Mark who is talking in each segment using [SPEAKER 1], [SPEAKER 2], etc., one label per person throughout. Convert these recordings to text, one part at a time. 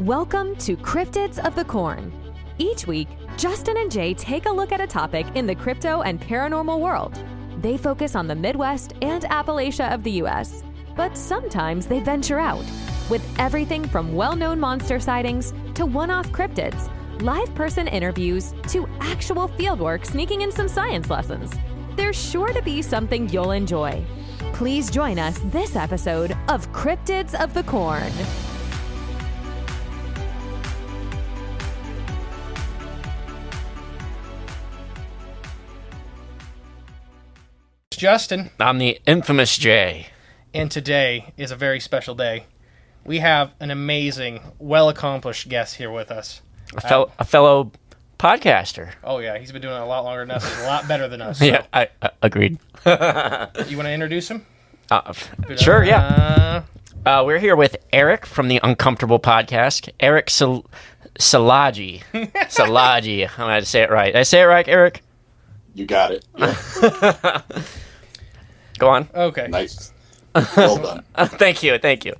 [SPEAKER 1] Welcome to Cryptids of the Corn. Each week, Justin and Jay take a look at a topic in the crypto and paranormal world. They focus on the Midwest and Appalachia of the U.S., but sometimes they venture out with everything from well known monster sightings to one off cryptids, live person interviews to actual fieldwork sneaking in some science lessons. There's sure to be something you'll enjoy. Please join us this episode of Cryptids of the Corn.
[SPEAKER 2] Justin,
[SPEAKER 3] I'm the infamous Jay.
[SPEAKER 2] and today is a very special day. We have an amazing, well accomplished guest here with us.
[SPEAKER 3] A, fel- a fellow podcaster.
[SPEAKER 2] Oh, yeah, he's been doing it a lot longer than us. He's a lot better than us. So,
[SPEAKER 3] Yeah, I, I agreed.
[SPEAKER 2] You want to introduce him?
[SPEAKER 3] Uh, sure, yeah.
[SPEAKER 2] Uh,
[SPEAKER 3] Uh, we're here with Erick from the Uncomfortable Podcast. Erick Sal- Szilagyi. Szilagyi. I'm going to say it right. Did I say it right, Erick?
[SPEAKER 4] You got it. Yeah,
[SPEAKER 3] Go on.
[SPEAKER 2] okay.
[SPEAKER 4] nice. Well done.
[SPEAKER 3] thank you. Thank you.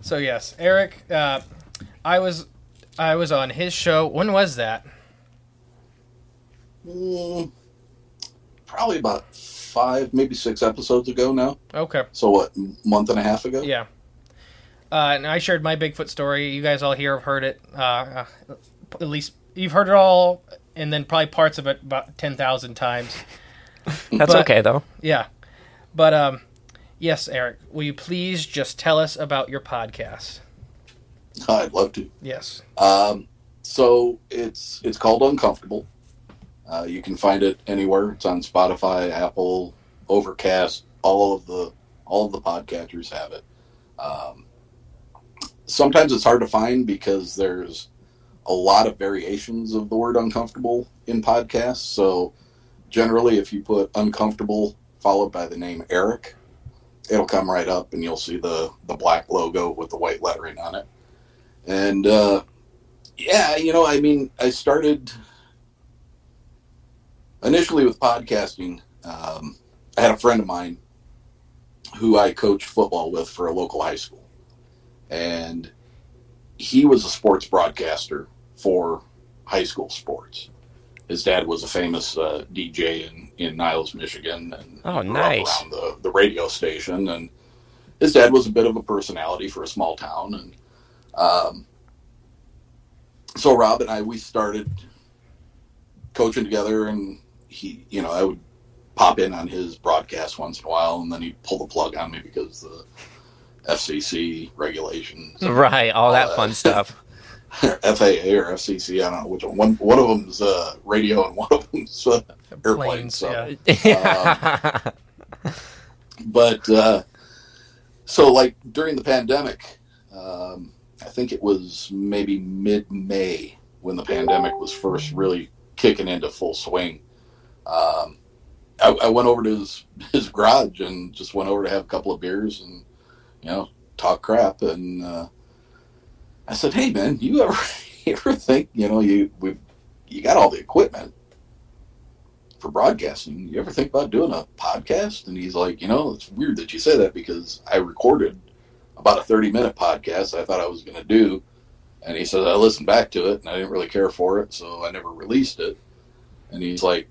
[SPEAKER 2] So, yes, Erick, uh, I was. I was on his show. When was that?
[SPEAKER 4] Mm, probably about five, maybe six episodes ago now.
[SPEAKER 2] Okay.
[SPEAKER 4] So what, month and a half ago?
[SPEAKER 2] Yeah. Uh, and I shared my Bigfoot story. You guys all here have heard it. Uh, uh, at least you've heard it all, and then probably parts of it about 10,000 times.
[SPEAKER 3] That's
[SPEAKER 2] But-
[SPEAKER 3] okay, though.
[SPEAKER 2] Yeah. But um yes, Erick, will you please just tell us about your podcast?
[SPEAKER 4] I'd love to.
[SPEAKER 2] Yes.
[SPEAKER 4] Um, so it's it's called Uncomfortable. Uh, you can find it anywhere. It's on Spotify, Apple, Overcast. All of the all of the podcatchers have it. Um, sometimes it's hard to find because there's a lot of variations of the word uncomfortable in podcasts. So generally, if you put uncomfortable followed by the name Erick, it'll come right up, and you'll see the the black logo with the white lettering on it. And uh, yeah, you know, I mean, I started initially with podcasting. Um, I had a friend of mine who I coached football with for a local high school, and he was a sports broadcaster for high school sports. His dad was a famous uh, DJ in, in Niles, Michigan, and
[SPEAKER 3] Oh, nice.
[SPEAKER 4] around the, the radio station. And his dad was a bit of a personality for a small town, and um, so Rob and I we started coaching together, and he, you know, I would pop in on his broadcast once in a while, and then he'd pull the plug on me because the FCC regulations,
[SPEAKER 3] Right, all that
[SPEAKER 4] Uh,
[SPEAKER 3] fun stuff.
[SPEAKER 4] FAA or FCC, I don't know which one. One, one of them's uh, radio, and one of them's uh,
[SPEAKER 2] Planes,
[SPEAKER 4] airplanes. So.
[SPEAKER 2] yeah.
[SPEAKER 4] but uh, so like during the pandemic um, i think it was maybe mid-may when the pandemic was first really kicking into full swing um, I, I went over to his, his garage and just went over to have a couple of beers and you know talk crap and uh, i said hey man you ever you ever think you know you we you got all the equipment for broadcasting. You ever think about doing a podcast? And he's like, you know, it's weird that you say that because I recorded about a 30 minute podcast I thought I was going to do. And he says, I listened back to it and I didn't really care for it, so I never released it. And he's like,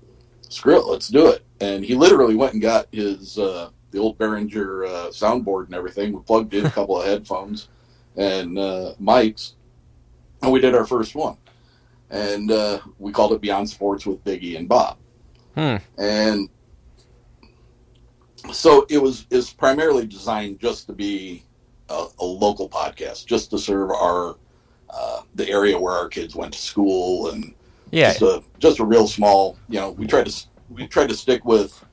[SPEAKER 4] screw it, let's do it. And he literally went and got his, uh, the old Behringer uh, soundboard and everything. We plugged in a couple of headphones and uh, mics, and we did our first one. And uh, we called it Beyond Sports with Biggie and Bob
[SPEAKER 3] Hmm.
[SPEAKER 4] and so it was is primarily designed just to be a, a local podcast, just to serve our uh, the area where our kids went to school, and
[SPEAKER 3] Yeah,
[SPEAKER 4] just a just a real small. You know, we tried to we tried to stick with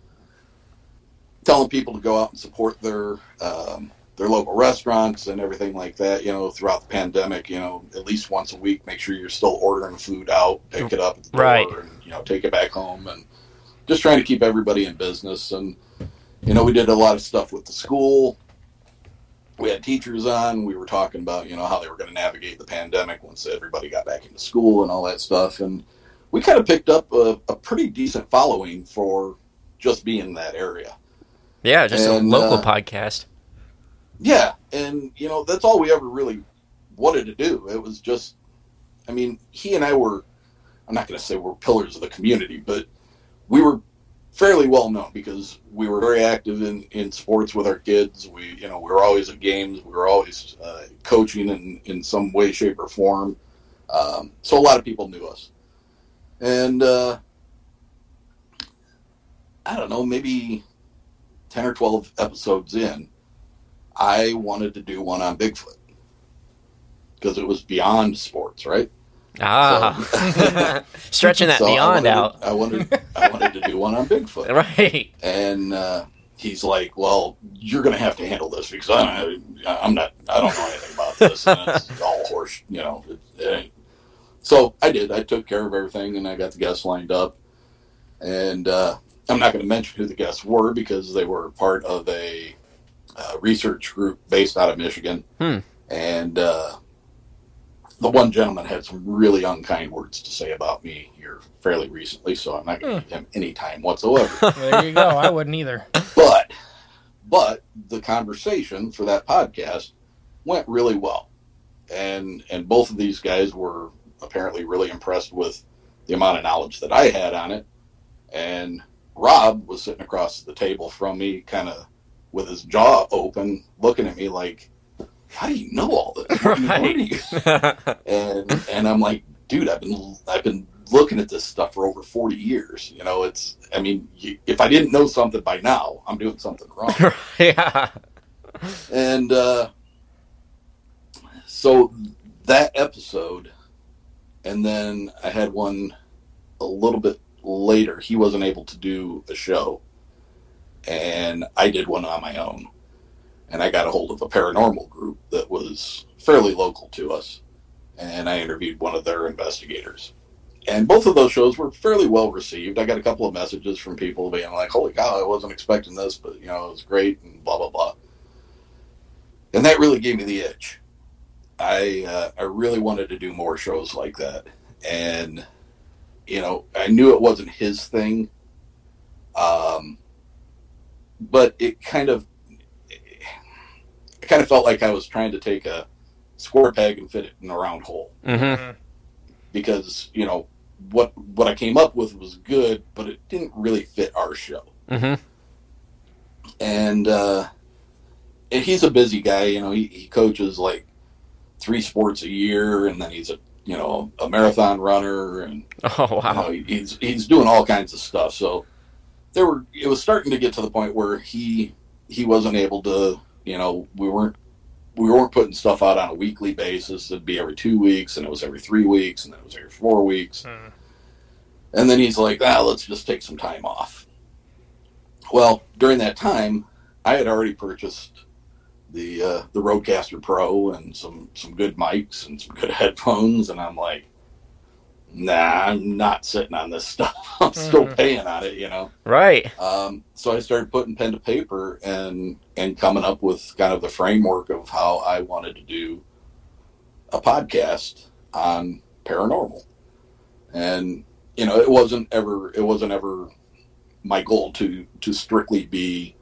[SPEAKER 4] telling people to go out and support their um, their local restaurants and everything like that. You know, throughout the pandemic, you know, at least once a week, make sure you're still ordering food out, pick it up at the door,
[SPEAKER 3] Right.
[SPEAKER 4] and you know, take it back home, and just trying to keep everybody in business. And you know, we did a lot of stuff with the school. We had teachers on. We were talking about you know how they were going to navigate the pandemic once everybody got back into school and all that stuff. And we kind of picked up a, a pretty decent following for just being in that area.
[SPEAKER 3] yeah, just
[SPEAKER 4] and,
[SPEAKER 3] a local
[SPEAKER 4] uh,
[SPEAKER 3] podcast.
[SPEAKER 4] Yeah, and you know that's all we ever really wanted to do. It was just, I mean, he and I were, I'm not going to say we're pillars of the community, but we were fairly well known because we were very active in, in sports with our kids. We, you know, we were always at games. We were always uh, coaching in, in some way, shape, or form. Um, so a lot of people knew us. And uh, I don't know, maybe 10 or 12 episodes in, I wanted to do one on Bigfoot because it was beyond sports, right?
[SPEAKER 3] Ah, stretching that
[SPEAKER 4] So I
[SPEAKER 3] beyond
[SPEAKER 4] wanted-
[SPEAKER 3] out.
[SPEAKER 4] I wanted, I wanted to do one on Bigfoot,
[SPEAKER 3] Right.
[SPEAKER 4] and uh, he's like, "Well, you're going to have to handle this because I don't, I'm not, I don't know anything about this. And it's all horse, you know." It, it ain't. So I did. I took care of everything, and I got the guests lined up. And uh, I'm not going to mention who the guests were because they were part of a uh, research group based out of Michigan.
[SPEAKER 3] Hmm.
[SPEAKER 4] And uh, the one gentleman had some really unkind words to say about me here fairly recently, so I'm not going to give him any time whatsoever.
[SPEAKER 2] There you go. I wouldn't either.
[SPEAKER 4] but, but the conversation for that podcast went really well, and and both of these guys were apparently really impressed with the amount of knowledge that I had on it, and Rob was sitting across the table from me, kind of with his jaw open, looking at me like, "How do you know all this? What do you- what do you-" and and I'm like, dude, I've been I've been looking at this stuff for over 40 years. You know, it's I mean, you, if I didn't know something by now, I'm doing something wrong.
[SPEAKER 3] yeah.
[SPEAKER 4] and uh, so that episode, and then I had one a little bit later. He wasn't able to do a show, and I did one on my own. And I got a hold of a paranormal group that was fairly local to us, and I interviewed one of their investigators. And both of those shows were fairly well received. I got a couple of messages from people being like, "Holy cow, I wasn't expecting this, but you know, it was great," and blah blah blah and that really gave me the itch. I uh, I really wanted to do more shows like that, and you know I knew it wasn't his thing, um, but it kind of it kind of felt like I was trying to take a square peg and fit it in a round hole
[SPEAKER 3] hmm
[SPEAKER 4] because you know what what I came up with was good, but it didn't really fit our show.
[SPEAKER 3] hmm
[SPEAKER 4] and uh, and he's a busy guy. You know, he, he coaches like three sports a year, and then he's a you know a marathon runner, and
[SPEAKER 3] Oh
[SPEAKER 4] you know,
[SPEAKER 3] wow.
[SPEAKER 4] he- he's he's doing all kinds of stuff. So there were it was starting to get to the point where he he wasn't able to. You know, we weren't we weren't putting stuff out on a weekly basis. It'd be every two weeks, and it was every three weeks, and then it was every four weeks.
[SPEAKER 2] Hmm.
[SPEAKER 4] And then he's like, ah, let's just take some time off. Well, during that time, I had already purchased the uh, the Rodecaster Pro and some some good mics and some good headphones, and I'm like, nah, I'm not sitting on this stuff. I'm still
[SPEAKER 2] Mhm.
[SPEAKER 4] paying on it, you know.
[SPEAKER 3] Right.
[SPEAKER 4] Um, so I started putting pen to paper and and coming up with kind of the framework of how I wanted to do a podcast on paranormal. And you know, it wasn't ever it wasn't ever my goal to to strictly be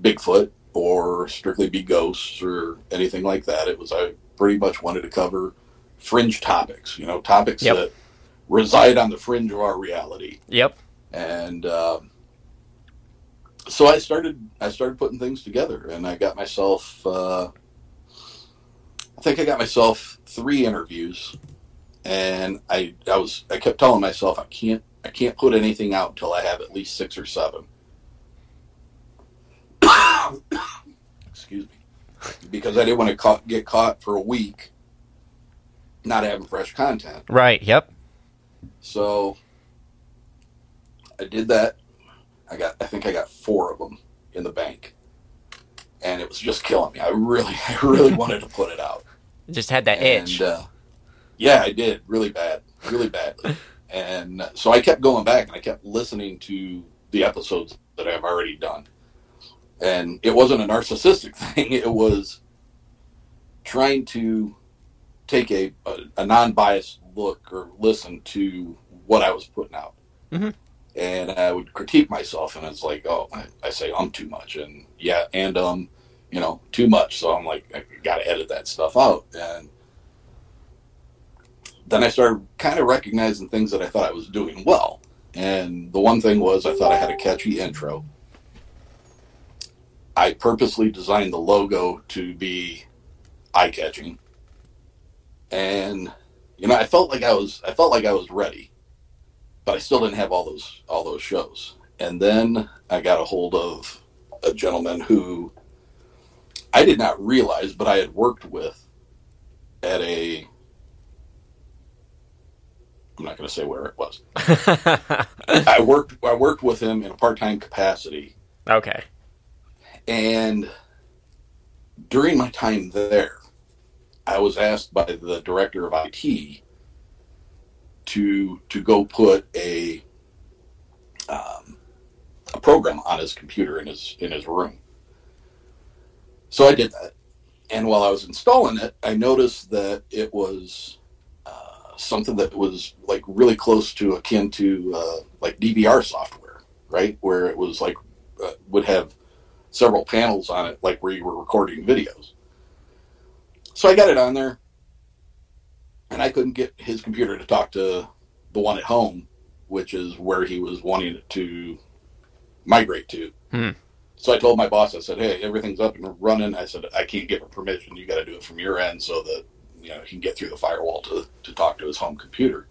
[SPEAKER 4] Bigfoot or strictly be ghosts or anything like that. It was I pretty much wanted to cover fringe topics, you know, topics
[SPEAKER 3] Yep.
[SPEAKER 4] that reside on the fringe of our reality
[SPEAKER 3] Yep.
[SPEAKER 4] and um, so I started I started putting things together, and I got myself uh, I think I got myself three interviews, and I I was I kept telling myself I can't I can't put anything out until I have at least six or seven. Excuse me, because I didn't want to ca- get caught for a week not having fresh content.
[SPEAKER 3] Right. Yep.
[SPEAKER 4] So I did that. I got I think I got four of them in the bank. And it was just killing me. I really I really wanted to put it out.
[SPEAKER 3] Just had that
[SPEAKER 4] And
[SPEAKER 3] itch.
[SPEAKER 4] uh, yeah, I did really bad, really badly. and so I kept going back and I kept listening to the episodes that I've already done. And it wasn't a narcissistic thing. It was trying to take a, a, a non-biased look or listen to what I was putting out.
[SPEAKER 3] Mhm.
[SPEAKER 4] And I would critique myself, and it's like, oh, I, I say I'm too much, and yeah, and um, you know, too much. So I'm like, I got to edit that stuff out, and then I started kind of recognizing things that I thought I was doing well. And the one thing was I thought I had a catchy intro. I purposely designed the logo to be eye catching. And you know, I felt like I was I felt like I was ready. But I still didn't have all those all those shows. And then I got a hold of a gentleman who I did not realize, but I had worked with at a I'm not going to say where it was. I worked I worked with him in a part-time capacity
[SPEAKER 3] okay.
[SPEAKER 4] and during my time there I was asked by the director of IT to to go put a um, a program on his computer in his in his room. So I did that, and while I was installing it, I noticed that it was uh, something that was like really close to akin to uh, like DVR software, right? Where it was like uh, would have several panels on it, like where you were recording videos. So I got it on there, and I couldn't get his computer to talk to the one at home, which is where he was wanting it to migrate to.
[SPEAKER 3] Hmm.
[SPEAKER 4] So I told my boss, I said, "Hey, everything's up and running." I said, "I can't give him permission. You got to do it from your end so that you know he can get through the firewall to to talk to his home computer."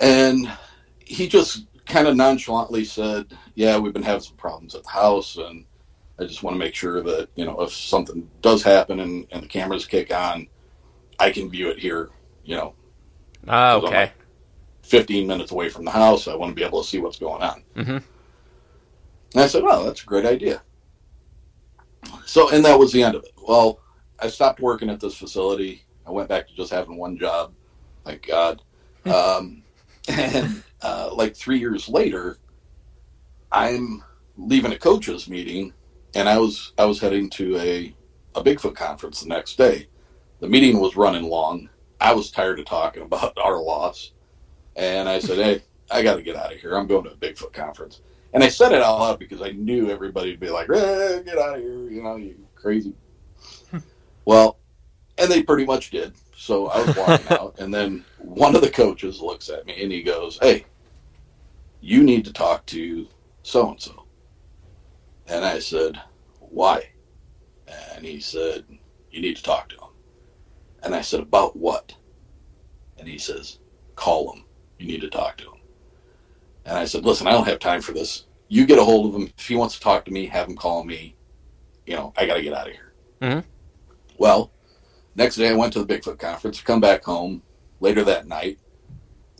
[SPEAKER 4] And he just kind of nonchalantly said, "Yeah, we've been having some problems at the house, and I just want to make sure that you know if something does happen and, and the cameras kick on, I can view it here. You know,
[SPEAKER 3] Oh,
[SPEAKER 4] on.
[SPEAKER 3] okay.
[SPEAKER 4] 15 minutes away from the house. I want to be able to see what's going on.
[SPEAKER 3] Mhm.
[SPEAKER 4] And I said, "Well, that's a great idea." So, and that was the end of it. Well, I stopped working at this facility. I went back to just having one job. Thank God. um, and uh, like three years later, I'm leaving a coaches meeting, and I was I was heading to a a Bigfoot conference the next day. The meeting was running long. I was tired of talking about our loss, and I said, "Hey, I got to get out of here. I'm going to a Bigfoot conference." And I said it out loud because I knew everybody would be like, eh, "Get out of here! You know, you crazy." well, and they pretty much did. So I was walking out, and then one of the coaches looks at me and he goes, "Hey, you need to talk to so and so." And I said, "Why?" And he said, "You need to talk to him." And I said, "About what?" And he says, "Call him. You need to talk to him." And I said, "Listen, I don't have time for this. You get a hold of him. If he wants to talk to me, have him call me. You know, I got to get out of here."
[SPEAKER 3] Mhm.
[SPEAKER 4] Well, next day I went to the Bigfoot conference. Come back home later that night,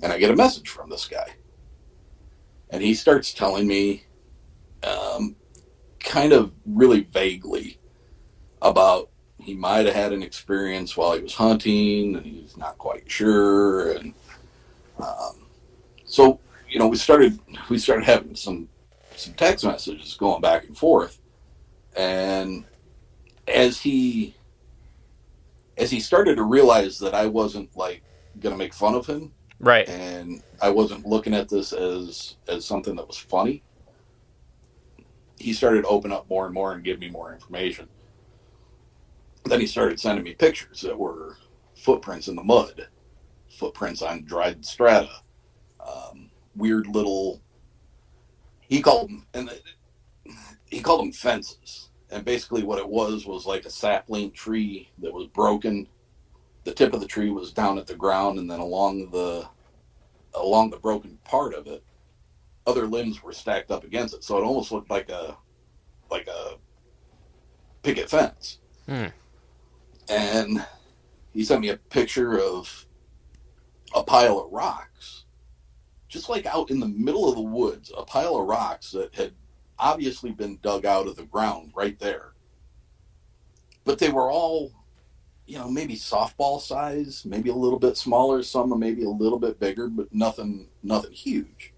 [SPEAKER 4] and I get a message from this guy, and he starts telling me, um, kind of really vaguely, about he might have had an experience while he was hunting, and he's not quite sure, and um, so you know we started we started having some some text messages going back and forth, and as he as he started to realize that I wasn't like gonna make fun of him
[SPEAKER 3] Right.
[SPEAKER 4] and I wasn't looking at this as as something that was funny. He started to open up more and more and give me more information. Then he started sending me pictures that were footprints in the mud, footprints on dried strata, um, weird little. He called them and he called them fences, and basically what it was was like a sapling tree that was broken. The tip of the tree was down at the ground, and then along the along the broken part of it, other limbs were stacked up against it, so it almost looked like a like a picket fence.
[SPEAKER 3] Hmm.
[SPEAKER 4] And he sent me a picture of a pile of rocks, just like out in the middle of the woods, a pile of rocks that had obviously been dug out of the ground right there. But they were all, you know, maybe softball size, maybe a little bit smaller, some maybe a little bit bigger, but nothing nothing huge.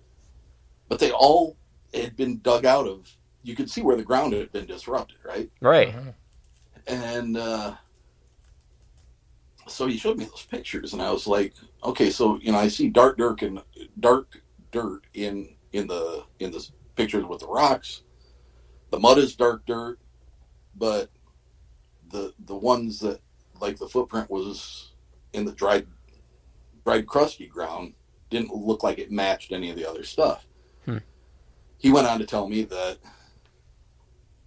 [SPEAKER 4] But they all had been dug out of you could see where the ground had been disrupted, right?
[SPEAKER 3] Right.
[SPEAKER 4] and uh, so he showed me those pictures, and I was like, okay, so you know, I see dark dirt and dark dirt in in the in the pictures with the rocks. The mud is dark dirt, but the the ones that like the footprint was in the dried dried crusty ground didn't look like it matched any of the other stuff. He went on to tell me that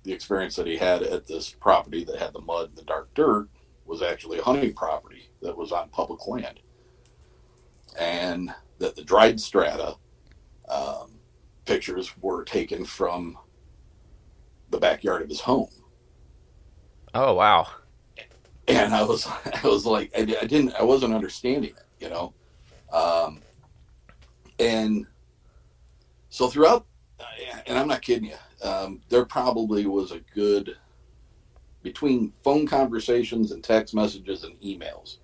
[SPEAKER 4] the experience that he had at this property that had the mud and the dark dirt was actually a hunting property that was on public land. And that the dried strata um, pictures were taken from the backyard of his home.
[SPEAKER 3] Oh wow.
[SPEAKER 4] And I was, I was like, I, I didn't, I wasn't understanding it, you know? Um, and so throughout, and I'm not kidding you, um, there probably was a good between phone conversations and text messages and emails.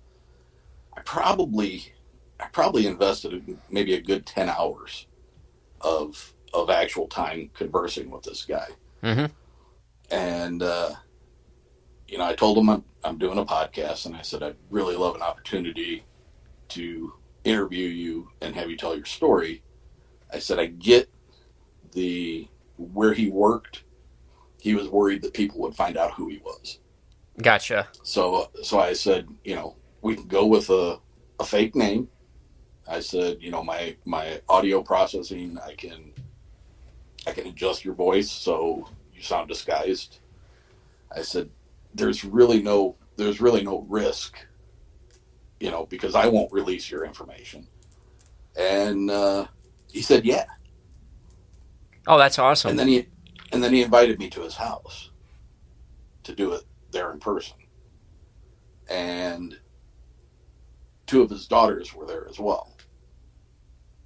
[SPEAKER 4] I probably, I probably invested maybe a good ten hours of of actual time conversing with this guy.
[SPEAKER 3] Mm-hmm.
[SPEAKER 4] And uh, you know, I told him I'm, I'm doing a podcast, and I said I'd really love an opportunity to interview you and have you tell your story. I said I get the where he worked. He was worried that people would find out who he was.
[SPEAKER 3] Gotcha.
[SPEAKER 4] So so I said, you know, we can go with a, a fake name. I said, you know, my my audio processing, I can I can adjust your voice so you sound disguised. I said, there's really no there's really no risk, you know, because I won't release your information. And uh, he said, yeah.
[SPEAKER 3] Oh, that's awesome.
[SPEAKER 4] And then he and then he invited me to his house to do it there in person. And two of his daughters were there as well.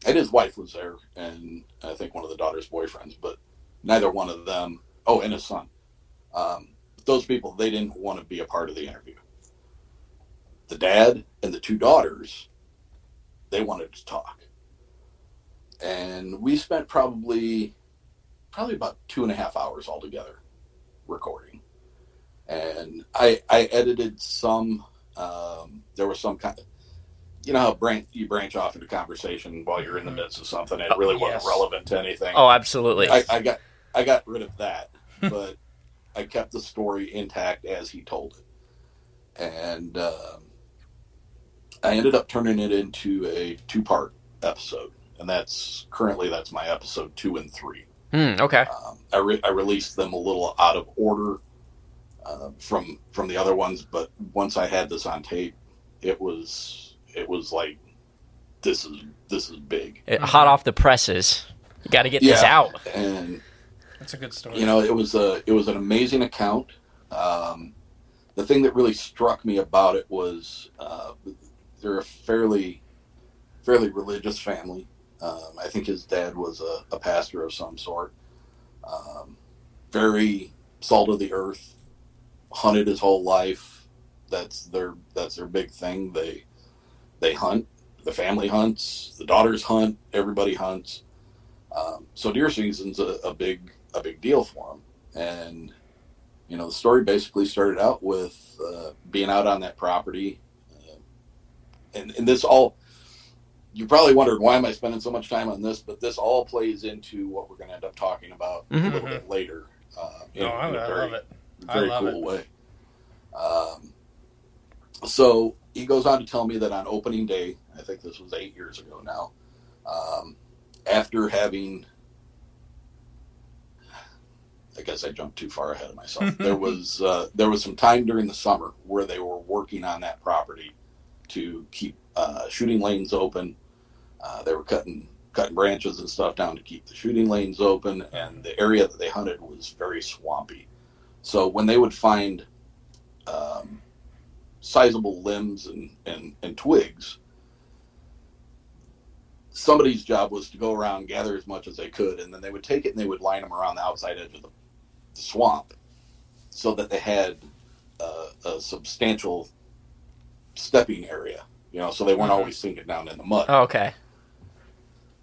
[SPEAKER 4] And his wife was there, and I think one of the daughter's boyfriends, but neither one of them, oh, and his son. Um, those people, they didn't want to be a part of the interview. The dad and the two daughters, they wanted to talk. And we spent probably probably about two and a half hours altogether recording. And I I edited some. Um, there was some kind of, you know how branch you branch off into conversation while you're in the midst of something. It
[SPEAKER 3] Oh,
[SPEAKER 4] really
[SPEAKER 2] yes.
[SPEAKER 4] wasn't relevant to anything.
[SPEAKER 3] oh, absolutely.
[SPEAKER 4] I, I got I got rid of that, but I kept the story intact as he told it, and um, I ended up turning it into a two part episode, and that's currently that's my episode two and three.
[SPEAKER 3] Hmm, okay.
[SPEAKER 4] Um, I, re- I released them a little out of order uh, from from the other ones, but once I had this on tape, it was it was like this is this is big,
[SPEAKER 3] It- hot off the presses. You got to get this out.
[SPEAKER 4] and
[SPEAKER 2] That's a good story.
[SPEAKER 4] you know it was a it was an amazing account. Um, the thing that really struck me about it was uh, they're a fairly fairly religious family. Um, I think his dad was a, a pastor of some sort. Um, very salt of the earth. Hunted his whole life. That's their that's their big thing. They they hunt. The family hunts. The daughters hunt. Everybody hunts. Um, so deer season's a, a big a big deal for him. And you know the story basically started out with uh, being out on that property, uh, and and this all you probably wondered why am I spending so much time on this, but this all plays into what we're going to end up talking about
[SPEAKER 3] Mhm.
[SPEAKER 4] a little bit later. Uh, in,
[SPEAKER 2] no, I,
[SPEAKER 4] in a
[SPEAKER 2] I
[SPEAKER 4] very,
[SPEAKER 2] love it. I
[SPEAKER 4] very
[SPEAKER 2] love
[SPEAKER 4] cool
[SPEAKER 2] it.
[SPEAKER 4] way. Um, so he goes on to tell me that on opening day, I think this was eight years ago now, um, after having, I guess I jumped too far ahead of myself. there was uh, there was some time during the summer where they were working on that property to keep uh, shooting lanes open. Uh, they were cutting cutting branches and stuff down to keep the shooting lanes open, and the area that they hunted was very swampy. So when they would find um, sizable limbs and, and, and twigs, somebody's job was to go around gather as much as they could, and then they would take it and they would line them around the outside edge of the, the swamp, so that they had uh, a substantial stepping area. You know, so they weren't
[SPEAKER 2] Mhm.
[SPEAKER 4] always sinking down in the mud.
[SPEAKER 3] Oh, okay.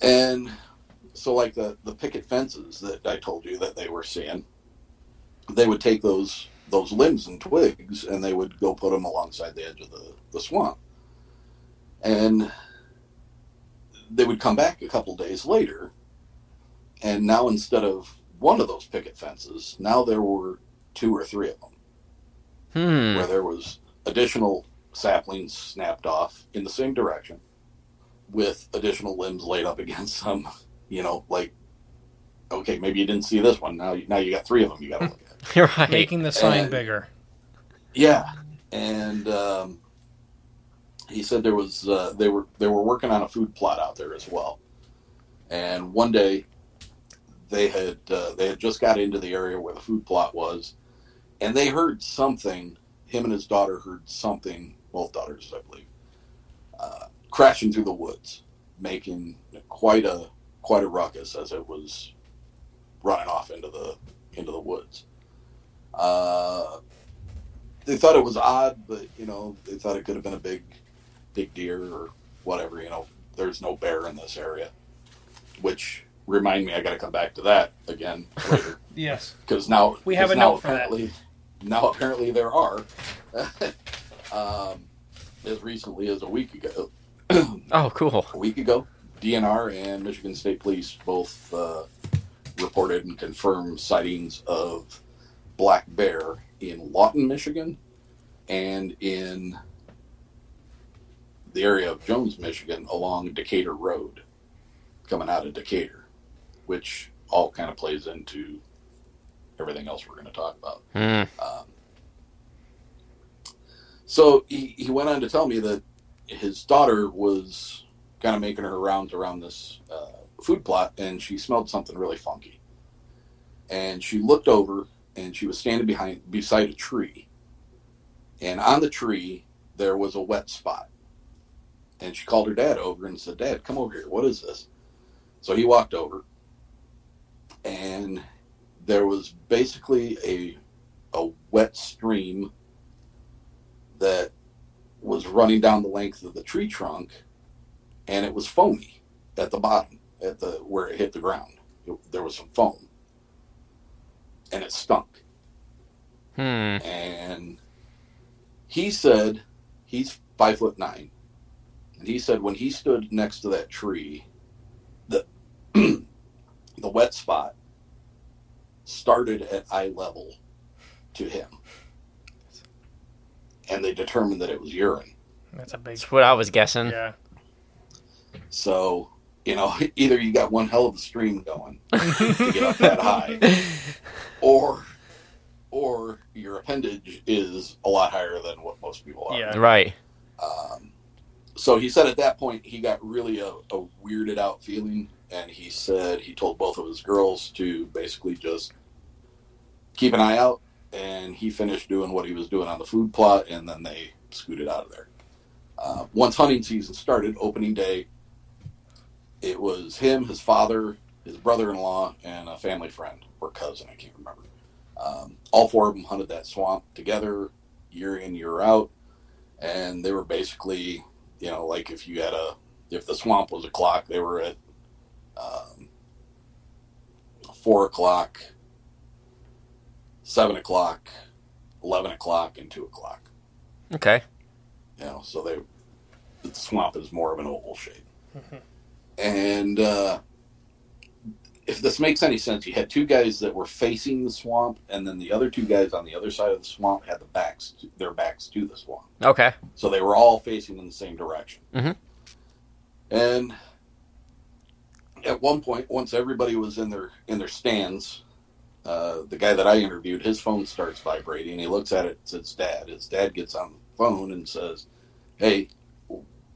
[SPEAKER 4] And so, like the the picket fences that I told you that they were seeing, they would take those those limbs and twigs and they would go put them alongside the edge of the, the swamp. And they would come back a couple days later, and now instead of one of those picket fences, now there were two or three of them
[SPEAKER 3] Hmm.
[SPEAKER 4] where there was additional saplings snapped off in the same direction with additional limbs laid up against them. You know, like okay, maybe you didn't see this one. Now, now you got three of them. You got to look at.
[SPEAKER 3] You're right.
[SPEAKER 2] Making the sign
[SPEAKER 4] And-
[SPEAKER 2] bigger.
[SPEAKER 4] Yeah, and um, he said there was uh, they were they were working on a food plot out there as well. And one day, they had uh, they had just got into the area where the food plot was, and they heard something. Him and his daughter heard something. Both daughters, I believe, uh, crashing through the woods, making quite a quite a ruckus as it was running off into the into the woods. Uh, they thought it was odd, but you know, they thought it could have been a big, big deer or whatever. You know, there's no bear in this area, which remind me, I got to come back to that again later
[SPEAKER 2] Yes.
[SPEAKER 4] because now
[SPEAKER 2] We have a
[SPEAKER 4] now
[SPEAKER 2] note for that.
[SPEAKER 4] apparently, Now apparently there are. um, as recently as a week ago,
[SPEAKER 3] Oh, cool.
[SPEAKER 4] a week ago, DNR and Michigan State Police both uh, reported and confirmed sightings of black bear in Lawton, Michigan, and in the area of Jones, Michigan, along Decatur Road, coming out of Decatur, which all kind of plays into everything else we're going to talk about.
[SPEAKER 3] Mm.
[SPEAKER 4] Um, so he, he went on to tell me that his daughter was kind of making her rounds around this uh, food plot and she smelled something really funky. And she looked over and she was standing behind beside a tree. And on the tree there was a wet spot. And she called her dad over and said, Dad, come over here. What is this? So he walked over and there was basically a a wet stream that was running down the length of the tree trunk and it was foamy at the bottom at the where it hit the ground. It- there was some foam. And it stunk.
[SPEAKER 3] Hmm.
[SPEAKER 4] and he said he's five foot nine. And he said when he stood next to that tree the the wet spot started at eye level to him and they determined that it was urine
[SPEAKER 2] That's a big.
[SPEAKER 3] That's what I was guessing.
[SPEAKER 2] Yeah.
[SPEAKER 4] so you know either you got one hell of a stream going to get up that high or or your appendage is a lot higher than what most people are
[SPEAKER 2] Yeah.
[SPEAKER 3] Right.
[SPEAKER 4] Um, so he said at that point he got really a, a weirded out feeling, and he said he told both of his girls to basically just keep an eye out. And he finished doing what he was doing on the food plot, and then they scooted out of there. Uh, once hunting season started, opening day, it was him, his father, his brother-in-law, and a family friend or cousin. I can't remember. Um, all four of them hunted that swamp together, year in, year out and they were basically, you know, like if you had a, if the swamp was a clock, they were at um, four o'clock, seven o'clock, eleven o'clock, and two o'clock.
[SPEAKER 3] Okay.
[SPEAKER 4] You know, so they, the swamp is more of an oval shape. and uh, if this makes any sense, you had two guys that were facing the swamp, and then the other two guys on the other side of the swamp had the backs, their backs to the swamp.
[SPEAKER 3] Okay.
[SPEAKER 4] So they were all facing in the same direction.
[SPEAKER 3] Mhm.
[SPEAKER 4] And at one point, once everybody was in their in their stands, uh, the guy that I interviewed, his phone starts vibrating. He looks at it. and says, dad. His dad gets on the phone and says, "Hey,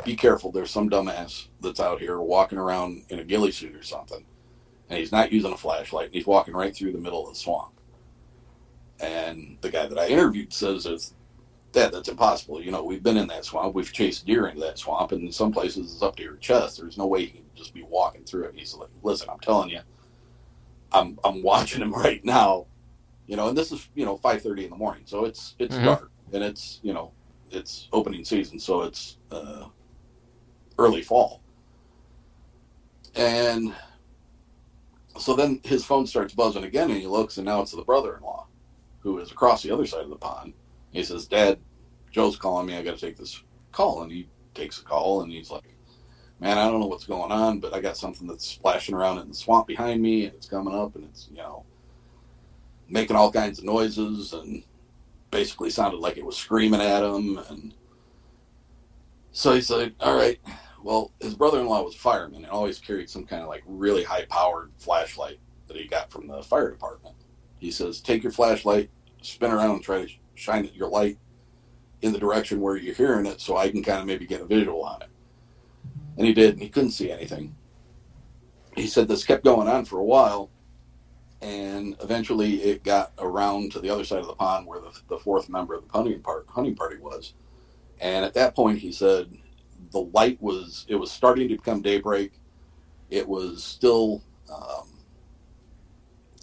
[SPEAKER 4] be careful. There's some dumbass that's out here walking around in a ghillie suit or something, and he's not using a flashlight. And he's walking right through the middle of the swamp." And the guy that I interviewed says, "It's Dad, that's impossible. You know, we've been in that swamp. We've chased deer into that swamp, and in some places it's up to your chest. There's no way you can just be walking through it. And he's like, listen, I'm telling you, I'm I'm watching him right now. You know, and this is you know 5:30 in the morning, so it's it's
[SPEAKER 3] Mhm.
[SPEAKER 4] dark, and it's you know it's opening season, so it's uh, early fall, and so then his phone starts buzzing again, and he looks, and now it's the brother-in-law, who is across the other side of the pond. He says, Dad, Joe's calling me. I got to take this call. And he takes a call and he's like, Man, I don't know what's going on, but I got something that's splashing around in the swamp behind me and it's coming up and it's, you know, making all kinds of noises and basically sounded like it was screaming at him. And so he said, All right, Well, his brother-in-law was a fireman and always carried some kind of like really high-powered flashlight that he got from the fire department. He says, "Take your flashlight, spin around, and try to shine your light in the direction where you're hearing it, so I can kind of maybe get a visual on it." And he did, and he couldn't see anything. He said this kept going on for a while, and eventually it got around to the other side of the pond where the, the fourth member of the hunting, part, hunting party was. And at that point, he said the light was it was starting to become daybreak. It was still, um,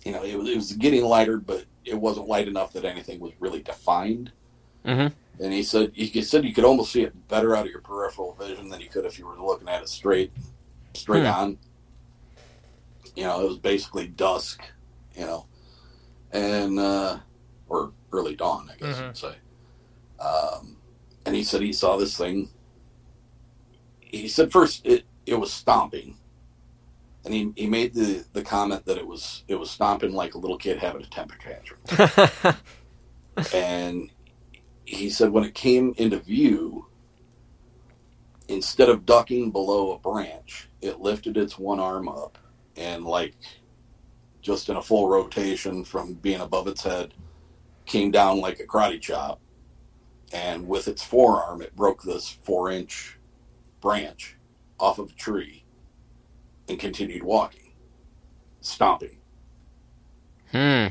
[SPEAKER 4] you know, it was, it was getting lighter, but it wasn't light enough that anything was really defined.
[SPEAKER 3] Mhm.
[SPEAKER 4] And he said he said you could almost see it better out of your peripheral vision than you could if you were looking at it straight, straight
[SPEAKER 3] Hmm.
[SPEAKER 4] on. You know, it was basically dusk. You know, and uh, or early dawn, I guess
[SPEAKER 2] Mhm.
[SPEAKER 4] you'd say. Um, and he said he saw this thing. He said first it it was stomping, and he, he made the, the comment that it was it was stomping like a little kid having a temper tantrum. and he said when it came into view, instead of ducking below a branch, it lifted its one arm up and like just in a full rotation from being above its head, came down like a karate chop, and with its forearm it broke this four inch branch off of a tree and continued walking, stomping.
[SPEAKER 3] hmm.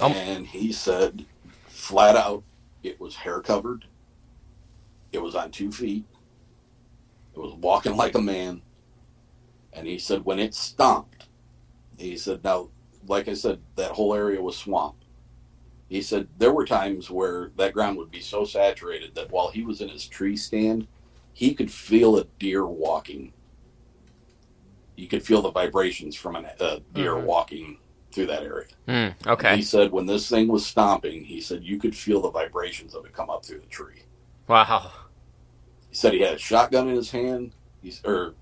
[SPEAKER 3] Um.
[SPEAKER 4] And he said, flat out, it was hair covered. It was on two feet. It was walking like a man. And he said, when it stomped, he said, now, like I said, that whole area was swamp. He said, there were times where that ground would be so saturated that while he was in his tree stand, he could feel a deer walking. You could feel the vibrations from a deer
[SPEAKER 2] Mhm.
[SPEAKER 4] walking through that area.
[SPEAKER 3] Hmm. Okay.
[SPEAKER 4] He said when this thing was stomping, he said you could feel the vibrations of it come up through the tree.
[SPEAKER 3] Wow.
[SPEAKER 4] He said he had a shotgun in his hand. He's or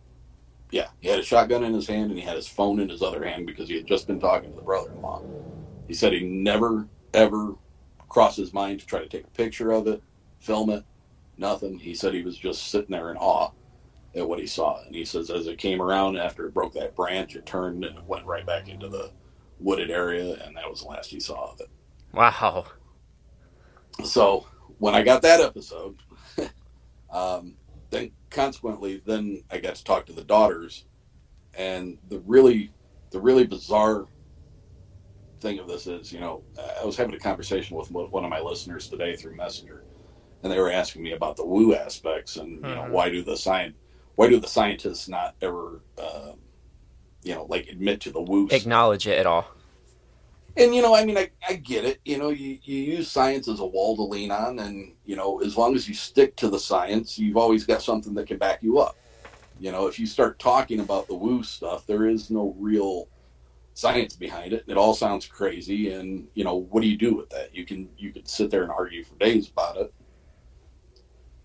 [SPEAKER 4] yeah, he had a shotgun in his hand and he had his phone in his other hand because he had just been talking to the brother-in-law. He said he never ever crossed his mind to try to take a picture of it, film it, nothing. He said he was just sitting there in awe at what he saw. And he says as it came around after it broke that branch, it turned and it went right back into the wooded area, and that was the last he saw of it.
[SPEAKER 3] Wow.
[SPEAKER 4] so when I got that episode, um, then consequently, then I got to talk to the daughters, and the really, the really bizarre thing of this is, you know, I was having a conversation with one of my listeners today through Messenger, and they were asking me about the woo aspects and you know
[SPEAKER 2] Mhm.
[SPEAKER 4] why do the science, why do the scientists not ever, uh, you know, like admit to the woo
[SPEAKER 3] Acknowledge it at all.
[SPEAKER 4] and you know, I mean, I, I get it. You know, you, you use science as a wall to lean on, and you know, as long as you stick to the science, you've always got something that can back you up. You know, if you start talking about the woo stuff, there is no real science behind it. It all sounds crazy, and you know, what do you do with that? You can you can sit there and argue for days about it.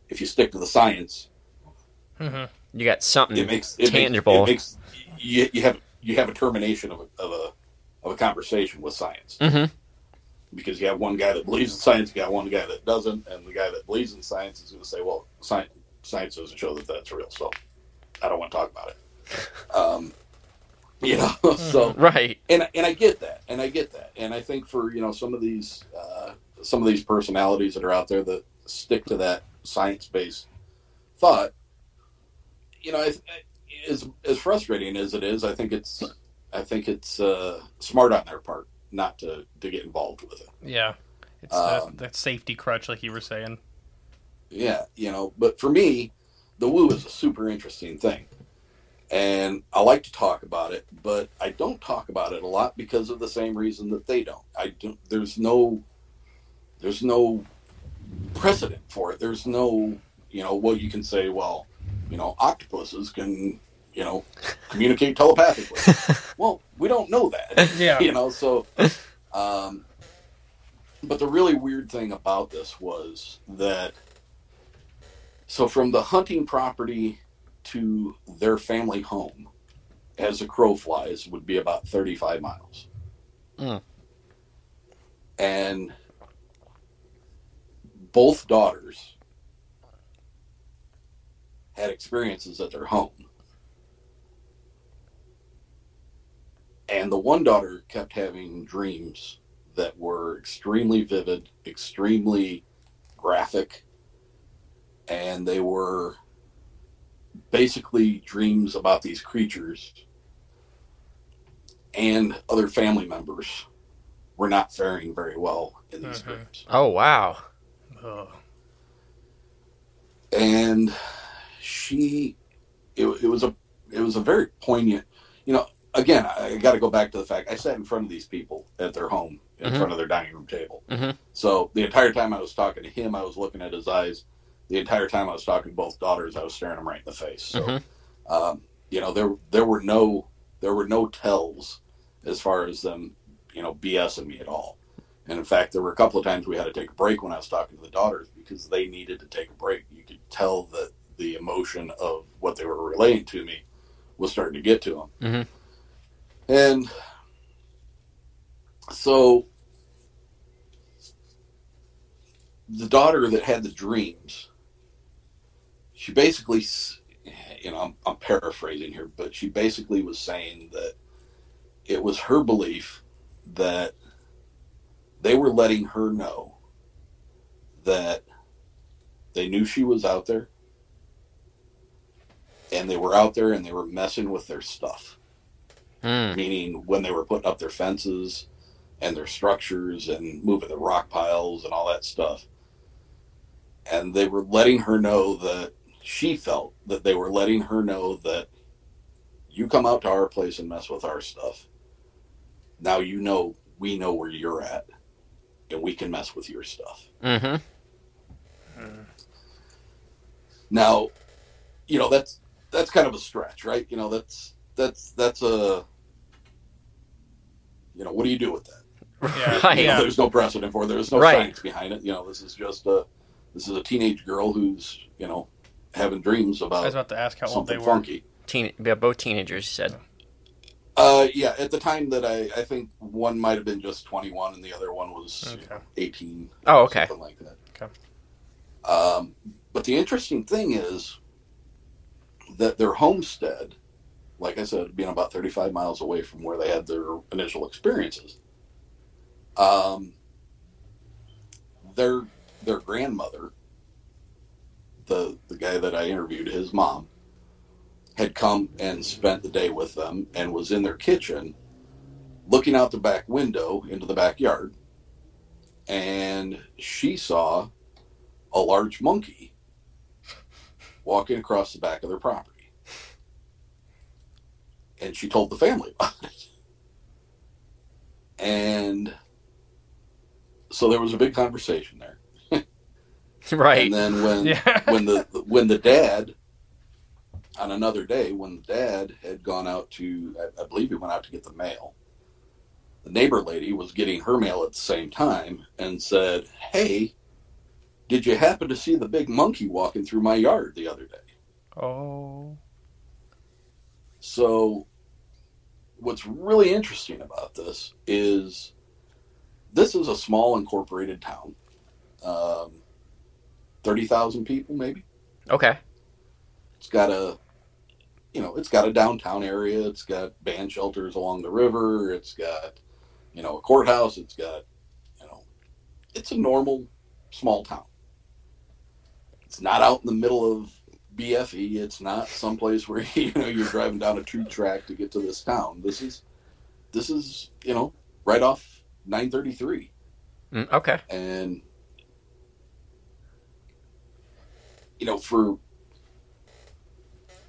[SPEAKER 4] If you stick to the science,
[SPEAKER 2] hmm
[SPEAKER 3] You got something
[SPEAKER 4] it makes it
[SPEAKER 3] tangible.
[SPEAKER 4] Makes, it makes you, you have you have a termination of a, of a of a conversation with science.
[SPEAKER 3] hmm
[SPEAKER 4] because you have one guy that believes in science, you got one guy that doesn't, and the guy that believes in science is going to say, "Well, science science doesn't show that that's real, so I don't want to talk about it." Um, you know, so
[SPEAKER 3] Right.
[SPEAKER 4] and and I get that, and I get that, and I think for you know some of these uh, some of these personalities that are out there that stick to that science based thought, you know, I, as as frustrating as it is, I think it's I think it's uh, smart on their part not to to get involved with it.
[SPEAKER 2] Yeah. It's
[SPEAKER 4] Um,
[SPEAKER 2] that, that safety crutch, like you were saying.
[SPEAKER 4] Yeah, you know, but for me, the woo is a super interesting thing. And I like to talk about it, but I don't talk about it a lot because of the same reason that they don't. I don't there's no there's no precedent for it. There's no, you know, well you can say, well, you know, octopuses can, you know, communicate telepathically. well, we don't know that.
[SPEAKER 2] Yeah.
[SPEAKER 4] you know so um but the really weird thing about this was that so from the hunting property to their family home as a crow flies would be about 35 miles
[SPEAKER 3] Mm.
[SPEAKER 4] and both daughters had experiences at their home. And the one daughter kept having dreams that were extremely vivid, extremely graphic, and they were basically dreams about these creatures and other family members were not faring very well in these
[SPEAKER 2] Mhm.
[SPEAKER 4] dreams.
[SPEAKER 3] Oh wow.
[SPEAKER 2] Ugh.
[SPEAKER 4] and she it, it was a it was a very poignant you know again i got to go back to the fact i sat in front of these people at their home in
[SPEAKER 3] Mhm.
[SPEAKER 4] front of their dining room table
[SPEAKER 3] Mhm.
[SPEAKER 4] so the entire time i was talking to him i was looking at his eyes the entire time i was talking to both daughters i was staring them right in the face so
[SPEAKER 3] Mhm.
[SPEAKER 4] um, you know there there were no there were no tells as far as them you know bsing me at all and in fact there were a couple of times we had to take a break when i was talking to the daughters because they needed to take a break you could tell that the emotion of what they were relating to me was starting to get to them
[SPEAKER 3] Mhm.
[SPEAKER 4] And so the daughter that had the dreams she basically, you know I'm, I'm paraphrasing here but she basically was saying that it was her belief that they were letting her know that they knew she was out there and they were out there and they were messing with their stuff
[SPEAKER 3] Mm.
[SPEAKER 4] meaning when they were putting up their fences and their structures and moving the rock piles and all that stuff. And they were letting her know that she felt that they were letting her know that you come out to our place and mess with our stuff. Now you know we know where you're at and we can mess with your stuff.
[SPEAKER 3] Mm-hmm.
[SPEAKER 4] Now, you know, that's that's kind of a stretch, right? You know, that's that's that's a you know, what do you do with that?
[SPEAKER 2] Yeah.
[SPEAKER 3] Right.
[SPEAKER 4] You know, there's no precedent for it. There's no
[SPEAKER 3] Right.
[SPEAKER 4] science behind it. You know, this is just a this is a teenage girl who's you know having dreams about.
[SPEAKER 2] I
[SPEAKER 4] about,
[SPEAKER 2] was about to ask how old they
[SPEAKER 4] something
[SPEAKER 2] were.
[SPEAKER 4] funky.
[SPEAKER 3] Teen, yeah, both teenagers. You said.
[SPEAKER 4] Uh, yeah, at the time that I I think one might have been just 21 and the other one was you know, 18.
[SPEAKER 3] Oh, okay.
[SPEAKER 4] something like that.
[SPEAKER 2] Okay.
[SPEAKER 4] Um, but the interesting thing is that their homestead, like I said, being about 35 miles away from where they had their initial experiences, um, their their grandmother, the the guy that I interviewed, his mom, had come and spent the day with them and was in their kitchen, looking out the back window into the backyard, and she saw a large monkey walking across the back of their property. And she told the family about it. And so there was a big conversation there.
[SPEAKER 3] Right.
[SPEAKER 4] And then when
[SPEAKER 2] Yeah.
[SPEAKER 4] when the when the dad on another day when the dad had gone out to I, I believe he went out to get the mail the neighbor lady was getting her mail at the same time and said hey did you happen to see the big monkey walking through my yard the other day
[SPEAKER 2] Oh.
[SPEAKER 4] So what's really interesting about this is this is a small incorporated town um, 30,000 people maybe
[SPEAKER 3] okay.
[SPEAKER 4] It's got a, you know, it's got a downtown area. It's got band shelters along the river. It's got, you know, a courthouse. It's got, you know, it's a normal small town. It's not out in the middle of BFE. It's not someplace where you know you're driving down a two track to get to this town. This is, this is you know right off 933
[SPEAKER 3] Mm, okay.
[SPEAKER 4] and you know for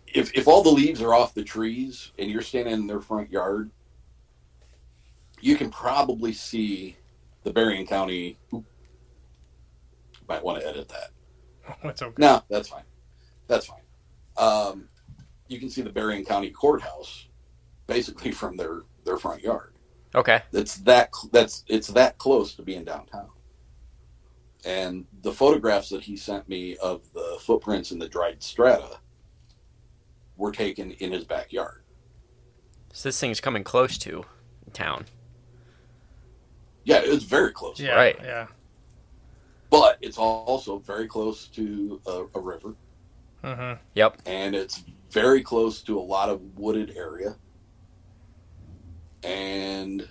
[SPEAKER 4] if if all the leaves are off the trees and you're standing in their front yard you can probably see the Berrien County oop, might want to edit that
[SPEAKER 2] It's okay.
[SPEAKER 4] no that's fine that's fine um, you can see the Berrien County courthouse basically from their their front yard
[SPEAKER 3] Okay.
[SPEAKER 4] that's that that's it's that close to being downtown and the photographs that he sent me of the footprints in the dried strata were taken in his backyard
[SPEAKER 3] So this thing's coming close to town.
[SPEAKER 4] yeah it's very close
[SPEAKER 2] Yeah.
[SPEAKER 3] Right.
[SPEAKER 2] Yeah.
[SPEAKER 4] but it's also very close to a, a river
[SPEAKER 2] Mm-hmm.
[SPEAKER 3] Yep.
[SPEAKER 4] and it's very close to a lot of wooded area. And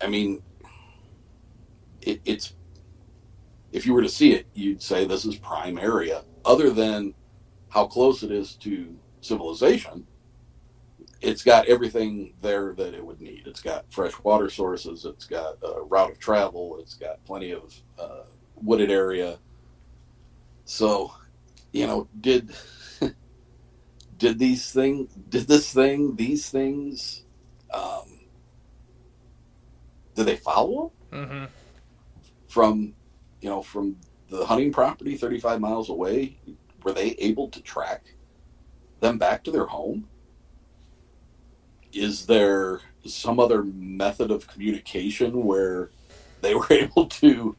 [SPEAKER 4] I mean, it, it's if you were to see it, you'd say this is prime area. Other than how close it is to civilization, it's got everything there that it would need. It's got fresh water sources. It's got a route of travel. It's got plenty of uh, wooded area. So, you know, did did these thing did this thing these things um did they follow them
[SPEAKER 2] Mm-hmm.
[SPEAKER 4] from you know from the hunting property 35 miles away were they able to track them back to their home is there some other method of communication where they were able to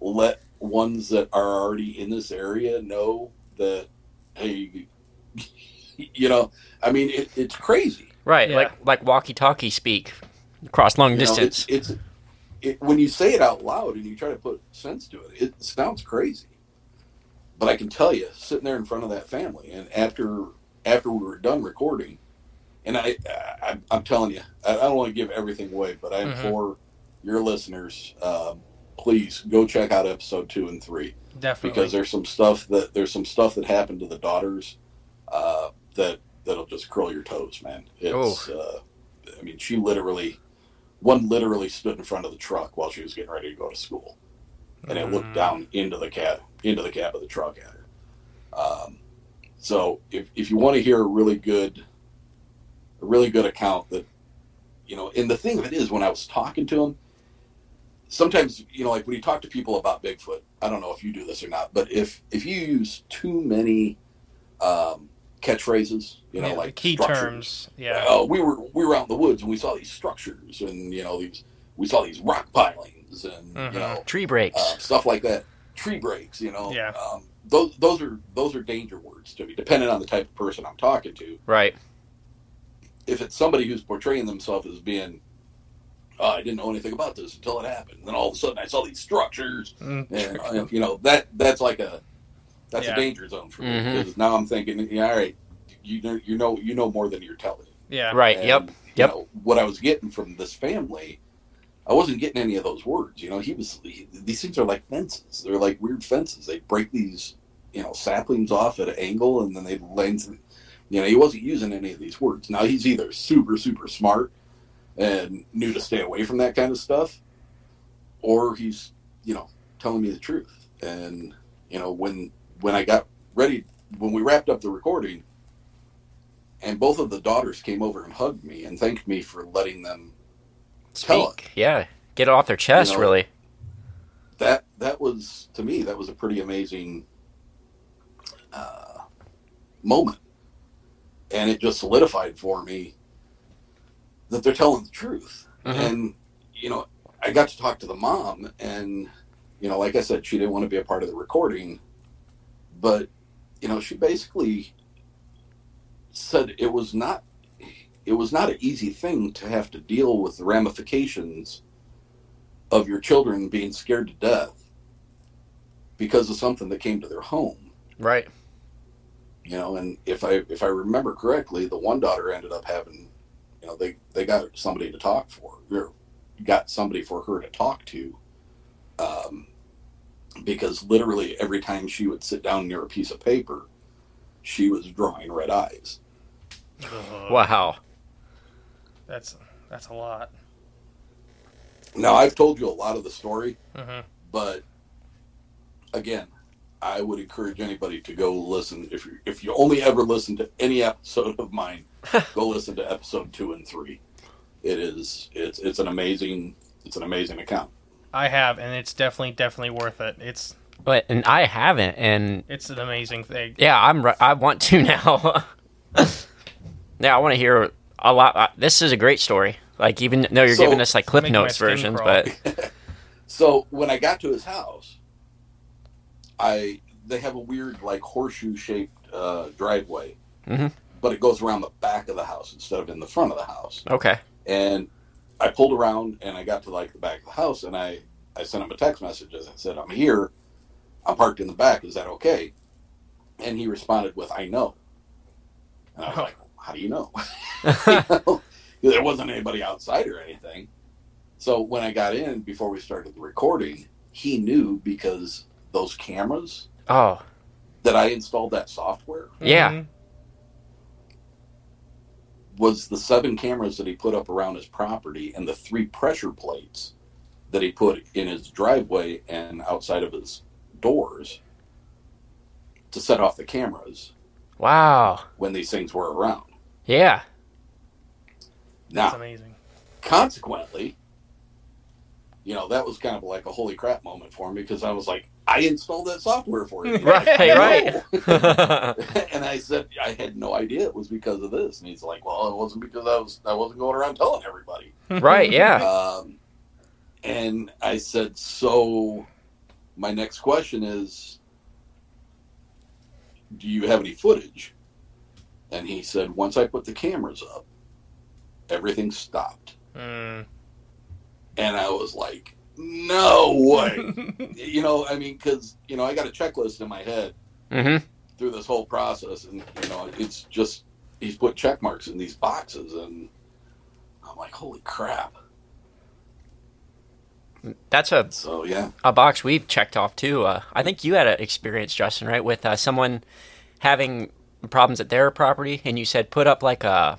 [SPEAKER 4] let ones that are already in this area know that hey you know i mean it, it's crazy
[SPEAKER 3] Right.
[SPEAKER 2] Yeah.
[SPEAKER 3] Like like walkie talkie speak across long
[SPEAKER 4] You know,
[SPEAKER 3] distance.
[SPEAKER 4] it's, it's it, when you say it out loud and you try to put sense to it, it sounds crazy. But I can tell you, sitting there in front of that family, and after after we were done recording, and I, I I'm telling you, I, I don't want to give everything away, but I implore your listeners, um, please go check out episode two and three
[SPEAKER 2] Definitely.
[SPEAKER 4] because there's some stuff that there's some stuff that happened to the daughters uh, that that'll just curl your toes, man. It's uh, I mean, she literally one literally stood in front of the truck while she was getting ready to go to school, and it looked
[SPEAKER 2] Mm.
[SPEAKER 4] down into the cab into the cab of the truck at her. Um, so if if you want to hear a really good a really good account that you know, and the thing of it is, when I was talking to him, sometimes you know, like when you talk to people about Bigfoot, I don't know if you do this or not, but if if you use too many um, catchphrases, you know,
[SPEAKER 2] Yeah,
[SPEAKER 4] like
[SPEAKER 2] key
[SPEAKER 4] structures.
[SPEAKER 2] terms. Yeah.
[SPEAKER 4] Oh, we were we were out in the woods and we saw these structures and you know these we saw these rock pilings and
[SPEAKER 2] Mhm.
[SPEAKER 4] you know
[SPEAKER 3] Tree breaks.
[SPEAKER 4] uh, stuff like that, tree breaks. You know,
[SPEAKER 2] Yeah.
[SPEAKER 4] Um, those those are those are danger words to me, depending on the type of person I'm talking to.
[SPEAKER 3] right.
[SPEAKER 4] If it's somebody who's portraying themselves as being, oh, I didn't know anything about this until it happened, then all of a sudden I saw these structures,
[SPEAKER 2] Mm.
[SPEAKER 4] and uh, you know that that's like a that's
[SPEAKER 2] Yeah.
[SPEAKER 4] a danger zone for me
[SPEAKER 3] Mhm.
[SPEAKER 4] because now I'm thinking, yeah, all right, you know you know you know more than you're telling.
[SPEAKER 2] Yeah.
[SPEAKER 3] Right.
[SPEAKER 4] And,
[SPEAKER 3] yep.
[SPEAKER 4] you
[SPEAKER 3] Yep.
[SPEAKER 4] know, what I was getting from this family, I wasn't getting any of those words. You know, he was. He, these things are like fences. They're like weird fences. They break these, you know, saplings off at an angle, and then they lengthen. You know, he wasn't using any of these words. Now he's either super super smart and knew to stay away from that kind of stuff, or he's you know telling me the truth. And you know when when I got ready when we wrapped up the recording and both of the daughters came over and hugged me and thanked me for letting them tell
[SPEAKER 3] Speak. Yeah. Get it off their chest,
[SPEAKER 4] You know,
[SPEAKER 3] really.
[SPEAKER 4] that that was to me that was a pretty amazing uh, moment and it just solidified for me that they're telling the truth
[SPEAKER 3] Mhm.
[SPEAKER 4] and you know i got to talk to the mom and you know like i said she didn't want to be a part of the recording but you know she basically said it was not it was not an easy thing to have to deal with the ramifications of your children being scared to death because of something that came to their home
[SPEAKER 3] Right.
[SPEAKER 4] you know and if i if i remember correctly the one daughter ended up having know they they got somebody to talk for or got somebody for her to talk to um because literally every time she would sit down near a piece of paper she was drawing red eyes
[SPEAKER 2] Ugh.
[SPEAKER 3] Wow.
[SPEAKER 2] That's that's a lot.
[SPEAKER 4] now i've told you a lot of the story
[SPEAKER 2] hmm
[SPEAKER 4] but again i would encourage anybody to go listen if you if you only ever listen to any episode of mine go listen to episode two and three it is it's it's an amazing it's an amazing account
[SPEAKER 2] I have, and it's definitely definitely worth it. It's
[SPEAKER 3] But and I haven't, and
[SPEAKER 2] it's an amazing thing.
[SPEAKER 3] yeah, I'm. re- I want to now. yeah, I want to hear a lot. uh, This is a great story. Like even though you're
[SPEAKER 4] So-
[SPEAKER 3] giving us like clip notes versions,
[SPEAKER 2] crawl.
[SPEAKER 3] but
[SPEAKER 4] so when i got to his house i they have a weird like horseshoe shaped uh, driveway
[SPEAKER 3] Mhm.
[SPEAKER 4] but it goes around the back of the house instead of in the front of the house
[SPEAKER 3] okay.
[SPEAKER 4] and I pulled around and I got to like the back of the house and I I sent him a text message as I said I'm here I'm parked in the back is that okay And he responded with, I know. And I was
[SPEAKER 2] Oh.
[SPEAKER 4] like, How do you know? You know? there wasn't anybody outside or anything. So when I got in before we started the recording, he knew because those cameras
[SPEAKER 3] Oh,
[SPEAKER 4] that I installed that software
[SPEAKER 3] Yeah.
[SPEAKER 2] Mhm.
[SPEAKER 4] was the seven cameras that he put up around his property and the three pressure plates that he put in his driveway and outside of his doors to set off the cameras
[SPEAKER 3] wow.
[SPEAKER 4] when these things were around.
[SPEAKER 3] Yeah.
[SPEAKER 2] That's
[SPEAKER 4] Now,
[SPEAKER 2] amazing.
[SPEAKER 4] consequently, you know, that was kind of like a holy crap moment for me because I was like, I installed that software for you.
[SPEAKER 3] Right,
[SPEAKER 4] I
[SPEAKER 3] right.
[SPEAKER 4] and I said, I had no idea it was because of this. And he's like, Well, it wasn't because I was I wasn't going around telling everybody.
[SPEAKER 3] right. Yeah.
[SPEAKER 4] Um, and I said, So my next question is, Do you have any footage? And he said, Once I put the cameras up, everything stopped.
[SPEAKER 2] Mm.
[SPEAKER 4] And I was like, No way. you know, I mean, because, you know, I got a checklist in my head
[SPEAKER 3] Mm-hmm.
[SPEAKER 4] through this whole process. And, you know, it's just, he's put check marks in these boxes. And I'm like, Holy crap.
[SPEAKER 3] That's a
[SPEAKER 4] So, yeah.
[SPEAKER 3] a box we've checked off too. Uh, I think you had an experience, Justin, right, with uh, someone having problems at their property, and you said put up like a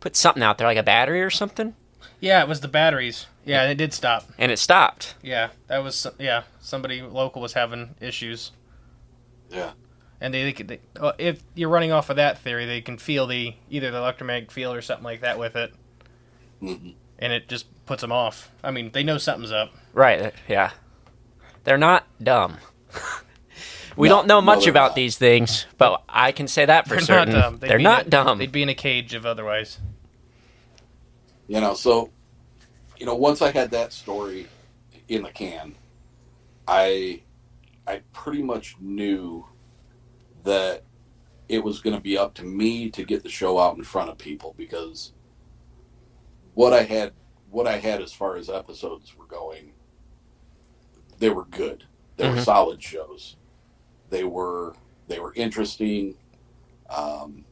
[SPEAKER 3] put something out there, like a battery or something,
[SPEAKER 2] Yeah, it was the batteries. Yeah, it did stop.
[SPEAKER 3] and it stopped.
[SPEAKER 2] Yeah, that was yeah. Somebody local was having issues,
[SPEAKER 4] Yeah.
[SPEAKER 2] and they, they could. They, well, if you're running off of that theory, they can feel the either the electromagnetic field or something like that with it,
[SPEAKER 4] hmm
[SPEAKER 2] and it just puts them off. I mean, they know something's up.
[SPEAKER 3] Right? uh, Yeah. They're not dumb. we
[SPEAKER 4] No,
[SPEAKER 3] don't know much
[SPEAKER 4] they're
[SPEAKER 3] about
[SPEAKER 4] not.
[SPEAKER 3] these things, but I can say that for
[SPEAKER 2] They're
[SPEAKER 3] certain.
[SPEAKER 2] not dumb. They'd
[SPEAKER 3] They're not
[SPEAKER 2] a-
[SPEAKER 3] dumb.
[SPEAKER 2] They'd be in a cage if otherwise.
[SPEAKER 4] You know, so, you know, once I had that story in the can, I, I pretty much knew that it was going to be up to me to get the show out in front of people because what I had, what I had as far as episodes were going, they were good. They were
[SPEAKER 3] Mhm.
[SPEAKER 4] solid shows. They were they were interesting. Um,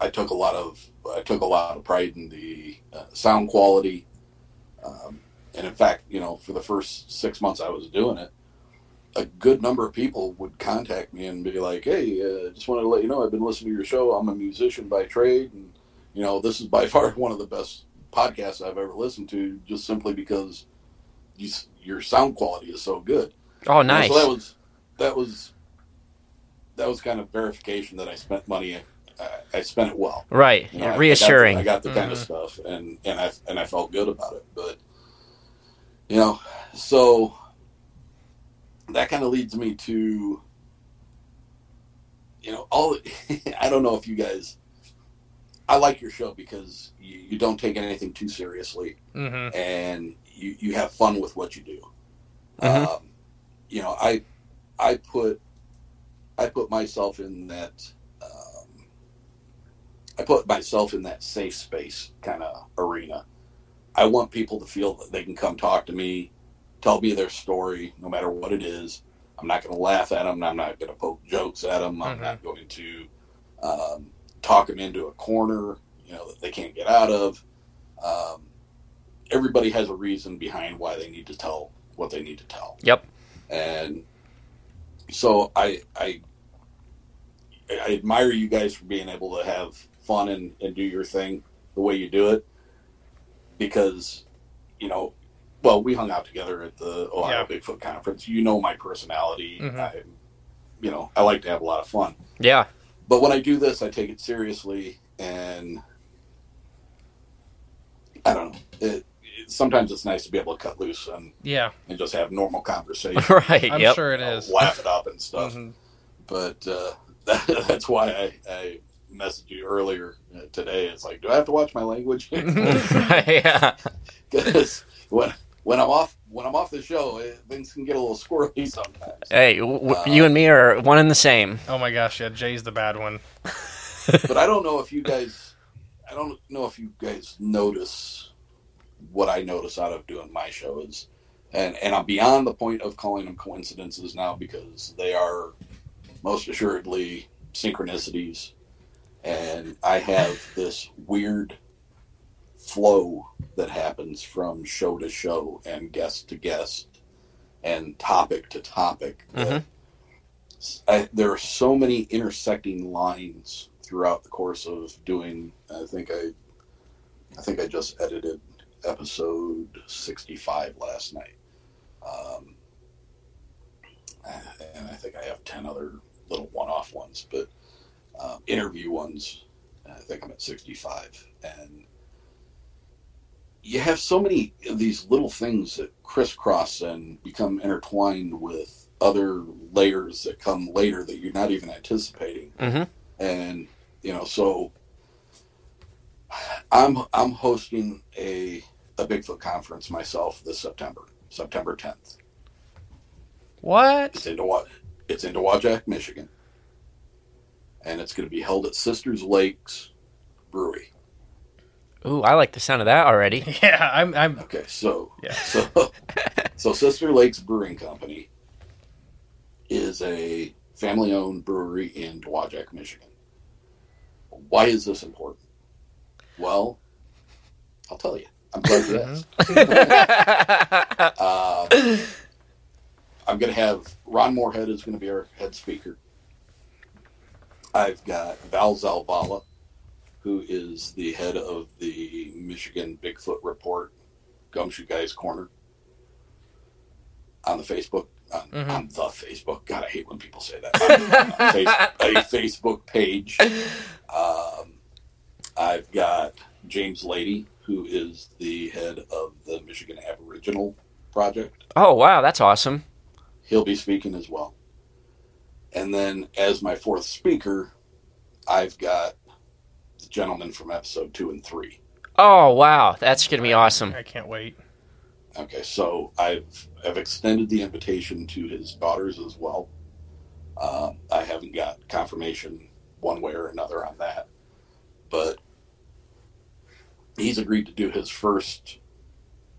[SPEAKER 4] I took a lot of I took a lot of pride in the uh, sound quality, um, and in fact, you know, for the first six months I was doing it, a good number of people would contact me and be like, "Hey, uh, just wanted to let you know I've been listening to your show. I'm a musician by trade, and you know, this is by far one of the best podcasts I've ever listened to, just simply because you, your sound quality is so good."
[SPEAKER 3] oh, nice.
[SPEAKER 4] so that was that was that was kind of verification that I spent money. I spent it well.
[SPEAKER 3] right.
[SPEAKER 4] You know,
[SPEAKER 3] yeah,
[SPEAKER 4] I-
[SPEAKER 3] reassuring.
[SPEAKER 4] I got the, I got the kind of
[SPEAKER 2] Mhm.
[SPEAKER 4] stuff, and and I and I felt good about it. But you know, so that kind of leads me to you know all. I don't know if you guys. I like your show because you, you don't take anything too seriously,
[SPEAKER 2] Mm-hmm.
[SPEAKER 4] and you you have fun with what you do.
[SPEAKER 3] Mhm.
[SPEAKER 4] Um, you know, I I put I put myself in that. I put myself in that safe space kind of arena. I want people to feel that they can come talk to me, tell me their story, no matter what it is. I'm not going to laugh at them. I'm not going to poke jokes at them. I'm
[SPEAKER 2] Mhm.
[SPEAKER 4] not going to um, talk them into a corner, you know, that they can't get out of. Um, everybody has a reason behind why they need to tell what they need to tell
[SPEAKER 3] Yep.
[SPEAKER 4] and so I, I I admire you guys for being able to have fun and, and do your thing the way you do it because you know well we hung out together at the Ohio Bigfoot conference you know my personality
[SPEAKER 2] Mhm.
[SPEAKER 4] I you know I like to have a lot of fun
[SPEAKER 3] Yeah.
[SPEAKER 4] but when I do this I take it seriously and I don't know it, it sometimes it's nice to be able to cut loose and,
[SPEAKER 2] Yeah,
[SPEAKER 4] and just have normal conversation
[SPEAKER 3] right.
[SPEAKER 2] I'm
[SPEAKER 3] yep.
[SPEAKER 2] sure it
[SPEAKER 4] you know,
[SPEAKER 2] is.
[SPEAKER 4] laugh it up and stuff.
[SPEAKER 2] Mhm.
[SPEAKER 4] But uh, that's why I, I messaged you earlier uh, today. It's like, do I have to watch my language?
[SPEAKER 3] yeah.
[SPEAKER 4] Because when when I'm off when I'm off the show, it, things can get a little squirrely sometimes.
[SPEAKER 3] Hey, w- w-
[SPEAKER 4] Uh,
[SPEAKER 3] you and me are one and the same.
[SPEAKER 2] Oh my gosh, yeah, Jay's the bad one.
[SPEAKER 4] But I don't know if you guys, I don't know if you guys notice what I notice out of doing my shows, and and I'm beyond the point of calling them coincidences now because they are most assuredly synchronicities, and I have this weird flow that happens from show to show and guest to guest and topic to topic. that I, there are so many intersecting lines throughout the course of doing. I think I, I think I just edited episode sixty-five last night, um, and I think I have ten other little one-off ones, but uh, interview ones. I think I'm at sixty-five, and you have so many of these little things that crisscross and become intertwined with other layers that come later that you're not even anticipating
[SPEAKER 3] Mhm.
[SPEAKER 4] and you know so i'm i'm hosting a a bigfoot conference myself this september september 10th
[SPEAKER 2] What?
[SPEAKER 4] it's in Dowa- it's in Dowagiac, michigan and it's going to be held at sisters lakes brewery
[SPEAKER 3] Ooh, I like the sound of that already.
[SPEAKER 2] Yeah, I'm. I'm.
[SPEAKER 4] Okay, so
[SPEAKER 2] Yeah.
[SPEAKER 4] so so Sister Lakes Brewing Company is a family-owned brewery in Dowagiac, Michigan. Why is this important? Well, I'll tell you. I'm glad you asked. Uh, I'm going to have Ron Morehead is going to be our head speaker. I've got Val Zalvala, who is the head of the Michigan Bigfoot Report Gumshoe Guys Corner on the Facebook. On,
[SPEAKER 2] Mhm.
[SPEAKER 4] on the Facebook. God, I hate when people say that. On, on face, a Facebook page. Um, I've got James Lady, who is the head of the Michigan Aboriginal Project.
[SPEAKER 3] oh wow, that's awesome.
[SPEAKER 4] He'll be speaking as well. And then, as my fourth speaker, I've got the gentleman from episode two and three.
[SPEAKER 3] Oh wow, that's gonna be awesome.
[SPEAKER 2] I can't wait.
[SPEAKER 4] Okay, so I've I've extended the invitation to his daughters as well. Uh, I haven't got confirmation one way or another on that, but he's agreed to do his first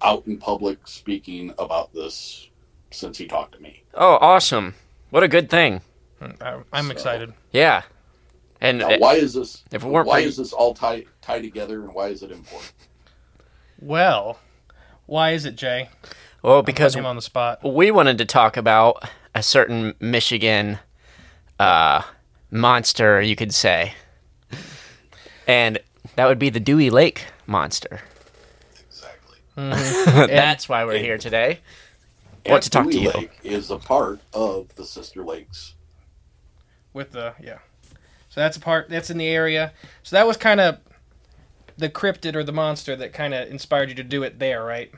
[SPEAKER 4] out in public speaking about this since he talked to me.
[SPEAKER 3] Oh, awesome! What a good thing.
[SPEAKER 2] I, I'm
[SPEAKER 4] So-
[SPEAKER 2] excited.
[SPEAKER 3] Yeah, and
[SPEAKER 4] Now, why is this?
[SPEAKER 3] if it weren't
[SPEAKER 4] why
[SPEAKER 3] for-
[SPEAKER 4] is this all tied tied together, and why is it important?
[SPEAKER 2] Well, why is it, Jay?
[SPEAKER 3] well, because
[SPEAKER 2] Put him on the spot.
[SPEAKER 3] we wanted to talk about a certain Michigan uh, monster, you could say, and that would be the Dewey Lake monster.
[SPEAKER 4] Exactly.
[SPEAKER 3] That's why we're here today. What to talk to
[SPEAKER 4] Dewey
[SPEAKER 3] you.
[SPEAKER 4] Lake is a part of the Sister Lakes.
[SPEAKER 2] With the yeah. So that's a part that's in the area. So that was kind of the cryptid or the monster that kind of inspired you to do it there, right?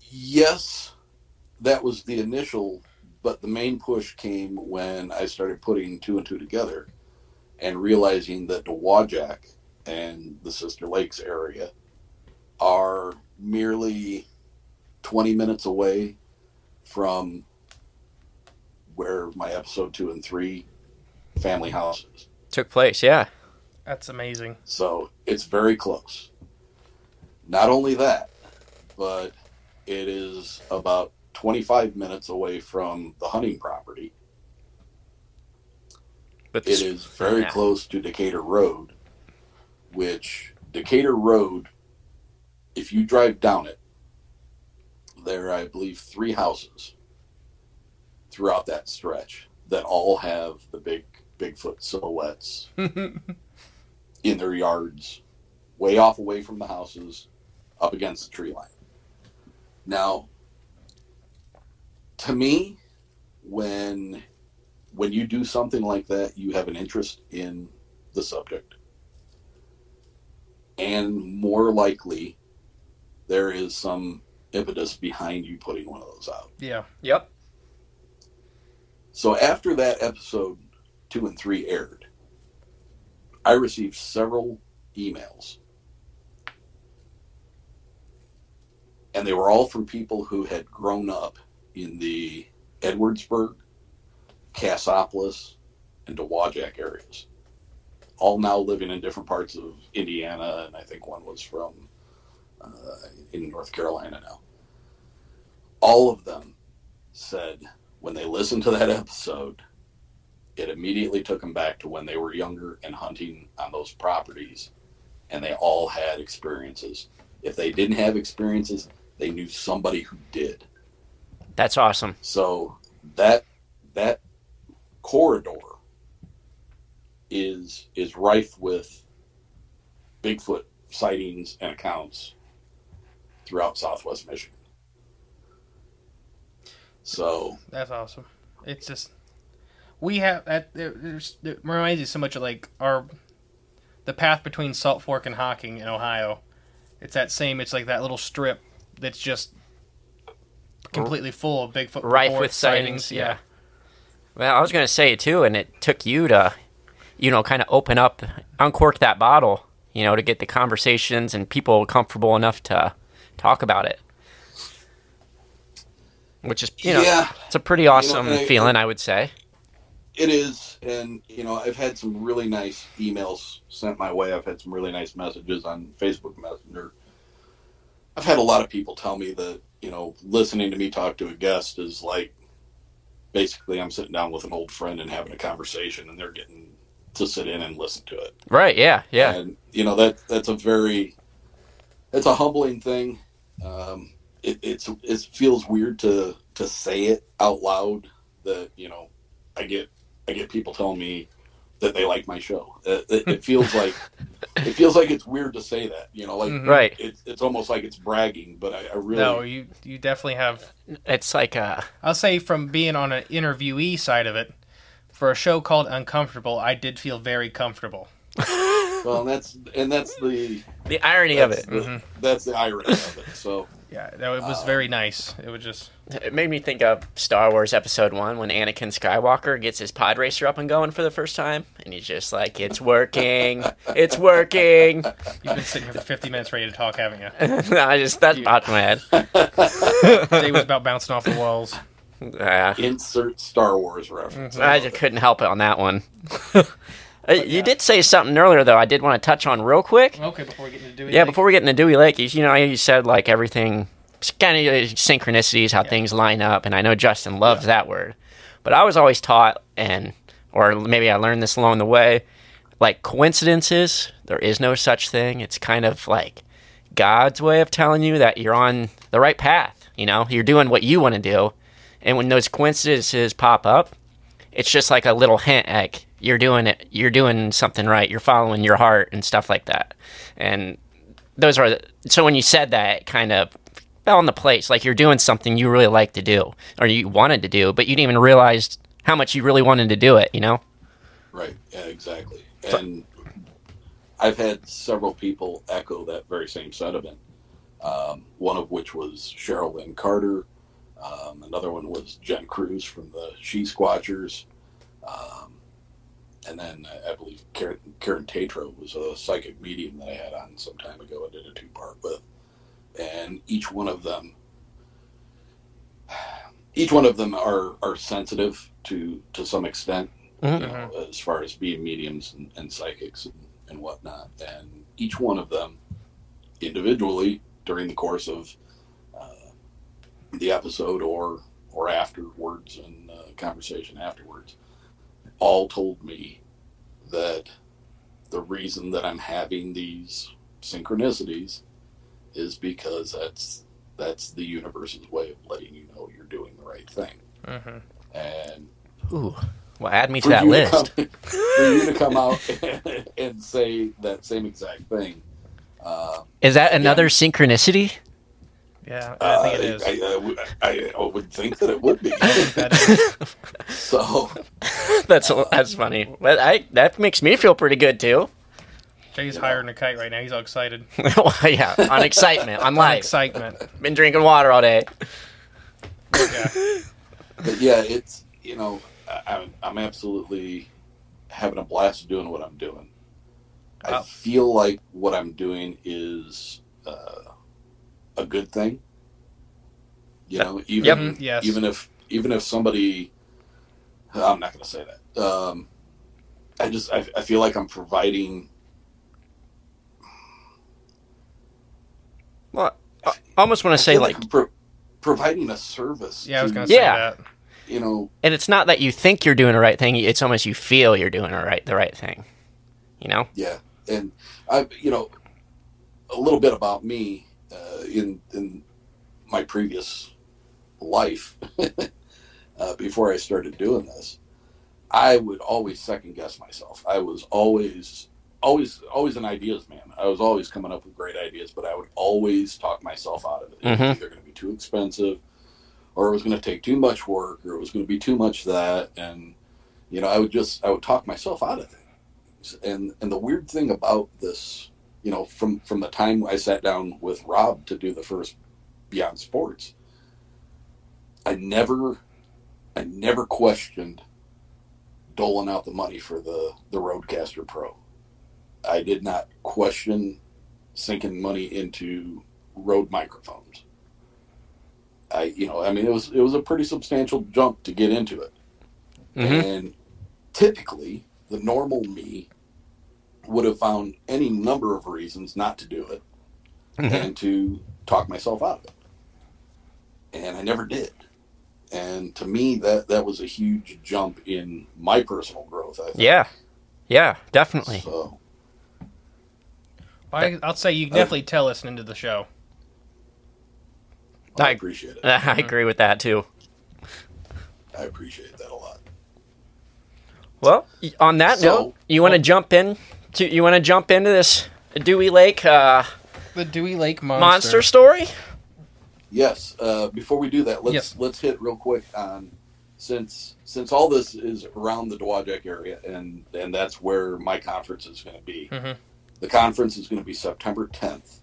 [SPEAKER 4] Yes, that was the initial, but the main push came when I started putting two and two together and realizing that Dowagiac and the Sister Lakes area are merely 20 minutes away from where my episode two and three family house is.
[SPEAKER 3] Took place, yeah.
[SPEAKER 2] That's amazing.
[SPEAKER 4] So it's very close. Not only that, but it is about 25 minutes away from the hunting property.
[SPEAKER 3] But
[SPEAKER 4] It is very
[SPEAKER 3] Yeah.
[SPEAKER 4] close to Decatur Road, which Decatur Road, if you drive down it, there are, I believe, three houses throughout that stretch that all have the big Bigfoot silhouettes in their yards, way off away from the houses, up against the tree line. Now, to me, when when you do something like that, you have an interest in the subject, and more likely, there is some impetus behind you putting one of those out.
[SPEAKER 2] Yeah.
[SPEAKER 3] Yep.
[SPEAKER 4] So after that episode two and three aired, I received several emails. And they were all from people who had grown up in the Edwardsburg, Cassopolis, and Dowagiac areas. All now living in different parts of Indiana, and I think one was from uh, in North Carolina now. All of them said, when they listened to that episode, it immediately took them back to when they were younger and hunting on those properties, and they all had experiences. If they didn't have experiences, they knew somebody who did.
[SPEAKER 3] That's awesome.
[SPEAKER 4] So that that corridor is is rife with Bigfoot sightings and accounts throughout Southwest Michigan. So
[SPEAKER 2] That's awesome. It's just we have that. It, there's- it reminds you so much of like our the path between Salt Fork and Hocking in Ohio. It's that same. It's like that little strip that's just completely full of Bigfoot
[SPEAKER 3] Rife with sightings. Yeah. Well, I was gonna say it too, and it took you to, you know, kind of open up, uncork that bottle, you know, to get the conversations and people comfortable enough to talk about it. Which is, you know,
[SPEAKER 4] yeah,
[SPEAKER 3] it's a pretty awesome
[SPEAKER 4] I-
[SPEAKER 3] feeling, I would say.
[SPEAKER 4] it is, and you know I've had some really nice emails sent my way. I've had some really nice messages on Facebook Messenger. I've had a lot of people tell me that you know listening to me talk to a guest is like basically I'm sitting down with an old friend and having a conversation, and they're getting to sit in and listen to it.
[SPEAKER 3] Right? Yeah. Yeah.
[SPEAKER 4] And you know that that's a very it's a humbling thing. Um, it, it's it feels weird to to say it out loud. That you know, I get I get people telling me that they like my show. It, it, it feels like it feels like it's weird to say that. You know, like
[SPEAKER 2] Mhm.
[SPEAKER 3] Right.
[SPEAKER 4] it's it's almost like it's bragging. But I, I really
[SPEAKER 2] No, you you definitely have.
[SPEAKER 3] It's like uh
[SPEAKER 2] I'll say from being on an interviewee side of it, for a show called Uncomfortable, I did feel very comfortable.
[SPEAKER 4] well, and that's and that's the
[SPEAKER 3] the irony of it.
[SPEAKER 4] the,
[SPEAKER 2] Mhm.
[SPEAKER 4] that's the irony of it. So
[SPEAKER 2] Yeah, no, it was very nice. It was just
[SPEAKER 3] It made me think of Star Wars Episode One when Anakin Skywalker gets his pod racer up and going for the first time, and he's just like, "It's working, it's working."
[SPEAKER 2] you've been sitting here for 50 minutes ready to talk, haven't you?
[SPEAKER 3] no, I just that popped in my head.
[SPEAKER 2] Jay was about bouncing off the walls.
[SPEAKER 3] Yeah.
[SPEAKER 4] insert Star Wars reference.
[SPEAKER 3] I just couldn't help it on that one. Uh, you did say something earlier, though. I did want to touch on real quick.
[SPEAKER 2] Okay, before we get into doing
[SPEAKER 3] Yeah, before we get into Dewey Lake, you, you know, you said like everything, kind of synchronicities, how things line up, and I know Justin loves that word. But I was always taught, and or maybe I learned this along the way, like coincidences. There is no such thing. It's kind of like God's way of telling you that you're on the right path. You know, you're doing what you want to do, and when those coincidences pop up, it's just like a little hint, like you're doing it, you're doing something right, you're following your heart and stuff like that. And those are the, so when you said that, it kind of fell into place, like you're doing something you really like to do or you wanted to do, but you didn't even realize how much you really wanted to do it. You know?
[SPEAKER 4] Right. Yeah, exactly. And I've had several people echo that very same sentiment. Um, one of which was Cheryl Lynn Carter. Um, another one was Jen Cruz from the She Squatchers. Um, and then I- I believe Karen, Karen Tatro was a psychic medium that I had on some time ago. I did a two part with. And each one of them each one of them are, are sensitive to, to some extent
[SPEAKER 3] Mhm.
[SPEAKER 4] you know, as far as being mediums and, and psychics and, and whatnot. And each one of them individually during the course of uh, the episode or or afterwards and uh, conversation afterwards all told me that the reason that I'm having these synchronicities is because that's that's the universe's way of letting you know you're doing the right thing.
[SPEAKER 2] hmm
[SPEAKER 4] And
[SPEAKER 3] Ooh. Well, add me to that list.
[SPEAKER 4] To come, for you to come out and say that same exact thing. Uh,
[SPEAKER 3] Is that another synchronicity?
[SPEAKER 2] Yeah, I think it is.
[SPEAKER 4] I, I, I would- I- I would think that it would be.
[SPEAKER 2] That is.
[SPEAKER 4] so,
[SPEAKER 3] that's that's funny. But I that makes me feel pretty good too.
[SPEAKER 2] Jay's higher than a kite right now. He's all excited.
[SPEAKER 3] well, yeah, on excitement, on
[SPEAKER 2] On
[SPEAKER 3] life.
[SPEAKER 2] excitement.
[SPEAKER 3] Been drinking water all day.
[SPEAKER 2] Yeah.
[SPEAKER 4] but yeah, it's you know, I, I'm- I'm absolutely having a blast doing what I'm doing. I feel like what I'm doing is uh, a good thing. You know, even
[SPEAKER 3] Yep.
[SPEAKER 2] Mhm, yes.
[SPEAKER 4] even if even if somebody, I'm not going to say that. Um, I just I, I feel like I'm providing.
[SPEAKER 3] Well, I almost want
[SPEAKER 4] I
[SPEAKER 3] to say
[SPEAKER 4] feel
[SPEAKER 3] like
[SPEAKER 4] pro- providing a service.
[SPEAKER 2] Yeah, I was gonna say
[SPEAKER 3] Yeah.
[SPEAKER 2] that.
[SPEAKER 4] you know,
[SPEAKER 3] And it's not that you think you're doing the right thing; it's almost you feel you're doing the right the right thing. You know?
[SPEAKER 4] yeah, and I, you know, a little bit about me uh, in in my previous life uh, before I started doing this, I would always second guess myself. I was always always always an ideas man. I was always coming up with great ideas, but I would always talk myself out of it. It was
[SPEAKER 3] Mhm.
[SPEAKER 4] either going to be too expensive, or it was going to take too much work, or it was going to be too much that, and you know, I would just I would talk myself out of things. And and the weird thing about this, you know, from from the time I sat down with Rob to do the first Beyond Sports, I never I never questioned doling out the money for the the RodeCaster Pro. I did not question sinking money into Rode microphones. I you know I mean it was it was a pretty substantial jump to get into it,
[SPEAKER 3] Mhm.
[SPEAKER 4] and typically the normal me would have found any number of reasons not to do it
[SPEAKER 3] Mhm.
[SPEAKER 4] and to talk myself out of it, and I never did. And to me, that that was a huge jump in my personal growth. I think.
[SPEAKER 3] Yeah, yeah, definitely.
[SPEAKER 4] So
[SPEAKER 2] I, I'll say you can definitely tell listening to the show.
[SPEAKER 4] I
[SPEAKER 3] I-
[SPEAKER 4] appreciate it.
[SPEAKER 3] I agree with that too.
[SPEAKER 4] I appreciate that a lot.
[SPEAKER 3] Well, on that
[SPEAKER 4] So-
[SPEAKER 3] note, you want to jump in? To, you want to jump into this Dewey Lake uh,
[SPEAKER 2] The Dewey Lake
[SPEAKER 3] monster.
[SPEAKER 2] monster.
[SPEAKER 3] story?
[SPEAKER 4] Yes. Uh, before we do that, let's
[SPEAKER 2] Yes.
[SPEAKER 4] let's hit real quick on since since all this is around the Dowagiac area, and and that's where my conference is going to be.
[SPEAKER 2] Mhm.
[SPEAKER 4] The conference is going to be September 10th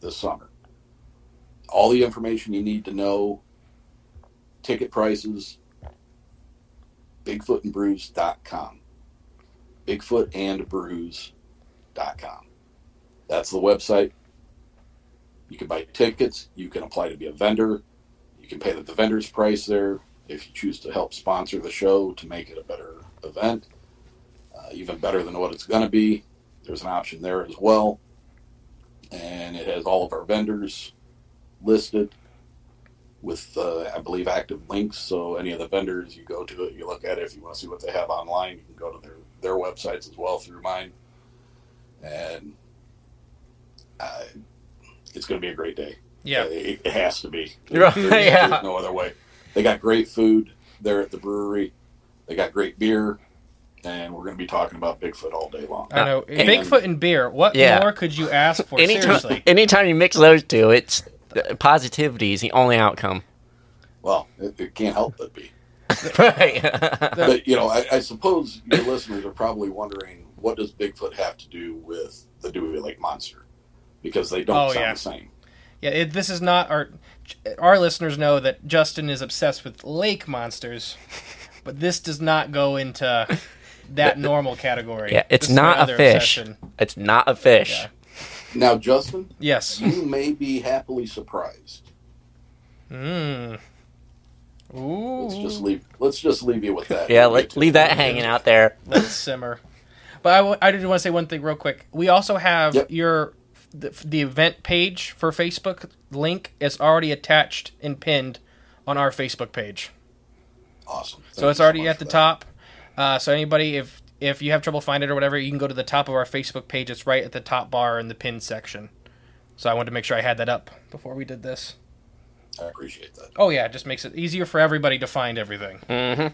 [SPEAKER 4] this summer. All the information you need to know, ticket prices, bigfootandbrews.com. Bigfootandbrews.com. That's the website. You can buy tickets. You can apply to be a vendor. You can pay the, the vendor's price there if you choose to help sponsor the show to make it a better event, uh, even better than what it's going to be. There's an option there as well. And it has all of our vendors listed with, uh, I believe, active links. So any of the vendors, you go to it, you look at it. If you want to see what they have online, you can go to their, their websites as well through mine. And uh, it's going to be a great day.
[SPEAKER 2] Yeah.
[SPEAKER 4] It, it has to be.
[SPEAKER 3] Right,
[SPEAKER 4] There's,
[SPEAKER 3] yeah.
[SPEAKER 4] there's no other way. They got great food there at the brewery. They got great beer, and we're going to be talking about Bigfoot all day long.
[SPEAKER 2] I know.
[SPEAKER 4] And-
[SPEAKER 2] Bigfoot and beer. What
[SPEAKER 3] Yeah.
[SPEAKER 2] more could you ask for?
[SPEAKER 3] Anytime,
[SPEAKER 2] Seriously.
[SPEAKER 3] anytime you mix those two, it's uh, positivity is the only outcome.
[SPEAKER 4] Well, it, it can't help but be.
[SPEAKER 3] Right.
[SPEAKER 4] But you know, I, I suppose your listeners are probably wondering what does Bigfoot have to do with the Dewey Lake Monster, because they don't
[SPEAKER 2] Oh,
[SPEAKER 4] sound
[SPEAKER 2] yeah.
[SPEAKER 4] the same.
[SPEAKER 2] Yeah, it, this is not our. Our listeners know that Justin is obsessed with lake monsters, but this does not go into that normal category.
[SPEAKER 3] yeah, it's
[SPEAKER 2] This
[SPEAKER 3] not a fish.
[SPEAKER 2] obsession.
[SPEAKER 3] It's not a fish.
[SPEAKER 2] Yeah.
[SPEAKER 4] Now, Justin,
[SPEAKER 2] Yes.
[SPEAKER 4] you may be happily surprised.
[SPEAKER 2] Mm. Ooh.
[SPEAKER 4] Let's just leave. Let's just leave you with that.
[SPEAKER 3] Yeah, let, leave that hanging out there.
[SPEAKER 2] Let's simmer. But I, w- I did want to say one thing real quick. We also have
[SPEAKER 4] Yep.
[SPEAKER 2] your the, the event page for Facebook link is already attached and pinned on our Facebook page.
[SPEAKER 4] Awesome.
[SPEAKER 2] So it's already
[SPEAKER 4] much
[SPEAKER 2] at the
[SPEAKER 4] that.
[SPEAKER 2] top. Uh, so anybody, if if you have trouble finding it or whatever, you can go to the top of our Facebook page. It's right at the top bar in the pin section. So I wanted to make sure I had that up before we did this.
[SPEAKER 4] I appreciate that.
[SPEAKER 2] Oh yeah, it just makes it easier for everybody to find everything.
[SPEAKER 3] hmm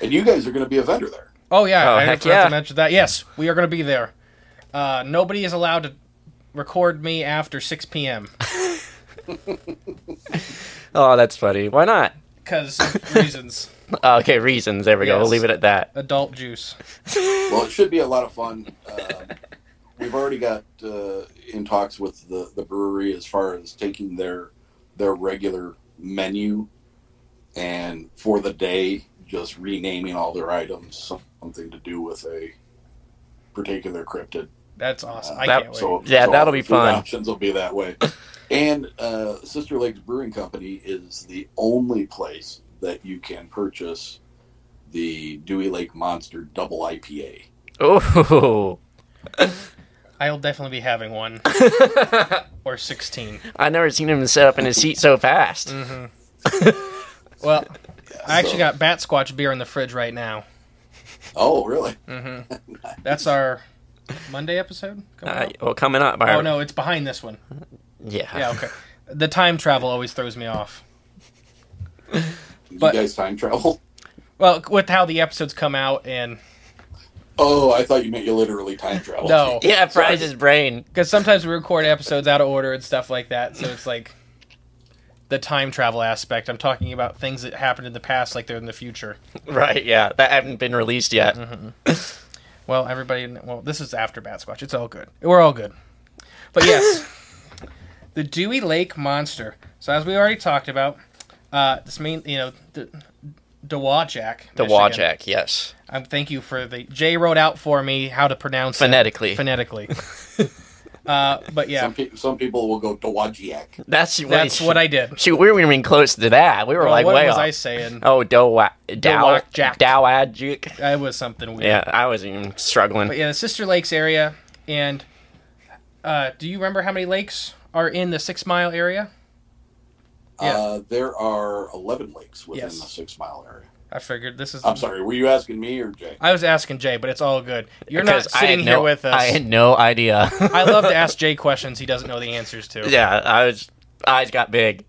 [SPEAKER 4] And you guys are going to be a vendor there.
[SPEAKER 2] Oh yeah,
[SPEAKER 3] Oh,
[SPEAKER 2] I
[SPEAKER 3] heck
[SPEAKER 2] forgot
[SPEAKER 3] yeah.
[SPEAKER 2] to mention that. Yes, we are going to be there. Uh, nobody is allowed to record me after 6 p.m.
[SPEAKER 3] Oh, that's funny. Why not?
[SPEAKER 2] because reasons.
[SPEAKER 3] Oh, okay, reasons. There we go. We'll leave it at that.
[SPEAKER 2] Adult juice.
[SPEAKER 4] Well, it should be a lot of fun. Um, we've already got uh, in talks with the, the brewery as far as taking their their regular menu and for the day just renaming all their items something to do with a particular cryptid.
[SPEAKER 2] That's awesome. I
[SPEAKER 3] That-
[SPEAKER 2] can't wait.
[SPEAKER 4] So
[SPEAKER 3] Yeah,
[SPEAKER 4] so
[SPEAKER 3] that'll be fun.
[SPEAKER 4] Options will be that way. And uh, Sister Lakes Brewing Company is the only place that you can purchase the Dewey Lake Monster Double IPA.
[SPEAKER 3] Oh,
[SPEAKER 2] I'll definitely be having one or 16.
[SPEAKER 3] I've never seen him set up in his seat so fast.
[SPEAKER 2] Mm. Well, I actually got Bat Squatch beer in the fridge right now.
[SPEAKER 4] Oh, really?
[SPEAKER 2] That's our Monday episode. coming
[SPEAKER 3] Uh, well, coming up.
[SPEAKER 2] oh no, it's behind this one.
[SPEAKER 3] Yeah.
[SPEAKER 2] Yeah, okay. The time travel always throws me off.
[SPEAKER 4] You
[SPEAKER 2] But-
[SPEAKER 4] guys time travel?
[SPEAKER 2] Well, with how the episodes come out, and
[SPEAKER 4] Oh, I thought you meant you literally time travel.
[SPEAKER 2] no,
[SPEAKER 3] Yeah, it fries his brain.
[SPEAKER 2] because sometimes we record episodes out of order and stuff like that. So it's like the time travel aspect. I'm talking about things that happened in the past, like they're in the future.
[SPEAKER 3] Right, yeah. That haven't been released yet.
[SPEAKER 2] Well, everybody. Well, this is after Bat Squatch. It's all good. We're all good. But yes, the Dewey Lake Monster. So as we already talked about, uh, this main, you know, the Dewajak.
[SPEAKER 3] The
[SPEAKER 2] Michigan.
[SPEAKER 3] Wajak, yes.
[SPEAKER 2] Um, thank you for the Jay wrote out for me how to pronounce
[SPEAKER 3] Phonetically.
[SPEAKER 2] it phonetically. uh, but yeah,
[SPEAKER 4] Some, pe- some people will go Dowagiac.
[SPEAKER 3] That's what,
[SPEAKER 2] that's what I did.
[SPEAKER 3] Shoot, we weren't even close to that. We were
[SPEAKER 2] Well,
[SPEAKER 3] like
[SPEAKER 2] what
[SPEAKER 3] way
[SPEAKER 2] was
[SPEAKER 3] off.
[SPEAKER 2] I saying?
[SPEAKER 3] Oh, Dow Dow
[SPEAKER 2] Dewajak.
[SPEAKER 3] Dowajik.
[SPEAKER 2] That was something weird.
[SPEAKER 3] Yeah, I was even struggling.
[SPEAKER 2] But yeah, the Sister Lakes area, and uh, do you remember how many lakes are in the Six Mile area? Yeah.
[SPEAKER 4] Uh, there are 11 lakes within
[SPEAKER 2] Yes.
[SPEAKER 4] the six mile area.
[SPEAKER 2] I figured this is.
[SPEAKER 4] I'm sorry, were you asking me or Jay?
[SPEAKER 2] I was asking Jay, but it's all good. You're not
[SPEAKER 3] I
[SPEAKER 2] sitting
[SPEAKER 3] had
[SPEAKER 2] here
[SPEAKER 3] no-
[SPEAKER 2] with us.
[SPEAKER 3] I had no idea.
[SPEAKER 2] I love to ask Jay questions he doesn't know the answers to.
[SPEAKER 3] yeah, I was eyes got big.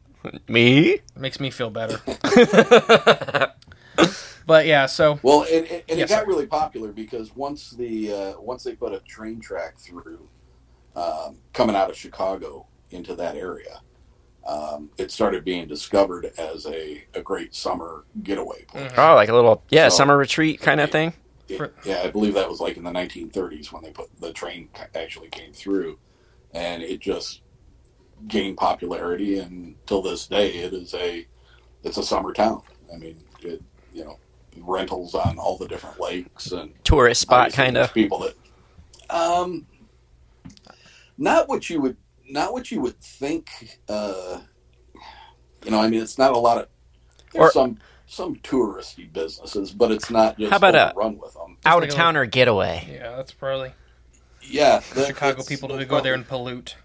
[SPEAKER 3] Me?
[SPEAKER 2] It makes me feel better. but yeah, so
[SPEAKER 4] Well, and, and, and
[SPEAKER 2] Yes,
[SPEAKER 4] it got
[SPEAKER 2] sir.
[SPEAKER 4] really popular because once the uh, once they put a train track through um, coming out of Chicago into that area, um, it started being discovered as a, a great summer getaway place.
[SPEAKER 3] Oh, like a little yeah,
[SPEAKER 4] So-
[SPEAKER 3] summer retreat kind of thing.
[SPEAKER 4] It-
[SPEAKER 2] For-
[SPEAKER 4] yeah, I believe that was like in the 1930s when they put the train actually came through, and it just gained popularity. And till this day, it is a it's a summer town. I mean, it you know rentals on all the different lakes and
[SPEAKER 3] Tourist spot kind of.
[SPEAKER 4] people that um not what you would not what you would think. Uh, you know, I mean, it's not a lot of there's
[SPEAKER 3] Or-
[SPEAKER 4] some some touristy businesses, but it's not just
[SPEAKER 3] How about a-
[SPEAKER 4] run with them.
[SPEAKER 3] Out of
[SPEAKER 2] town
[SPEAKER 3] or getaway.
[SPEAKER 2] yeah, that's probably
[SPEAKER 4] Yeah, that-
[SPEAKER 2] Chicago people
[SPEAKER 4] that's
[SPEAKER 2] to go there and pollute.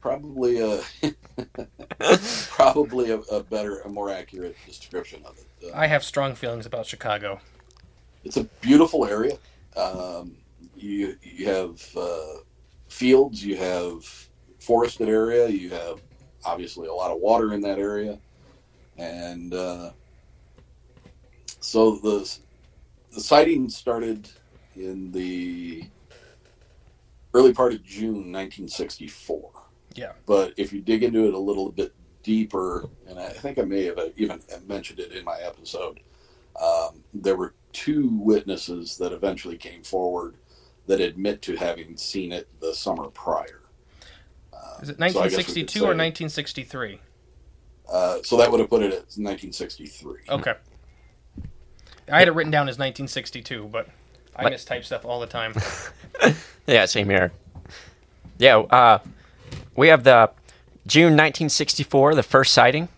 [SPEAKER 4] probably, yeah, probably a probably a, a better, a more accurate description of it. Uh,
[SPEAKER 2] I have strong feelings about Chicago.
[SPEAKER 4] it's a beautiful area. Um, you you have uh, fields, you have forested area, you have obviously a lot of water in that area, and uh, so the the sighting started in the early part of June 1964.
[SPEAKER 2] Yeah.
[SPEAKER 4] But if you dig into it a little bit deeper, and I think I may have even mentioned it in my episode, um, there were two witnesses that eventually came forward that admit to having seen it the summer prior. Uh,
[SPEAKER 2] Is it
[SPEAKER 4] so I guess we could
[SPEAKER 2] 1962 or 1963?
[SPEAKER 4] Uh, so that would have put it at 1963.
[SPEAKER 2] Okay. I had it written down as 1962, but I
[SPEAKER 3] What?
[SPEAKER 2] mistype stuff all the time.
[SPEAKER 3] Yeah, same here. Yeah, uh, we have the June 1964, the first sighting.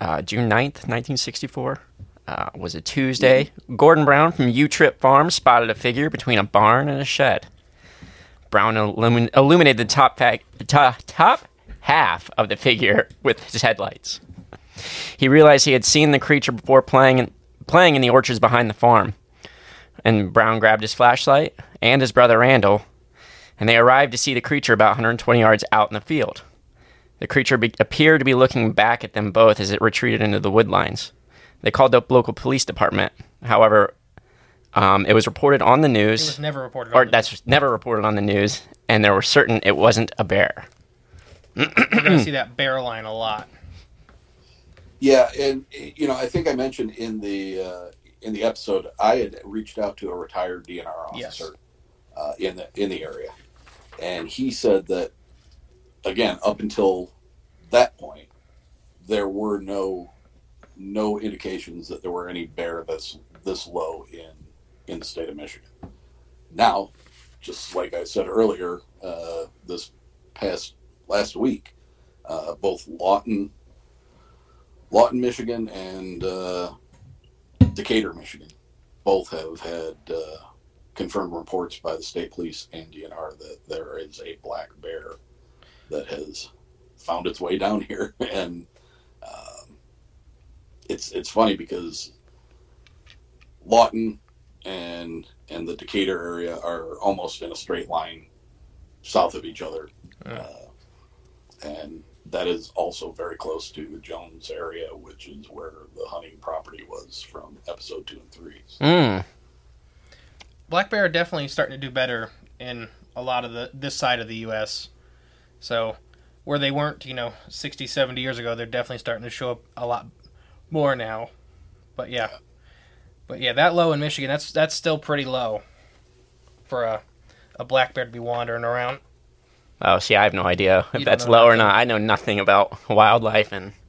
[SPEAKER 3] Uh, June 9th, 1964. Uh, was a Tuesday. Gordon Brown from U Trip Farm spotted a figure between a barn and a shed. Brown illumin- illuminated the top, to- top half of the figure with his headlights. He realized he had seen the creature before playing in, playing in the orchards behind the farm. And Brown grabbed his flashlight and his brother Randall, and they arrived to see the creature about 120 yards out in the field. The creature be- appeared to be looking back at them both as it retreated into the woodlines. They called the local police department. However, um, it was reported on the
[SPEAKER 2] It
[SPEAKER 3] news,
[SPEAKER 2] was never reported.
[SPEAKER 3] or
[SPEAKER 2] the-
[SPEAKER 3] that's never reported on the news, and they were certain it wasn't a bear.
[SPEAKER 2] We're going to see that bear line a lot.
[SPEAKER 4] Yeah, and you know, I think I mentioned in the uh, in the episode I had reached out to a retired DNR
[SPEAKER 2] Yes.
[SPEAKER 4] officer uh, in the in the area, and he said that again, up until that point, there were no no indications that there were any bear this this low in in the state of Michigan. Now, just like I said earlier, uh, this past last week, uh, both Lawton Lawton, Michigan, and uh, Decatur, Michigan, both have had uh, confirmed reports by the state police and DNR that there is a black bear that has found its way down here, and um, it's it's funny because Lawton and and the Decatur area are almost in a straight line south of each other, uh, and that is also very close to the Jones area, which is where the hunting property was from episode two and three. So,
[SPEAKER 3] Mm.
[SPEAKER 2] Black bear are definitely starting to do better in a lot of the this side of the U.S. So where they weren't, you know, 60, 70 years ago, they're definitely starting to show up a lot more now. But yeah, but yeah, that low in Michigan, that's that's still pretty low for a a black bear to be wandering around.
[SPEAKER 3] Oh, see, I have no idea if that's low or not. I know nothing about wildlife and.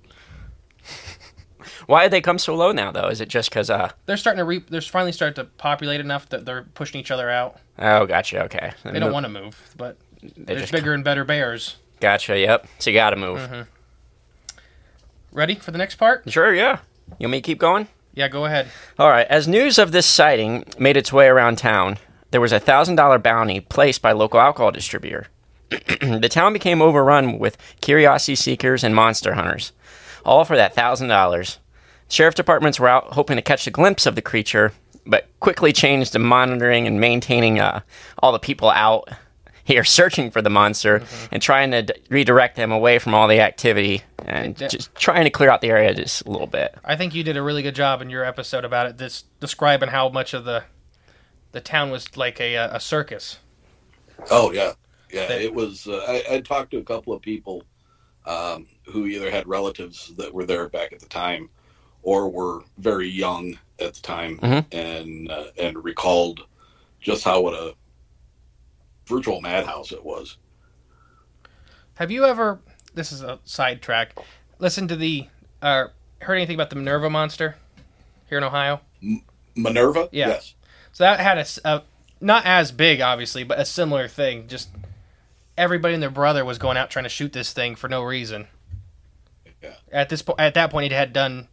[SPEAKER 3] Why did they come so low now, though? Is it just because, uh,
[SPEAKER 2] They're starting to re- they're finally starting to populate enough that they're pushing each other out.
[SPEAKER 3] oh, gotcha, okay.
[SPEAKER 2] They don't want to move, but there's bigger and better bears.
[SPEAKER 3] Gotcha, yep. So you gotta move.
[SPEAKER 2] Mm-hmm. Ready for the next part?
[SPEAKER 3] Sure, yeah. You want me to keep going?
[SPEAKER 2] Yeah, go ahead.
[SPEAKER 3] All right. As news of this sighting made its way around town, there was a thousand dollar bounty placed by local alcohol distributor. the town became overrun with curiosity seekers and monster hunters, all for that thousand dollars. Sheriff departments were out hoping to catch a glimpse of the creature, but quickly changed to monitoring and maintaining uh, all the people out here searching for the monster and trying to d- redirect them away from all the activity and
[SPEAKER 2] Yeah.
[SPEAKER 3] just trying to clear out the area just a little bit.
[SPEAKER 2] I think you did a really good job in your episode about it, this describing how much of the the town was like a uh, a circus.
[SPEAKER 4] Oh yeah, yeah.
[SPEAKER 2] That-
[SPEAKER 4] It was. Uh, I, I talked to a couple of people um, who either had relatives that were there back at the time, or were very young at the time,
[SPEAKER 3] Mhm.
[SPEAKER 4] and uh, and recalled just how what a virtual madhouse it was.
[SPEAKER 2] Have you ever? This is a sidetrack. Listen to the. Uh, heard anything about the Minerva monster here in Ohio?
[SPEAKER 4] Minerva.
[SPEAKER 2] Yeah.
[SPEAKER 4] Yes.
[SPEAKER 2] So that had a not as big, obviously, but a similar thing. Just everybody and their brother was going out trying to shoot this thing for no reason.
[SPEAKER 4] Yeah.
[SPEAKER 2] At this point, at that point, he had done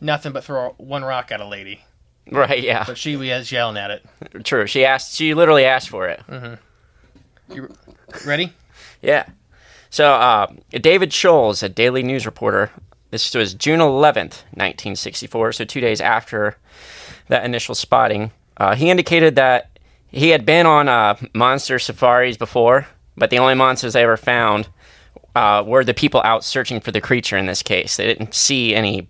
[SPEAKER 2] nothing but throw one rock at a lady,
[SPEAKER 3] Right, yeah.
[SPEAKER 2] but she was yelling at it.
[SPEAKER 3] True. She asked. She literally asked for it.
[SPEAKER 2] You ready?
[SPEAKER 3] Yeah. So uh, David Scholes, a Daily News reporter, this was June 11th, 1964. So two days after that initial spotting, uh, he indicated that he had been on uh, monster safaris before, but the only monsters they ever found uh, were the people out searching for the creature. In this case, they didn't see any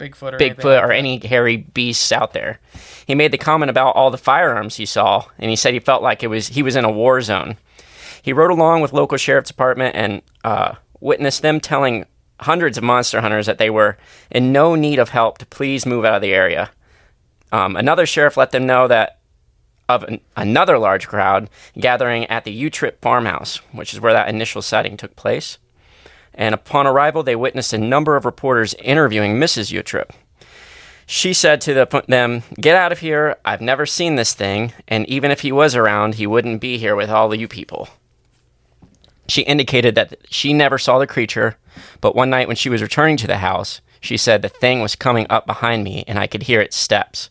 [SPEAKER 2] Bigfoot or
[SPEAKER 3] Bigfoot or any hairy beasts out there. He made the comment about all the firearms he saw, and he said he felt like it was he was in a war zone. He rode along with local sheriff's department and uh, witnessed them telling hundreds of monster hunters that they were in no need of help to please move out of the area. Um, another sheriff let them know that of an, another large crowd gathering at the U-Trip farmhouse, which is where that initial sighting took place. And upon arrival, they witnessed a number of reporters interviewing Mrs. Utrip. She said to the, them, Get out of here. I've never seen this thing. And even if he was around, he wouldn't be here with all of you people. She indicated that she never saw the creature, but one night when she was returning to the house, she said the thing was coming up behind me and I could hear its steps.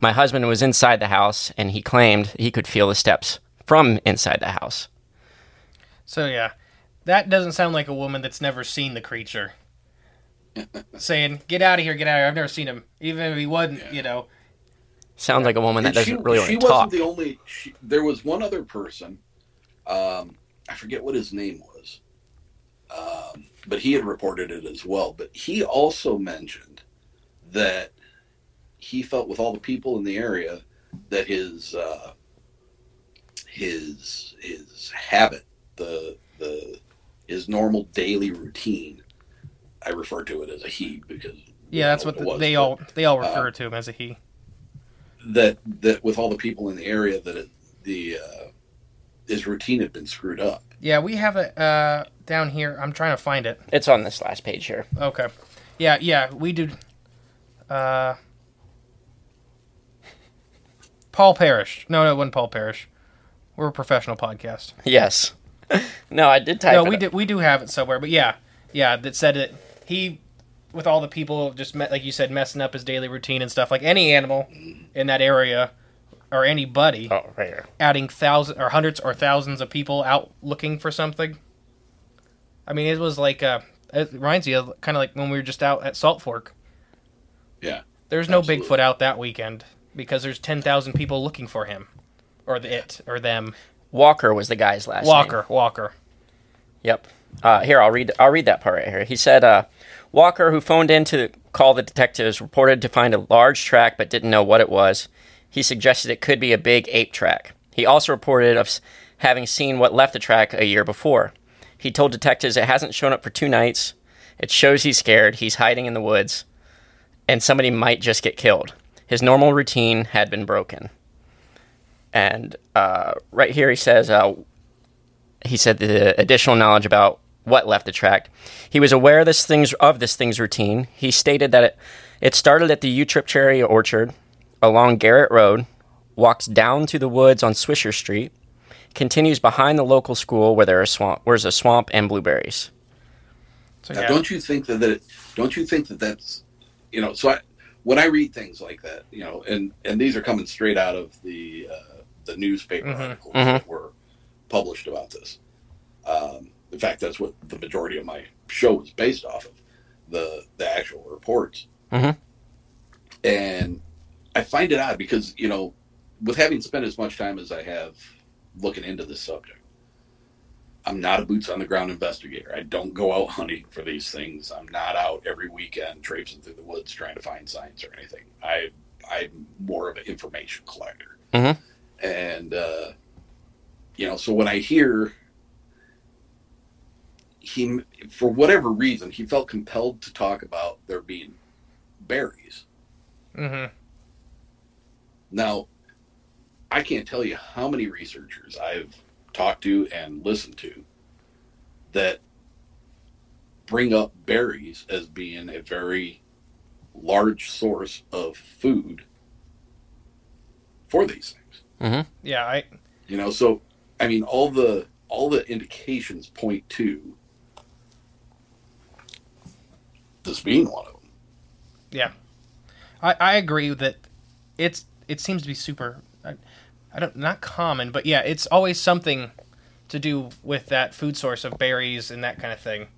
[SPEAKER 3] My husband was inside the house and he claimed he could feel the steps from inside the house.
[SPEAKER 2] So yeah, that doesn't sound like a woman that's never seen the creature. Saying, "Get out of here! Get out of here! I've never seen him. Even if he wasn't, you know."
[SPEAKER 3] Sounds like a woman that
[SPEAKER 4] And
[SPEAKER 3] doesn't really want
[SPEAKER 4] she
[SPEAKER 3] to
[SPEAKER 4] wasn't
[SPEAKER 3] talk.
[SPEAKER 4] the only. She, there was one other person. Um, I forget what his name was, um, but he had reported it as well. But he also mentioned that he felt with all the people in the area that his uh, his his habit, the the his normal daily routine. I refer to it as a he because
[SPEAKER 2] Yeah, that's
[SPEAKER 4] I
[SPEAKER 2] what
[SPEAKER 4] don't
[SPEAKER 2] the, they
[SPEAKER 4] it was,
[SPEAKER 2] all they all
[SPEAKER 4] uh,
[SPEAKER 2] refer to him as a he.
[SPEAKER 4] that that with all the people in the area that it, the uh, his routine had been screwed up.
[SPEAKER 2] Yeah, we have it uh, down here. I'm trying to find it.
[SPEAKER 3] It's on this last page here.
[SPEAKER 2] Okay. Yeah, yeah, we do. Uh, Paul Parrish. No, no, it wasn't Paul Parrish. We're a professional podcast.
[SPEAKER 3] Yes. no, I did type
[SPEAKER 2] no,
[SPEAKER 3] it
[SPEAKER 2] we
[SPEAKER 3] up.
[SPEAKER 2] do. We do have it somewhere, but yeah, yeah, that said that he, with all the people, just met, like you said, messing up his daily routine and stuff. Like any animal in that area, or anybody,
[SPEAKER 3] Oh, right here.
[SPEAKER 2] adding thousands or hundreds or thousands of people out looking for something. I mean, it was like uh, it reminds you of kind of like when we were just out at Salt Fork.
[SPEAKER 4] Yeah.
[SPEAKER 2] There's no
[SPEAKER 4] Absolutely.
[SPEAKER 2] Bigfoot out that weekend because there's 10,000 people looking for him. Or the it, or them.
[SPEAKER 3] Walker was the guy's last name.
[SPEAKER 2] Walker, Walker.
[SPEAKER 3] Yep. Uh, here, I'll read. I'll read that part right here. He said, uh, Walker, who phoned in to call the detectives, reported to find a large track but didn't know what it was. He suggested it could be a big ape track. He also reported of having seen what left the track a year before. He told detectives it hasn't shown up for two nights. It shows he's scared. He's hiding in the woods, and somebody might just get killed. His normal routine had been broken. And uh, right here, he says, uh, he said the additional knowledge about what left the track. He was aware of this thing's of this thing's routine. He stated that it it started at the U Trip Cherry Orchard along Garrett Road, walks down to the woods on Swisher Street, continues behind the local school where there are swamp where's a swamp and blueberries.
[SPEAKER 2] So
[SPEAKER 4] Now, don't you think that, that don't you think that that's you know so I, when I read things like that you know and and these are coming straight out of the uh, the newspaper
[SPEAKER 2] Mhm.
[SPEAKER 4] articles
[SPEAKER 3] Mhm.
[SPEAKER 4] that were published about this. Um, in fact, that's what the majority of my show is based off of the the actual reports.
[SPEAKER 3] Mhm.
[SPEAKER 4] And I find it odd because you know with having spent as much time as I have looking into this subject. I'm not a boots on the ground investigator. I don't go out hunting for these things. I'm not out every weekend traipsing through the woods trying to find signs or anything. I I'm more of an information collector.
[SPEAKER 3] Mhm.
[SPEAKER 4] And uh, you know, so when I hear he, for whatever reason, he felt compelled to talk about there being berries.
[SPEAKER 2] hmm
[SPEAKER 4] Now, I can't tell you how many researchers I've talked to and listened to that bring up berries as being a very large source of food for these things.
[SPEAKER 2] Yeah, I
[SPEAKER 4] You know, so I mean all the all the indications point to this being one of them.
[SPEAKER 2] yeah. I, I agree that it's it seems to be super I, I don't not common, but yeah, it's always something to do with that food source of berries and that kind of thing.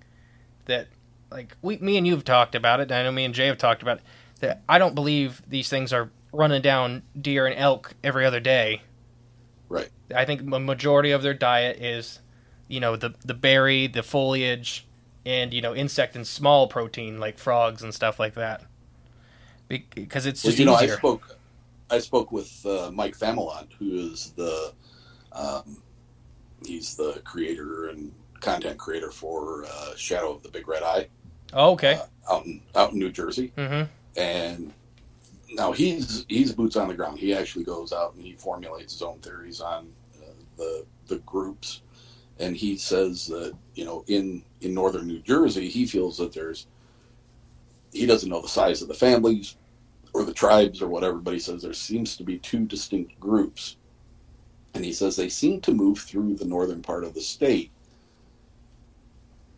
[SPEAKER 2] That like we me and you have talked about it, and I know me and Jay have talked about it, that I don't believe these things are running down deer and elk every other day.
[SPEAKER 4] Right.
[SPEAKER 2] I think a majority of their diet is, you know, the the berry, the foliage, and you know, insect and small protein like frogs and stuff like that. Because it's
[SPEAKER 4] Well,
[SPEAKER 2] just
[SPEAKER 4] you know, I spoke, I spoke with uh, Mike Famelon, who is the, um, he's the creator and content creator for uh, Shadow of the Big Red Eye
[SPEAKER 2] oh, okay.
[SPEAKER 4] uh, out in out in New Jersey,
[SPEAKER 2] mm-hmm.
[SPEAKER 4] and now he's he's boots on the ground. He actually goes out and he formulates his own theories on uh, the the groups, and he says that you know in in northern New Jersey, he feels that there's he doesn't know the size of the families or the tribes or whatever, but he says there seems to be two distinct groups, and he says they seem to move through the northern part of the state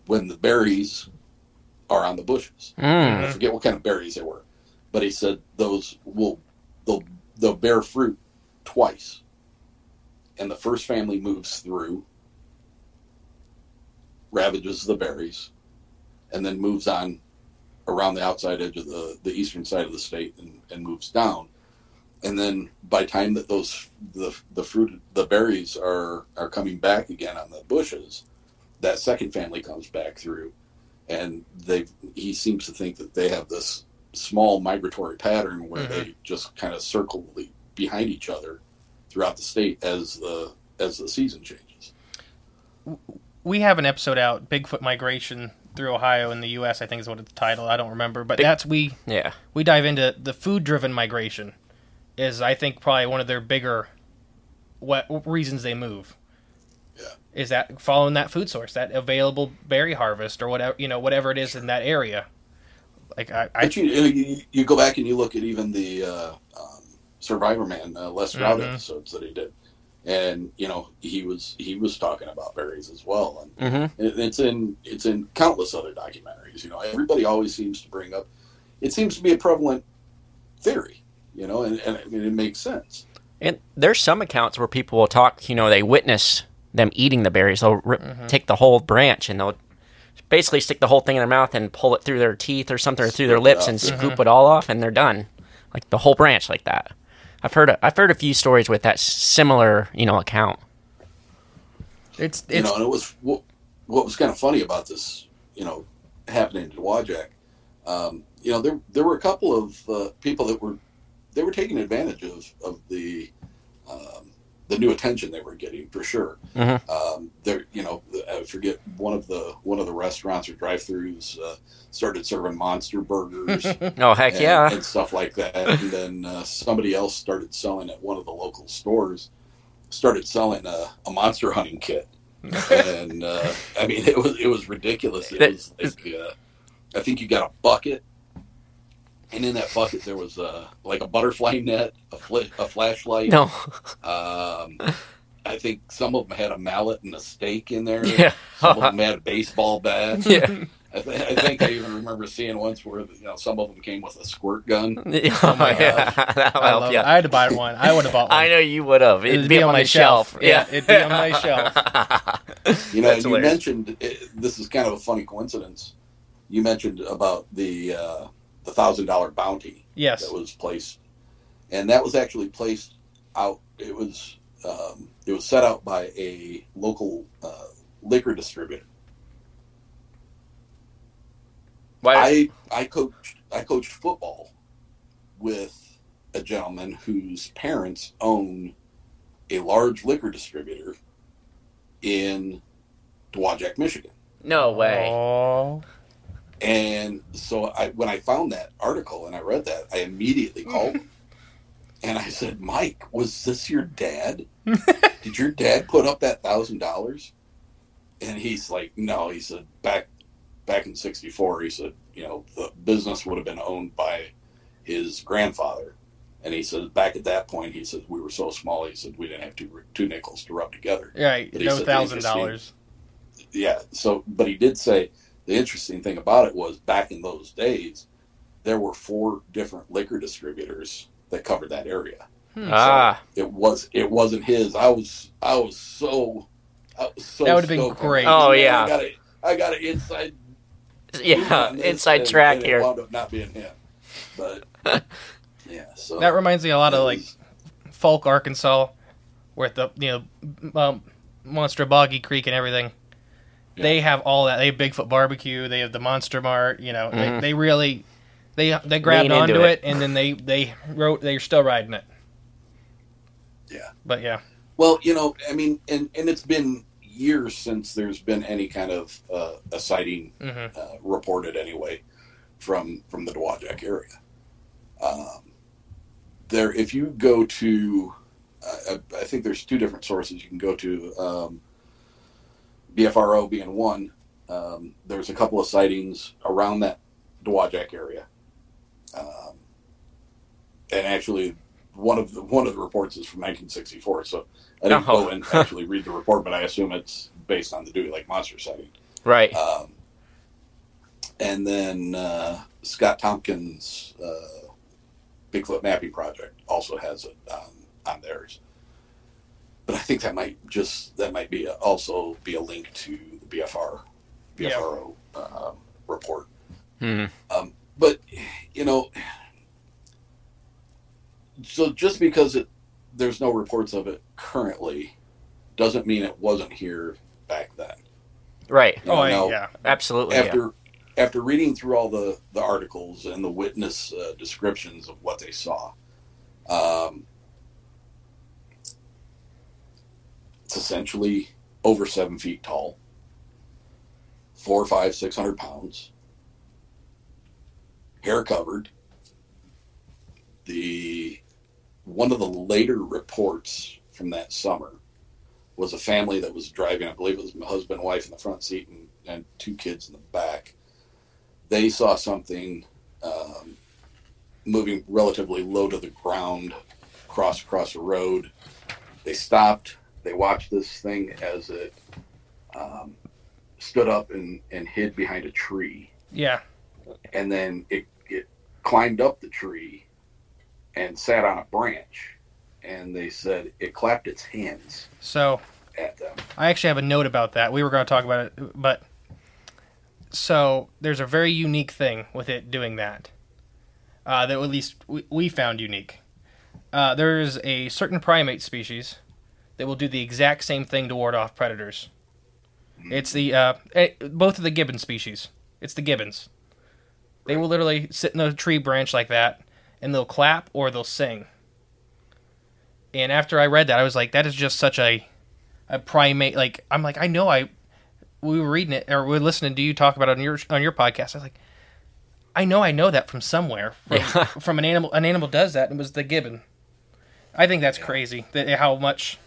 [SPEAKER 4] when the berries are on the bushes.
[SPEAKER 3] Mm.
[SPEAKER 4] I forget what kind of berries they were, but he said those will they'll they'll bear fruit twice, and the first family moves through, ravages the berries, and then moves on around the outside edge of the the eastern side of the state and, and moves down, and then by time that those the the fruit the berries are are coming back again on the bushes, that second family comes back through. And they he seems to think that they have this small migratory pattern where
[SPEAKER 2] Mhm.
[SPEAKER 4] they just kind of circle the- behind each other throughout the state as the as the season changes.
[SPEAKER 2] We have an episode out, Bigfoot migration through Ohio in the U.S. I think is what it's titled. I don't remember, but
[SPEAKER 3] Big-
[SPEAKER 2] that's we
[SPEAKER 3] Yeah.
[SPEAKER 2] we dive into the food driven migration is I think probably one of their bigger what reasons they move.
[SPEAKER 4] Yeah.
[SPEAKER 2] Is that following that food source, that available berry harvest or whatever you know, whatever it is in that area. Like I, I
[SPEAKER 4] you, you you go back and you look at even the uh, um, Survivor Man uh, Les Stroud
[SPEAKER 2] Mhm.
[SPEAKER 4] episodes that he did, and you know he was he was talking about berries as well, and
[SPEAKER 3] Mm-hmm.
[SPEAKER 4] it- it's in it's in countless other documentaries. You know, everybody always seems to bring up. It seems to be a prevalent theory, you know, and, and I mean, it makes sense.
[SPEAKER 3] And there's some accounts where people will talk, you know, they witness them eating the berries. They'll rip, take the whole branch and they'll basically stick the whole thing in their mouth and pull it through their teeth or something or through their
[SPEAKER 4] Scoop it
[SPEAKER 3] lips
[SPEAKER 4] up.
[SPEAKER 3] and scoop it all off and they're done. Like the whole branch like that. I've heard I've heard a few stories with that similar, you know, account.
[SPEAKER 2] It's
[SPEAKER 4] you know, and it was what, what was kind of funny about this, you know, happening to Wajak. Um, you know, there there were a couple of uh, people that were they were taking advantage of of the um, the new attention they were getting for sure.
[SPEAKER 3] Mhm.
[SPEAKER 4] Um, there, you know, I forget one of the one of the restaurants or drive-throughs uh, started serving monster burgers.
[SPEAKER 3] Oh heck
[SPEAKER 4] and,
[SPEAKER 3] yeah.
[SPEAKER 4] and stuff like that. And then uh, somebody else started selling at one of the local stores, started selling a, a monster hunting kit. and uh, I mean, it was it was ridiculous. It was like uh, I think you got a bucket, and in that bucket there was a like a butterfly net, a, fl- a flashlight.
[SPEAKER 3] No.
[SPEAKER 4] Um, I think some of them had a mallet and a stake in there.
[SPEAKER 3] Yeah.
[SPEAKER 4] Some of them had a baseball bat.
[SPEAKER 3] yeah.
[SPEAKER 4] I, th- I think I even remember seeing once where you know some of them came with a squirt gun.
[SPEAKER 3] Oh yeah. That'll
[SPEAKER 2] I,
[SPEAKER 3] help
[SPEAKER 2] love
[SPEAKER 3] you.
[SPEAKER 2] it. I had to buy one. I would have bought one.
[SPEAKER 3] I know you would have. It'd, be, on, the shelf.
[SPEAKER 2] Yeah, it'd be on my shelf.
[SPEAKER 4] You know,
[SPEAKER 3] That's
[SPEAKER 4] you
[SPEAKER 3] hilarious.
[SPEAKER 4] mentioned it, this is kind of a funny coincidence. You mentioned about the uh, the thousand dollar bounty
[SPEAKER 2] Yes.
[SPEAKER 4] that was placed, and that was actually placed out. It was um, it was set out by a local uh, liquor distributor.
[SPEAKER 3] Why?
[SPEAKER 4] I I coached I coached football with a gentleman whose parents own a large liquor distributor in Dowagiac, Michigan.
[SPEAKER 3] no way.
[SPEAKER 2] Oh.
[SPEAKER 4] And so I when I found that article and I read that, I immediately hmm. called him. And I said, Mike, was this your dad? Did your dad put up that thousand dollars? And he's like, No, he said back back in sixty four, he said, you know, the business would have been owned by his grandfather. And he said back at that point, he said we were so small. He said we didn't have two two nickels to rub together.
[SPEAKER 2] Right.
[SPEAKER 4] But
[SPEAKER 2] No thousand dollars.
[SPEAKER 4] yeah so but he did say the interesting thing about it was back in those days there were four different liquor distributors that covered that area
[SPEAKER 3] Ah.
[SPEAKER 4] it was it wasn't his i was i was so I was so
[SPEAKER 2] That would've been great.
[SPEAKER 3] Oh,
[SPEAKER 4] Man,
[SPEAKER 3] yeah.
[SPEAKER 4] i got it i got an inside
[SPEAKER 3] Yeah. Inside
[SPEAKER 4] and-
[SPEAKER 3] track
[SPEAKER 4] and it
[SPEAKER 3] here.
[SPEAKER 4] wound up not being him but yeah so
[SPEAKER 2] That reminds me a lot of like
[SPEAKER 4] was-
[SPEAKER 2] Fouke, Arkansas, with the you know um, Monster Boggy Creek and everything. They have all that. They have Bigfoot Barbecue. They have the Monster Mart. You know,
[SPEAKER 3] Mhm.
[SPEAKER 2] they, they really they they grabbed
[SPEAKER 3] Lean
[SPEAKER 2] onto
[SPEAKER 3] it.
[SPEAKER 2] it. and then they they wrote. They're still riding it.
[SPEAKER 4] Yeah.
[SPEAKER 2] But yeah,
[SPEAKER 4] Well, you know, I mean, and and it's been years since there's been any kind of uh, a sighting
[SPEAKER 2] hmm
[SPEAKER 4] uh, reported anyway from from the Dowagiac area. Um, there, if you go to, uh, I I think there's two different sources you can go to. Um, BFRO being one. Um, there's a couple of sightings around that Dowagiac area, um, and actually, one of the one of the reports is from 1964. So I didn't
[SPEAKER 3] Oh.
[SPEAKER 4] go and actually read the report, but I assume it's based on the Dewey Lake Monster sighting.
[SPEAKER 3] Right.
[SPEAKER 4] Um, and then uh, Scott Tompkins' uh, Bigfoot Mapping Project also has it on, on theirs. But I think that might just that might be a, also be a link to the BFR
[SPEAKER 2] Yeah.
[SPEAKER 4] BFRO um, report.
[SPEAKER 3] Hmm.
[SPEAKER 4] Um, but you know, so just because it there's no reports of it currently, doesn't mean it wasn't here back then.
[SPEAKER 3] Right.
[SPEAKER 4] You
[SPEAKER 2] oh
[SPEAKER 4] know, now-
[SPEAKER 2] yeah,
[SPEAKER 3] Absolutely. yeah.
[SPEAKER 4] after after reading through all the the articles and the witness uh, descriptions of what they saw um, it's essentially over seven feet tall. Four five six hundred pounds. Hair covered. The one of the later reports from that summer was a family that was driving i believe it was my husband and wife in the front seat and, and two kids in the back. They saw something um, moving relatively low to the ground cross across a road. They stopped they watched this thing as it um, stood up and, and hid behind a tree
[SPEAKER 2] yeah.
[SPEAKER 4] and then it, it climbed up the tree and sat on a branch and they said it clapped its hands
[SPEAKER 2] So
[SPEAKER 4] at them
[SPEAKER 2] I actually have a note about that. We were going to talk about it, but So there's a very unique thing with it doing that. Uh, that at least we, we found unique. Uh, there's a certain primate species that will do the exact same thing to ward off predators. It's the uh, eh, both of the gibbon species. It's the gibbons. They will literally sit in a tree branch like that, and they'll clap or they'll sing. And after I read that, I was like, that is just such a a primate. Like I'm like, I know I. We were reading it or we were listening to you talk about it on your on your podcast. I was like, I know I know that from somewhere. From,
[SPEAKER 3] Yeah.
[SPEAKER 2] from an animal. An animal does that. and It was the gibbon. I think that's crazy. That how much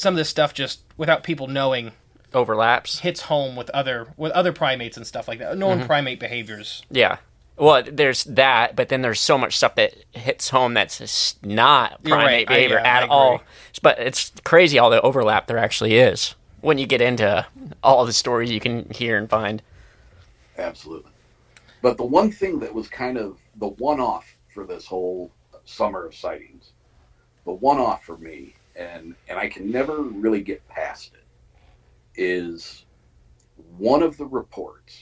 [SPEAKER 2] some of this stuff just without people knowing
[SPEAKER 3] Overlaps.
[SPEAKER 2] hits home with other with other primates and stuff like that. Known
[SPEAKER 3] Mm-hmm.
[SPEAKER 2] primate behaviors.
[SPEAKER 3] Yeah. Well, there's that, but then there's so much stuff that hits home that's just not primate
[SPEAKER 2] right. I-
[SPEAKER 3] behavior
[SPEAKER 2] yeah,
[SPEAKER 3] at all. But it's crazy all the overlap there actually is when you get into all the stories you can hear and find.
[SPEAKER 4] Absolutely. But the one thing that was kind of the one off for this whole summer of sightings, the one off for me, and and I can never really get past it, is one of the reports,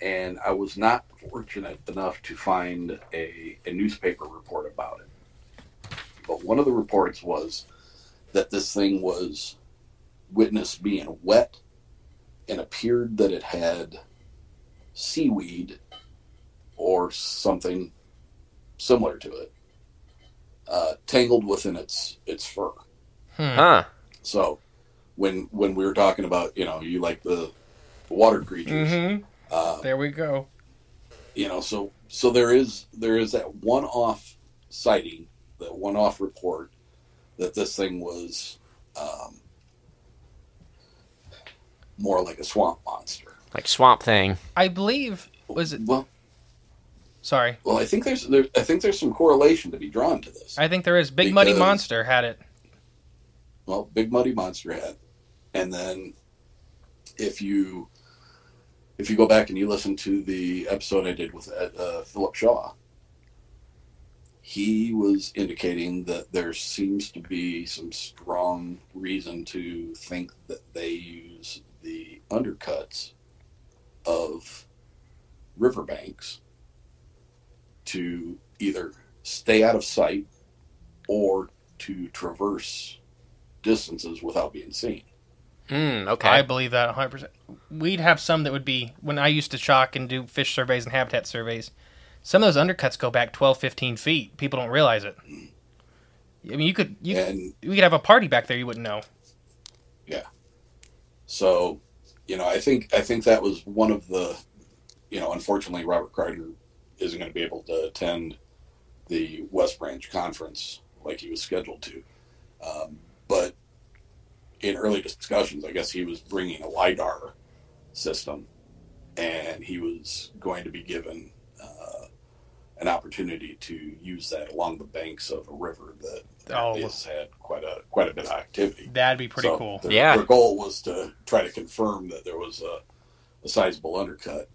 [SPEAKER 4] and I was not fortunate enough to find a, a newspaper report about it. But one of the reports was that this thing was witnessed being wet and appeared that it had seaweed or something similar to it uh, tangled within its its fur.
[SPEAKER 3] Huh.
[SPEAKER 4] So when when we were talking about you know you like the water creatures,
[SPEAKER 2] Mm-hmm.
[SPEAKER 4] uh,
[SPEAKER 2] There we go.
[SPEAKER 4] you know so so there is there is that one off sighting, that one off report that this thing was um, more like a swamp monster.
[SPEAKER 3] Like Swamp Thing.
[SPEAKER 2] I believe was it.
[SPEAKER 4] Well,
[SPEAKER 2] Sorry,
[SPEAKER 4] well, I think there's there, I think there's some correlation to be drawn to this.
[SPEAKER 2] I think there is. Big Muddy Monster had it.
[SPEAKER 4] well, Big Muddy Monster had, and then if you if you go back and you listen to the episode I did with uh, Philip Shaw, he was indicating that there seems to be some strong reason to think that they use the undercuts of riverbanks to either stay out of sight or to traverse distances without being seen.
[SPEAKER 3] Mm, okay.
[SPEAKER 2] I believe that 100%. We'd have some that would be, when I used to shock and do fish surveys and habitat surveys, some of those undercuts go back 12, 15 feet. People don't realize it. I mean, you could, you,
[SPEAKER 4] and
[SPEAKER 2] you could have a party back there you wouldn't know. Yeah.
[SPEAKER 4] So, you know, I think I think that was one of the, you know, unfortunately, Robert Kreider isn't going to be able to attend the West Branch conference like he was scheduled to. Um, but in early discussions, I guess he was bringing a lidar system, and he was going to be given uh, an opportunity to use that along the banks of a river that
[SPEAKER 2] Oh.
[SPEAKER 4] has had quite a quite a bit of activity.
[SPEAKER 2] That'd be pretty
[SPEAKER 4] So
[SPEAKER 2] cool.
[SPEAKER 4] Their,
[SPEAKER 3] Yeah.
[SPEAKER 4] Their goal was to try to confirm that there was a, a sizable undercut.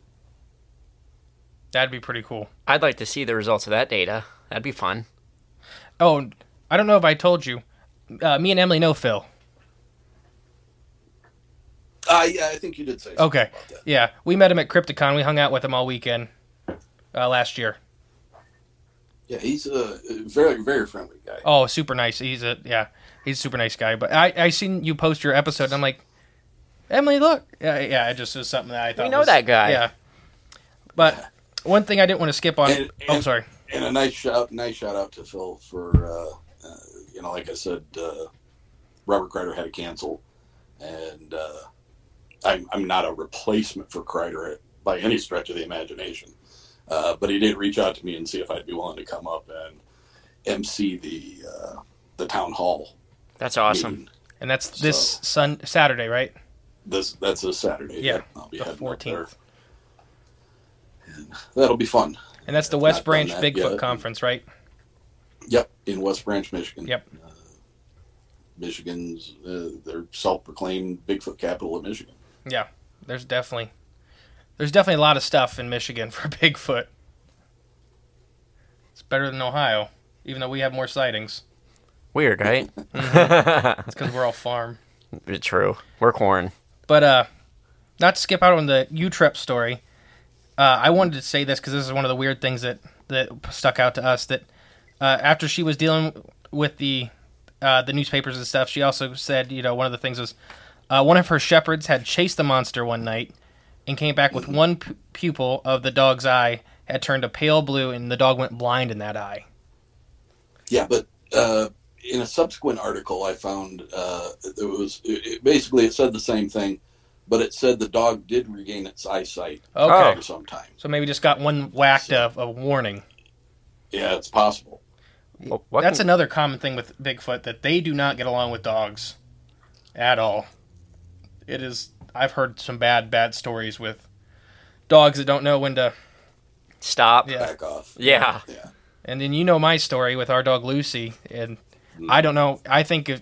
[SPEAKER 2] That'd be pretty cool.
[SPEAKER 3] I'd like to see the results of that data. That'd be fun.
[SPEAKER 2] Oh, I don't know if I told you. Uh, me and Emily know Phil.
[SPEAKER 4] Uh, yeah, I think you did say something
[SPEAKER 2] Okay.
[SPEAKER 4] about that.
[SPEAKER 2] Yeah, we met him at Crypticon. We hung out with him all weekend uh, last year.
[SPEAKER 4] Yeah, he's a very, very friendly guy.
[SPEAKER 2] Oh, super nice. He's a yeah, he's a super nice guy. But I I seen you post your episode, and I'm like, Emily, look. Yeah, yeah. It just was something that I thought.
[SPEAKER 3] We know
[SPEAKER 2] was-
[SPEAKER 3] that guy.
[SPEAKER 2] Yeah. But one thing I didn't want to skip on.
[SPEAKER 4] And-
[SPEAKER 2] oh, sorry.
[SPEAKER 4] And a nice shout, nice shout out to Phil for, uh, uh, you know, like I said, uh, Robert Kreider had to cancel, and uh, I'm, I'm not a replacement for Kreider by any stretch of the imagination, uh, but he did reach out to me and see if I'd be willing to come up and MC the uh, the town hall.
[SPEAKER 3] That's awesome.
[SPEAKER 4] meeting.
[SPEAKER 2] And that's this
[SPEAKER 4] So-
[SPEAKER 2] sun Saturday, right?
[SPEAKER 4] This that's this Saturday.
[SPEAKER 2] Yeah,
[SPEAKER 4] that I'll be
[SPEAKER 2] the
[SPEAKER 4] heading up there.
[SPEAKER 2] 14th.
[SPEAKER 4] And that'll be fun.
[SPEAKER 2] And that's the
[SPEAKER 4] I've
[SPEAKER 2] West Branch Bigfoot
[SPEAKER 4] yet.
[SPEAKER 2] Conference, right?
[SPEAKER 4] Yep, in West Branch, Michigan.
[SPEAKER 2] Yep.
[SPEAKER 4] Uh, Michigan's uh, their self-proclaimed Bigfoot capital of Michigan.
[SPEAKER 2] Yeah. There's definitely there's definitely a lot of stuff in Michigan for Bigfoot. It's better than Ohio, even though we have more sightings.
[SPEAKER 3] Weird, right?
[SPEAKER 2] It's because we're all farm.
[SPEAKER 3] It's True. We're corn.
[SPEAKER 2] But uh, not to skip out on the Utrep story, uh, I wanted to say this because this is one of the weird things that that stuck out to us. That uh, after she was dealing with the uh, the newspapers and stuff, she also said, you know, one of the things was uh, one of her shepherds had chased the monster one night and came back with one pu- pupil of the dog's eye had turned a pale blue, and the dog went blind in that eye.
[SPEAKER 4] Yeah, but uh, in a subsequent article, I found uh, it was it- basically it said the same thing, but it said the dog did regain its eyesight
[SPEAKER 2] Okay,
[SPEAKER 4] after some time.
[SPEAKER 2] so maybe just got one whacked of a warning.
[SPEAKER 4] Yeah, it's possible.
[SPEAKER 3] Well,
[SPEAKER 2] That's
[SPEAKER 3] can-
[SPEAKER 2] another common thing with Bigfoot that they do not get along with dogs at all. It is I've heard some bad bad stories with dogs that don't know when to
[SPEAKER 3] stop.
[SPEAKER 2] Yeah.
[SPEAKER 4] Back off.
[SPEAKER 3] Yeah.
[SPEAKER 4] Yeah.
[SPEAKER 2] and then you know my story with our dog Lucy and I don't know I think if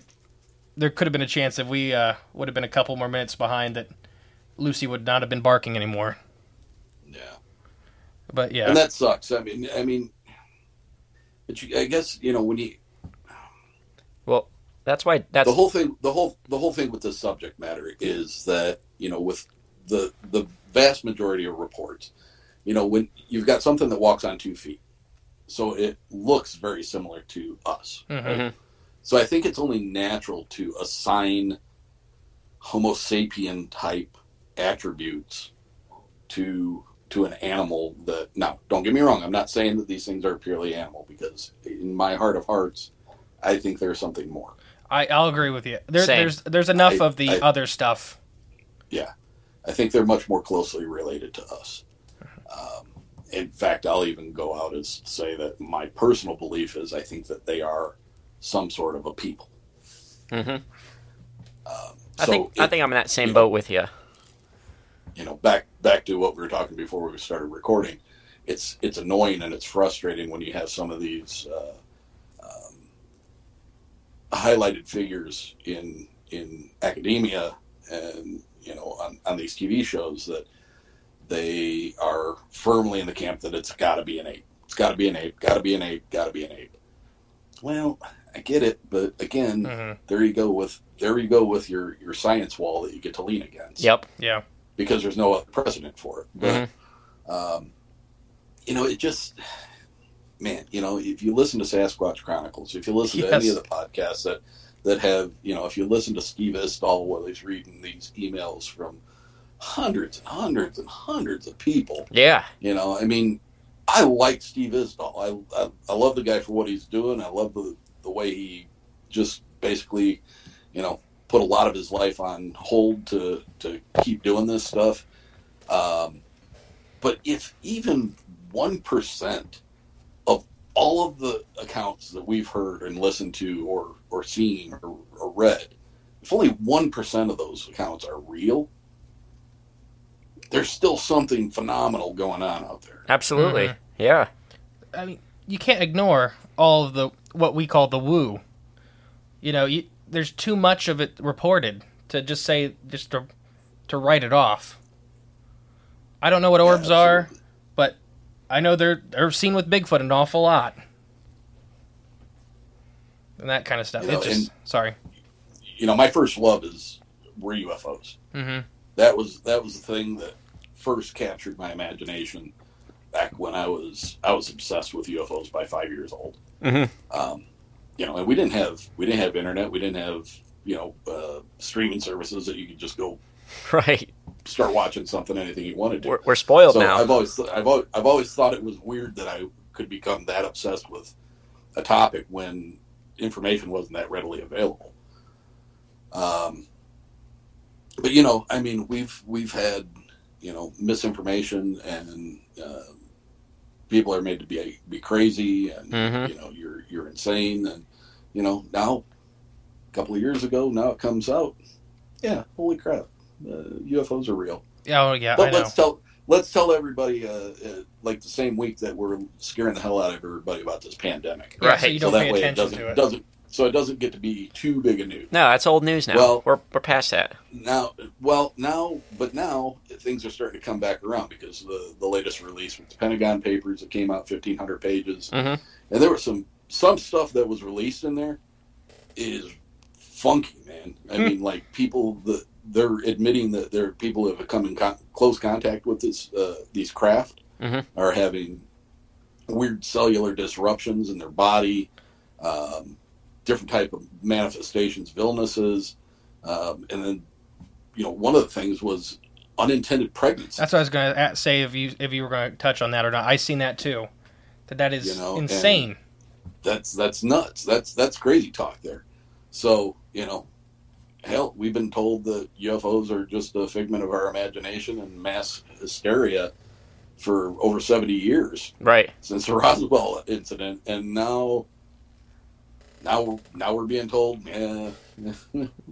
[SPEAKER 2] there could have been a chance if we uh, would have been a couple more minutes behind that Lucy would not have been barking anymore.
[SPEAKER 4] Yeah.
[SPEAKER 2] But yeah.
[SPEAKER 4] And that sucks. I mean, I mean, but you, I guess you know when you
[SPEAKER 3] Well, that's why that's
[SPEAKER 4] the whole thing the whole the whole thing with this subject matter is that you know with the the vast majority of reports you know when you've got something that walks on two feet so it looks very similar to us
[SPEAKER 2] Mhm.
[SPEAKER 3] Mhm.
[SPEAKER 4] so i think it's only natural to assign homo sapien type attributes to to an animal that now don't get me wrong i'm not saying that these things are purely animal because in my heart of hearts i think there's something more
[SPEAKER 2] I, I'll agree with you. There, there's there's enough
[SPEAKER 4] I-
[SPEAKER 2] of the
[SPEAKER 4] I-
[SPEAKER 2] other stuff.
[SPEAKER 4] Yeah, I think they're much more closely related to us. Um, in fact, I'll even go out as to say that my personal belief is I think that they are some sort of a people.
[SPEAKER 3] hmm
[SPEAKER 4] Um,
[SPEAKER 3] I
[SPEAKER 4] so
[SPEAKER 3] think I think I'm in that same
[SPEAKER 4] you
[SPEAKER 3] boat with you.
[SPEAKER 4] You know back back to what we were talking before we started recording. It's it's annoying and it's frustrating when you have some of these uh, um, highlighted figures in in academia and you know on, on these TV shows that they are firmly in the camp that it's got to be an ape. It's got to be an ape. Got to be an ape. Got to be an ape. Well, I get it, but again,
[SPEAKER 2] hmm
[SPEAKER 4] there you go with there you go with your your science wall that you get to lean against
[SPEAKER 3] Yep.
[SPEAKER 2] Yeah.
[SPEAKER 4] Because there's no other precedent for it. But
[SPEAKER 3] Mhm.
[SPEAKER 4] um, you know, it just man, you know, if you listen to Sasquatch Chronicles, if you listen to any of the podcasts that that have, you know, if you listen to Steve Isdahl while he's reading these emails from hundreds and hundreds and hundreds of people,
[SPEAKER 3] Yeah.
[SPEAKER 4] you know, I mean, I like Steve Isdahl. I, I I love the guy for what he's doing. I love the the way he just basically, you know, put a lot of his life on hold to to keep doing this stuff. Um, but if even one percent of all of the accounts that we've heard and listened to or or seen or, or read, if only one percent of those accounts are real, there's still something phenomenal going on out there.
[SPEAKER 3] Absolutely.
[SPEAKER 2] Mhm.
[SPEAKER 3] Yeah.
[SPEAKER 2] I mean, you can't ignore all of the what we call the woo. You know, you, there's too much of it reported to just say just to to write it off. I don't know what
[SPEAKER 4] Yeah,
[SPEAKER 2] orbs are, but I know they're they're seen with Bigfoot an awful lot, and that kind of stuff.
[SPEAKER 4] You know,
[SPEAKER 2] it just
[SPEAKER 4] and-
[SPEAKER 2] sorry.
[SPEAKER 4] you know, my first love is were UFOs.
[SPEAKER 2] hmm
[SPEAKER 4] That was that was the thing that first captured my imagination back when I was I was obsessed with UFOs by five years old.
[SPEAKER 3] Mhm.
[SPEAKER 4] Um, you know, and we didn't have we didn't have internet. We didn't have you know uh, streaming services that you could just go
[SPEAKER 3] Right.
[SPEAKER 4] start watching something anything you wanted to.
[SPEAKER 3] We're, we're spoiled
[SPEAKER 4] so
[SPEAKER 3] now.
[SPEAKER 4] I've always I've always, I've always thought it was weird that I could become that obsessed with a topic when information wasn't that readily available. Um, but you know, I mean, we've we've had you know misinformation and uh, people are made to be be crazy and
[SPEAKER 3] Mhm.
[SPEAKER 4] you know you're you're insane and you know now a couple of years ago now it comes out yeah holy crap uh, UFOs are real
[SPEAKER 2] Oh yeah,
[SPEAKER 4] but
[SPEAKER 2] know.
[SPEAKER 4] let's tell let's tell everybody uh, uh, like the same week that we're scaring the hell out of everybody about this pandemic.
[SPEAKER 2] Yeah, so
[SPEAKER 3] Right.
[SPEAKER 2] you don't
[SPEAKER 4] that
[SPEAKER 2] pay
[SPEAKER 4] way it
[SPEAKER 2] attention
[SPEAKER 4] doesn't
[SPEAKER 2] to it.
[SPEAKER 4] doesn't so it doesn't get to be too big a news.
[SPEAKER 3] no, that's old news now.
[SPEAKER 4] Well-
[SPEAKER 3] we're we're past that.
[SPEAKER 4] Now, well, now, but now things are starting to come back around because the the latest release with the Pentagon Papers that came out, fifteen hundred pages,
[SPEAKER 3] Mhm.
[SPEAKER 4] and there was some some stuff that was released in there is funky, man. I
[SPEAKER 2] Hmm.
[SPEAKER 4] mean, like people the they're admitting that there are people who have come in con- close contact with this uh, these craft
[SPEAKER 3] Mhm.
[SPEAKER 4] are having weird cellular disruptions in their body, um, different type of manifestations of illnesses, um, and then you know one of the things was unintended pregnancy.
[SPEAKER 2] That's what I was going to say if you if you were going to touch on that or not. I seen that too. That that is
[SPEAKER 4] You know, and-
[SPEAKER 2] insane.
[SPEAKER 4] That's that's nuts. That's that's crazy talk there. So you know, hell, we've been told that UFOs are just a figment of our imagination and mass hysteria for over seventy years
[SPEAKER 3] Right.
[SPEAKER 4] since the Roswell incident, and now, now, now we're being told, eh,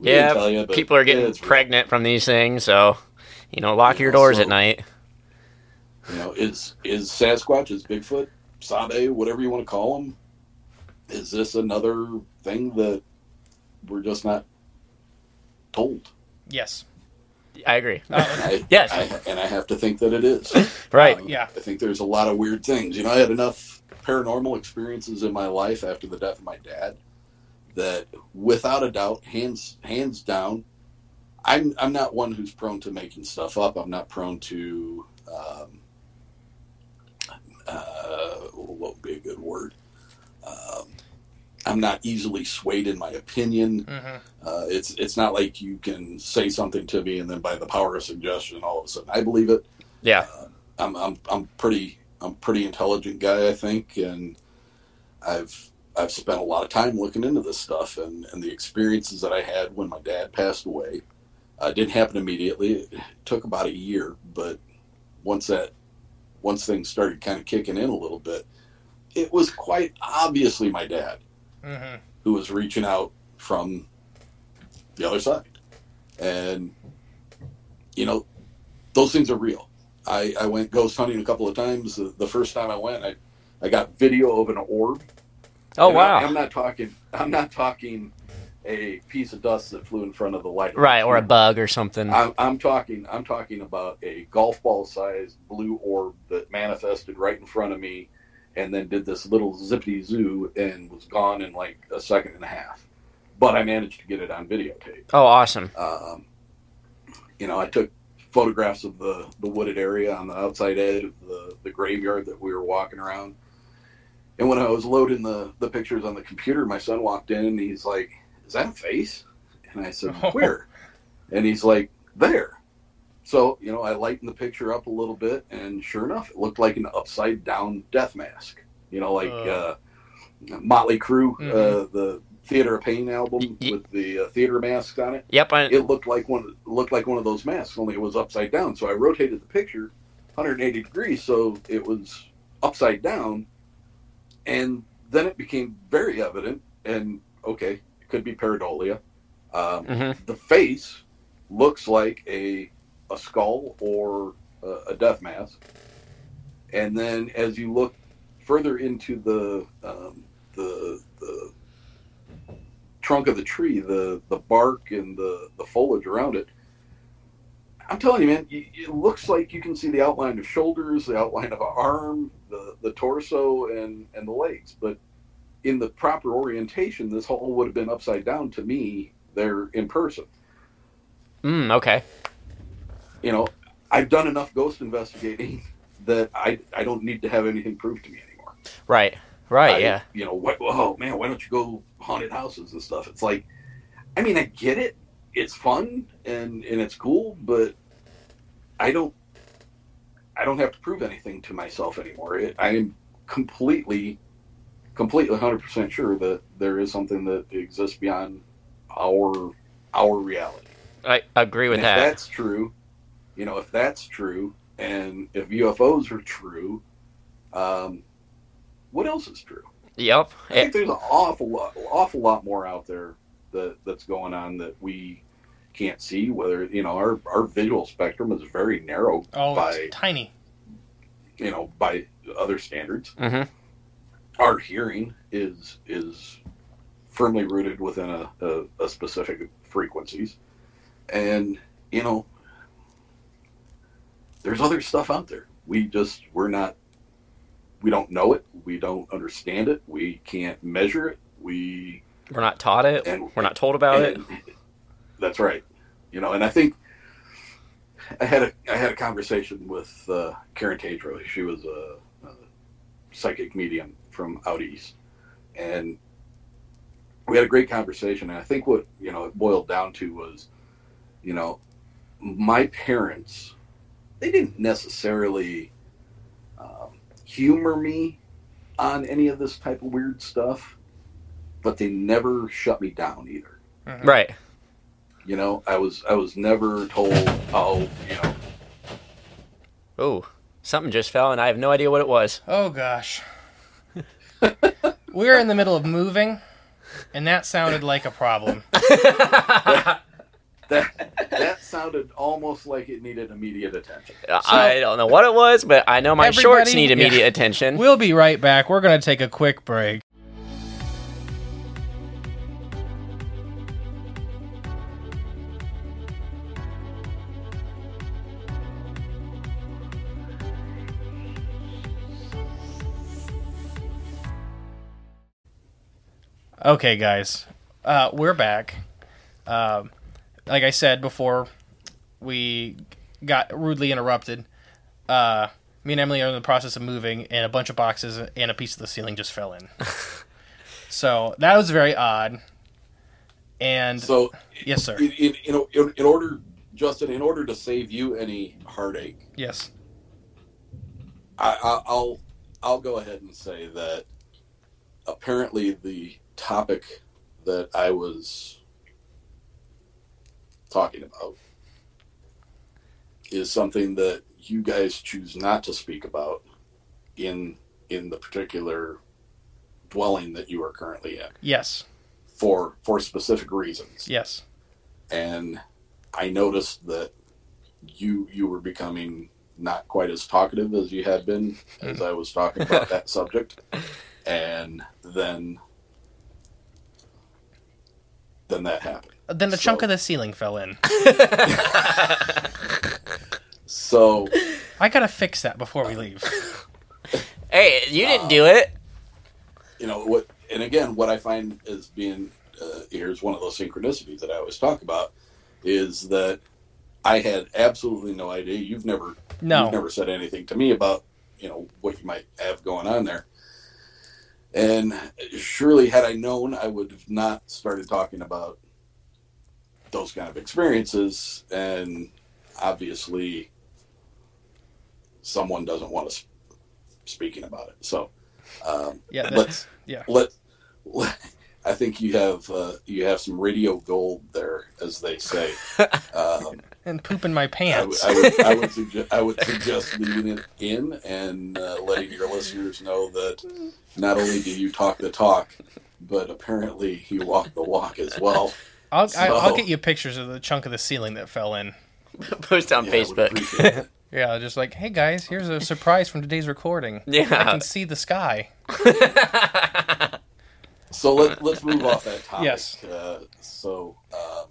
[SPEAKER 3] Yeah,
[SPEAKER 4] you,
[SPEAKER 3] People are getting
[SPEAKER 4] real.
[SPEAKER 3] pregnant from these things, so you know, lock
[SPEAKER 4] Yeah,
[SPEAKER 3] your doors
[SPEAKER 4] so-
[SPEAKER 3] at night.
[SPEAKER 4] You know, is is Sasquatch, is Bigfoot, Sabe, whatever you want to call them, is this another thing that we're just not told?
[SPEAKER 2] Yes.
[SPEAKER 3] I agree.
[SPEAKER 4] I,
[SPEAKER 3] Yes.
[SPEAKER 4] I, and I have to think that it is.
[SPEAKER 3] right.
[SPEAKER 2] uh, yeah.
[SPEAKER 4] I think there's a lot of weird things. You know, I had enough paranormal experiences in my life after the death of my dad that, without a doubt, hands hands down, I'm I'm not one who's prone to making stuff up. I'm not prone to. Um, uh, what would be a good word? Um, I'm not easily swayed in my opinion.
[SPEAKER 2] hmm
[SPEAKER 4] Uh, it's it's not like you can say something to me and then by the power of suggestion, all of a sudden I believe it.
[SPEAKER 3] Yeah.
[SPEAKER 4] I'm I'm I'm pretty I'm pretty intelligent guy, I think, and I've I've spent a lot of time looking into this stuff and, and the experiences that I had when my dad passed away. Uh, didn't happen immediately. It took about a year, but once that once things started kind of kicking in a little bit, it was quite obviously my dad
[SPEAKER 2] hmm
[SPEAKER 4] who was reaching out from the other side. And, you know, those things are real. I, I went ghost hunting a couple of times. The, the first time I went, I, I got video of an orb.
[SPEAKER 3] Oh
[SPEAKER 4] And I,
[SPEAKER 3] wow.
[SPEAKER 4] am not talking. I'm not talking a piece of dust that flew in front of the light.
[SPEAKER 3] Right, or a bug or something.
[SPEAKER 4] I'm, I'm talking. I'm talking about a golf ball sized blue orb that manifested right in front of me, and then did this little zippity zoo and was gone in like a second and a half. But I managed to get it on videotape.
[SPEAKER 3] Oh, awesome.
[SPEAKER 4] Um, you know, I took photographs of the, the wooded area on the outside edge of the, the graveyard that we were walking around. And when I was loading the, the pictures on the computer, my son walked in and he's like, Is that a face? And I said, Where? and he's like, There. So, you know, I lightened the picture up a little bit, and sure enough, it looked like an upside down death mask. You know, like uh,
[SPEAKER 2] Uh.
[SPEAKER 4] Motley Crue, uh,
[SPEAKER 2] Mhm.
[SPEAKER 4] the Theater of Pain album
[SPEAKER 3] Y-
[SPEAKER 4] with the uh, theater masks on it
[SPEAKER 3] Yep. I,
[SPEAKER 4] it looked like one looked like one of those masks, only it was upside down. So I rotated the picture 180 degrees, so it was upside down, and then it became very evident. And okay, it could be pareidolia. Um,
[SPEAKER 3] mhm.
[SPEAKER 4] the face looks like a a skull or a, a death mask, and then as you look further into the um, the the trunk of the tree, the the bark and the the foliage around it. I'm telling you, man, you, it looks like you can see the outline of shoulders, the outline of an arm, the the torso, and and the legs. But in the proper orientation, this whole would have been upside down to me there in person.
[SPEAKER 3] Mm, okay.
[SPEAKER 4] You know, I've done enough ghost investigating that I I don't need to have anything proved to me anymore.
[SPEAKER 3] Right. Right.
[SPEAKER 4] I-
[SPEAKER 3] yeah.
[SPEAKER 4] You know, what, oh man, why don't you go haunted houses and stuff? It's like, I mean, I get it. It's fun and and it's cool, but I don't. I don't have to prove anything to myself anymore. It, I am completely, completely, hundred percent sure that there is something that exists beyond our our reality.
[SPEAKER 3] I agree with that.
[SPEAKER 4] that's true, you know, if that's true, and if UFOs are true, um, what else is true?
[SPEAKER 3] Yep.
[SPEAKER 4] I think there's an awful lot, awful lot more out there that that's going on that we can't see. Whether you know, our our visual spectrum is very narrow
[SPEAKER 2] Oh,
[SPEAKER 4] by
[SPEAKER 2] it's tiny.
[SPEAKER 4] you know by other standards.
[SPEAKER 3] hmm
[SPEAKER 4] Our hearing is is firmly rooted within a, a, a specific frequencies, and you know, there's other stuff out there. We just we're not. We don't know it. We don't understand it. We can't measure it. We
[SPEAKER 3] We're not taught it.
[SPEAKER 4] And-
[SPEAKER 3] We're not told about it.
[SPEAKER 4] That's right. you know, and I think I had a I had a conversation with uh, Karen Tatro. She was a, a psychic medium from out east, and we had a great conversation. And I think what you know it boiled down to was, you know, my parents they didn't necessarily um, humor me on any of this type of weird stuff, but they never shut me down either.
[SPEAKER 2] Mhm.
[SPEAKER 3] Right.
[SPEAKER 4] You know, I was I was never told, oh, you know,
[SPEAKER 3] Oh, something just fell, and I have no idea what it was.
[SPEAKER 2] Oh gosh. We're in the middle of moving, and that sounded like a problem.
[SPEAKER 4] that that sounded almost like it needed immediate attention.
[SPEAKER 3] I don't know what it was, but I know my shorts need immediate
[SPEAKER 2] yeah.
[SPEAKER 3] attention.
[SPEAKER 2] We'll be right back. We're going to take a quick break. Okay, guys, uh, we're back. Um, like I said before, we got rudely interrupted. Uh, me and Emily are in the process of moving, and a bunch of boxes and a piece of the ceiling just fell in. so that was very odd. And
[SPEAKER 4] So,
[SPEAKER 2] yes, sir.
[SPEAKER 4] in, in, in, in order, Justin, in order to save you any heartache,
[SPEAKER 2] Yes.
[SPEAKER 4] I, I, I'll I'll go ahead and say that apparently the topic that I was talking about is something that you guys choose not to speak about in in the particular dwelling that you are currently in
[SPEAKER 2] Yes.
[SPEAKER 4] for for specific reasons
[SPEAKER 2] Yes.
[SPEAKER 4] and I noticed that you you were becoming not quite as talkative as you had been as I was talking about that subject, and then then that happened.
[SPEAKER 2] Then a
[SPEAKER 4] So-
[SPEAKER 2] chunk of the ceiling fell in.
[SPEAKER 4] So
[SPEAKER 2] I gotta fix that before we leave.
[SPEAKER 3] hey, you didn't do it.
[SPEAKER 4] you know what, and again, what I find as being uh, here's one of those synchronicities that I always talk about is that I had absolutely no idea. You've never
[SPEAKER 2] No.
[SPEAKER 4] You've never said anything to me about, you know, what you might have going on there. And surely, had I known, I would have not started talking about those kind of experiences. And obviously, someone doesn't want us speaking about it. So, um,
[SPEAKER 2] Yeah.
[SPEAKER 4] let's
[SPEAKER 2] yeah.
[SPEAKER 4] let, let. I think you have uh, you have some radio gold there, as they say. Um,
[SPEAKER 2] And poop in my
[SPEAKER 4] I
[SPEAKER 2] pants.
[SPEAKER 4] I would, I would, suggest, I would suggest leaving it in and uh, letting your listeners know that not only do you talk the talk, but apparently you walk the walk as well.
[SPEAKER 2] I'll, I, I'll get you pictures of the chunk of the ceiling that fell in.
[SPEAKER 3] Post on
[SPEAKER 4] Yeah,
[SPEAKER 3] Facebook.
[SPEAKER 2] Yeah, just like, hey guys, here's a surprise from today's recording.
[SPEAKER 3] Yeah.
[SPEAKER 2] I can see the sky.
[SPEAKER 4] So let, let's move off that topic.
[SPEAKER 2] Yes.
[SPEAKER 4] Uh, so, um,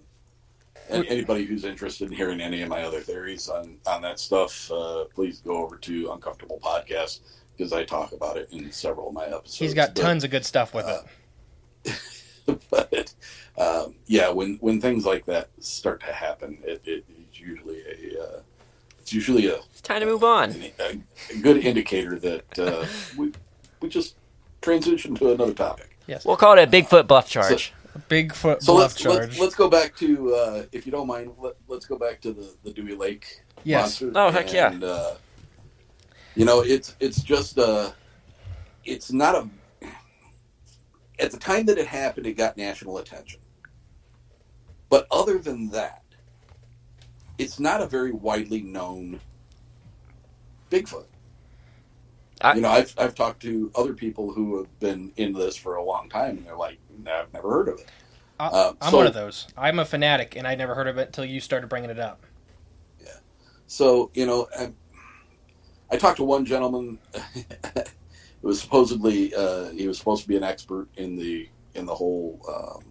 [SPEAKER 4] and anybody who's interested in hearing any of my other theories on, on that stuff, uh, please go over to Uncomfortable Podcast because I talk about it in several of my episodes.
[SPEAKER 2] He's got
[SPEAKER 4] But-
[SPEAKER 2] tons of good stuff with it.
[SPEAKER 4] but um, yeah, when when things like that start to happen, it, it, it's usually a uh, it's usually a,
[SPEAKER 3] It's time to move on.
[SPEAKER 4] a, a good indicator that uh, we we just transition to another topic.
[SPEAKER 2] Yes.
[SPEAKER 3] We'll call it a Bigfoot bluff charge.
[SPEAKER 2] Bigfoot
[SPEAKER 4] So
[SPEAKER 2] bluff
[SPEAKER 4] let's,
[SPEAKER 2] charge.
[SPEAKER 4] let's let's go back to uh, if you don't mind, let, let's go back to the the Dewey Lake
[SPEAKER 2] yes.
[SPEAKER 4] monster.
[SPEAKER 3] Oh, heck yeah.
[SPEAKER 4] And, uh, you know, it's it's just uh it's not a. At the time that it happened, it got national attention. But other than that, it's not a very widely known Bigfoot.
[SPEAKER 3] I-
[SPEAKER 4] you know, I've I've talked to other people who have been in this for a long time, and they're like, "No, "I've never heard of it."
[SPEAKER 2] I,
[SPEAKER 4] Uh,
[SPEAKER 2] I'm
[SPEAKER 4] so-
[SPEAKER 2] one of those. I'm a fanatic, and I never heard of it until you started bringing it up. Yeah.
[SPEAKER 4] So you know, I, I talked to one gentleman. it was supposedly uh, he was supposed to be an expert in the in the whole um,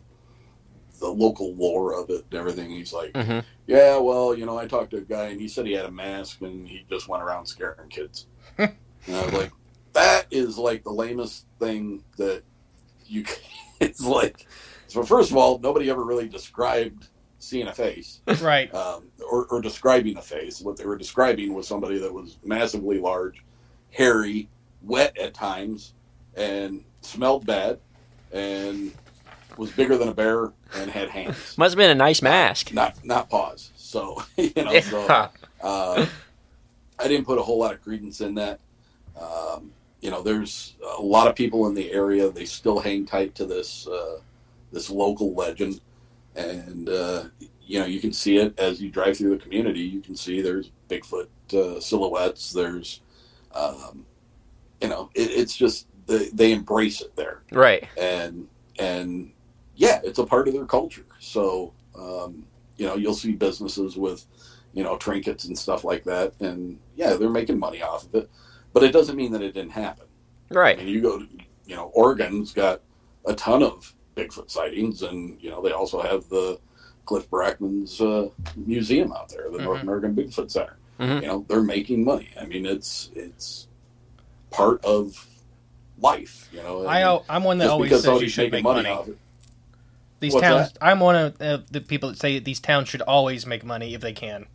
[SPEAKER 4] the local lore of it and everything. He's like,
[SPEAKER 3] hmm
[SPEAKER 4] yeah, well, you know, I talked to a guy and he said he had a mask and he just went around scaring kids. and I was like, that is like the lamest thing that you. It's like, so first of all, nobody ever really described seeing a face
[SPEAKER 2] Right.
[SPEAKER 4] um, or, or describing a face. What they were describing was somebody that was massively large, hairy, wet at times, and smelled bad, and was bigger than a bear and had hands,
[SPEAKER 3] Must have been a nice mask.
[SPEAKER 4] not not paws. So you know, so uh, I didn't put a whole lot of credence in that. Um, you know, there's a lot of people in the area. They still hang tight to this uh, this local legend, and uh, you know, you can see it as you drive through the community. You can see there's Bigfoot uh, silhouettes. There's, um, you know, it, it's just they, they embrace it there
[SPEAKER 3] Right.
[SPEAKER 4] and and yeah, it's a part of their culture. So um, you know, you'll see businesses with you know trinkets and stuff like that, and yeah, they're making money off of it. But it doesn't mean that it didn't happen. I
[SPEAKER 3] Right.
[SPEAKER 4] mean, you go to you know, Oregon's got a ton of Bigfoot sightings, and you know they also have the Cliff Barackman's uh, museum out there, the North
[SPEAKER 2] Mhm.
[SPEAKER 4] American Bigfoot Center.
[SPEAKER 3] Mhm.
[SPEAKER 4] You know, they're making money. I mean, it's it's part of life. You know,
[SPEAKER 2] I, al- I'm one that always says you should make
[SPEAKER 4] money,
[SPEAKER 2] money. These
[SPEAKER 4] What's
[SPEAKER 2] towns. I'm one of uh, the people that say these towns should always make money if they can.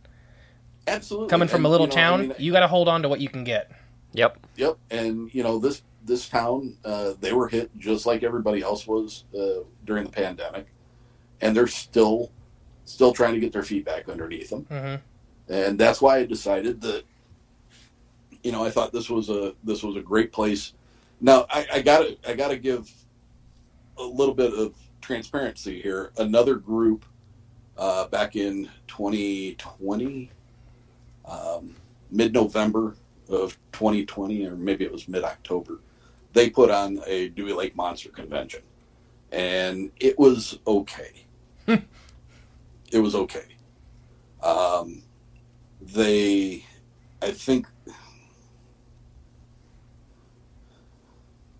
[SPEAKER 4] Absolutely.
[SPEAKER 2] Coming from
[SPEAKER 4] And,
[SPEAKER 2] a little
[SPEAKER 4] you know, I
[SPEAKER 2] town,
[SPEAKER 4] mean,
[SPEAKER 2] you got to hold on to what you can get.
[SPEAKER 3] Yep.
[SPEAKER 4] Yep, and you know this this town, uh, they were hit just like everybody else was uh, during the pandemic, and they're still still trying to get their feet back underneath them,
[SPEAKER 2] hmm
[SPEAKER 4] and that's why I decided that. You know, I thought this was a this was a great place. Now I, I gotta I gotta give a little bit of transparency here. Another group uh, back in 2020, um, mid November of 2020, or maybe it was mid October, they put on a Dewey Lake Monster Convention, and it was okay. it was okay. Um, they, I think,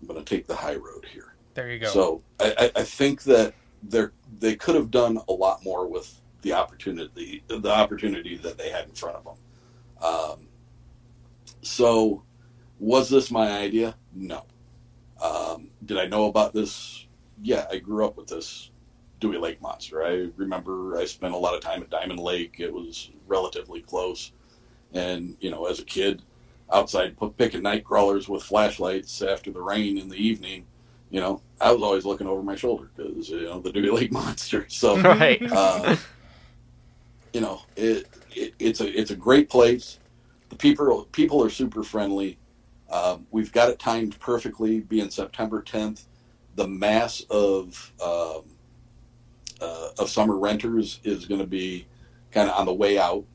[SPEAKER 4] I'm going to take the high road here.
[SPEAKER 2] There you go.
[SPEAKER 4] So I, I- think that they're they could have done a lot more with the opportunity the opportunity that they had in front of them. Um, so was this my idea? No. Um, did I know about this? Yeah, I grew up with this Dewey Lake monster. I remember I spent a lot of time at Diamond Lake. It was relatively close, and you know, as a kid, outside picking night crawlers with flashlights after the rain in the evening you know, I was always looking over my shoulder because you know the Dewey Lake Monster. So,
[SPEAKER 3] Right.
[SPEAKER 4] uh, you know, it, it it's a it's a great place. The people people are super friendly. Um, we've got it timed perfectly, being September 10th. The mass of um, uh, of summer renters is going to be kind of on the way out,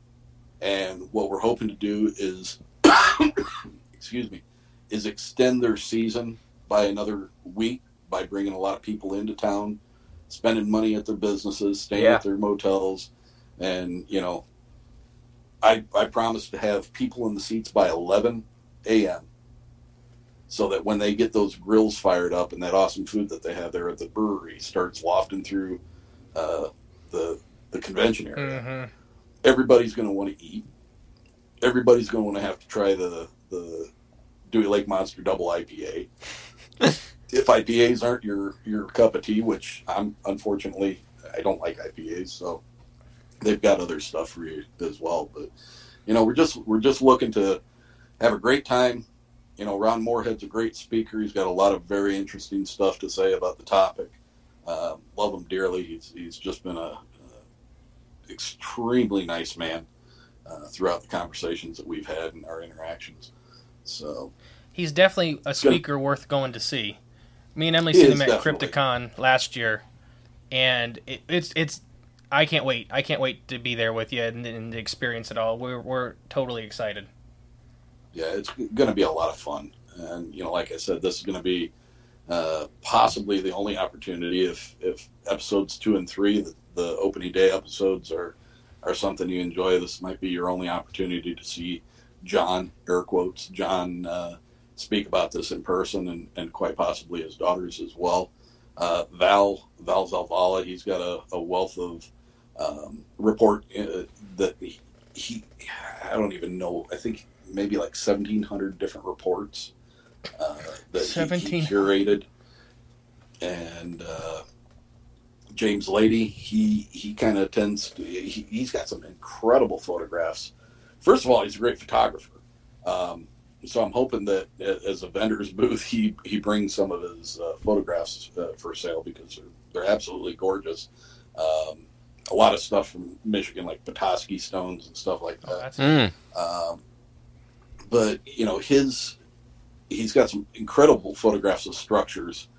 [SPEAKER 4] and what we're hoping to do is, excuse me, is extend their season by another week by bringing a lot of people into town, spending money at their businesses, staying
[SPEAKER 3] Yeah.
[SPEAKER 4] at their motels, and you know, I I promise to have people in the seats by 11 a.m. So that when they get those grills fired up and that awesome food that they have there at the brewery starts wafting through uh, the the convention area,
[SPEAKER 2] hmm
[SPEAKER 4] everybody's going to want to eat. Everybody's going to have to try the the Dewey Lake Monster Double IPA. if IPAs aren't your your cup of tea, which I'm unfortunately I don't like IPAs, so they've got other stuff for you as well. But you know, we're just we're just looking to have a great time. You know, Ron Morehead's a great speaker. He's got a lot of very interesting stuff to say about the topic. Uh, love him dearly. He's he's just been a, a extremely nice man uh, throughout the conversations that we've had and our interactions. So
[SPEAKER 2] He's definitely a speaker worth going to see. Me and Emily seen him at
[SPEAKER 4] definitely.
[SPEAKER 2] Crypticon last year, and it, it's it's. I can't wait. I can't wait to be there with you and, and experience it all. We're we're totally excited.
[SPEAKER 4] yeah, it's going to be a lot of fun. And you know, like I said, this is going to be uh, possibly the only opportunity if if episodes two and three, the, the opening day episodes, are are something you enjoy. This might be your only opportunity to see John, air quotes, John uh, speak about this in person, and, and quite possibly his daughters as well. Uh, Val Val Zalvala, he's got a, a wealth of um, report uh, that he, he I don't even know. I think maybe like seventeen hundred different reports uh, that he, he curated, and uh, James Lady, he he kind of tends to, he, he's got some incredible photographs. First of all, he's a great photographer. Um, so I'm hoping that as a vendor's booth, he he brings some of his uh, photographs uh, for sale because they're, they're absolutely gorgeous. Um, a lot of stuff from Michigan, like Petoskey stones and stuff like
[SPEAKER 2] Oh,
[SPEAKER 4] that.
[SPEAKER 2] that's
[SPEAKER 3] Mm.
[SPEAKER 4] Um, but you know his he's got some incredible photographs of structures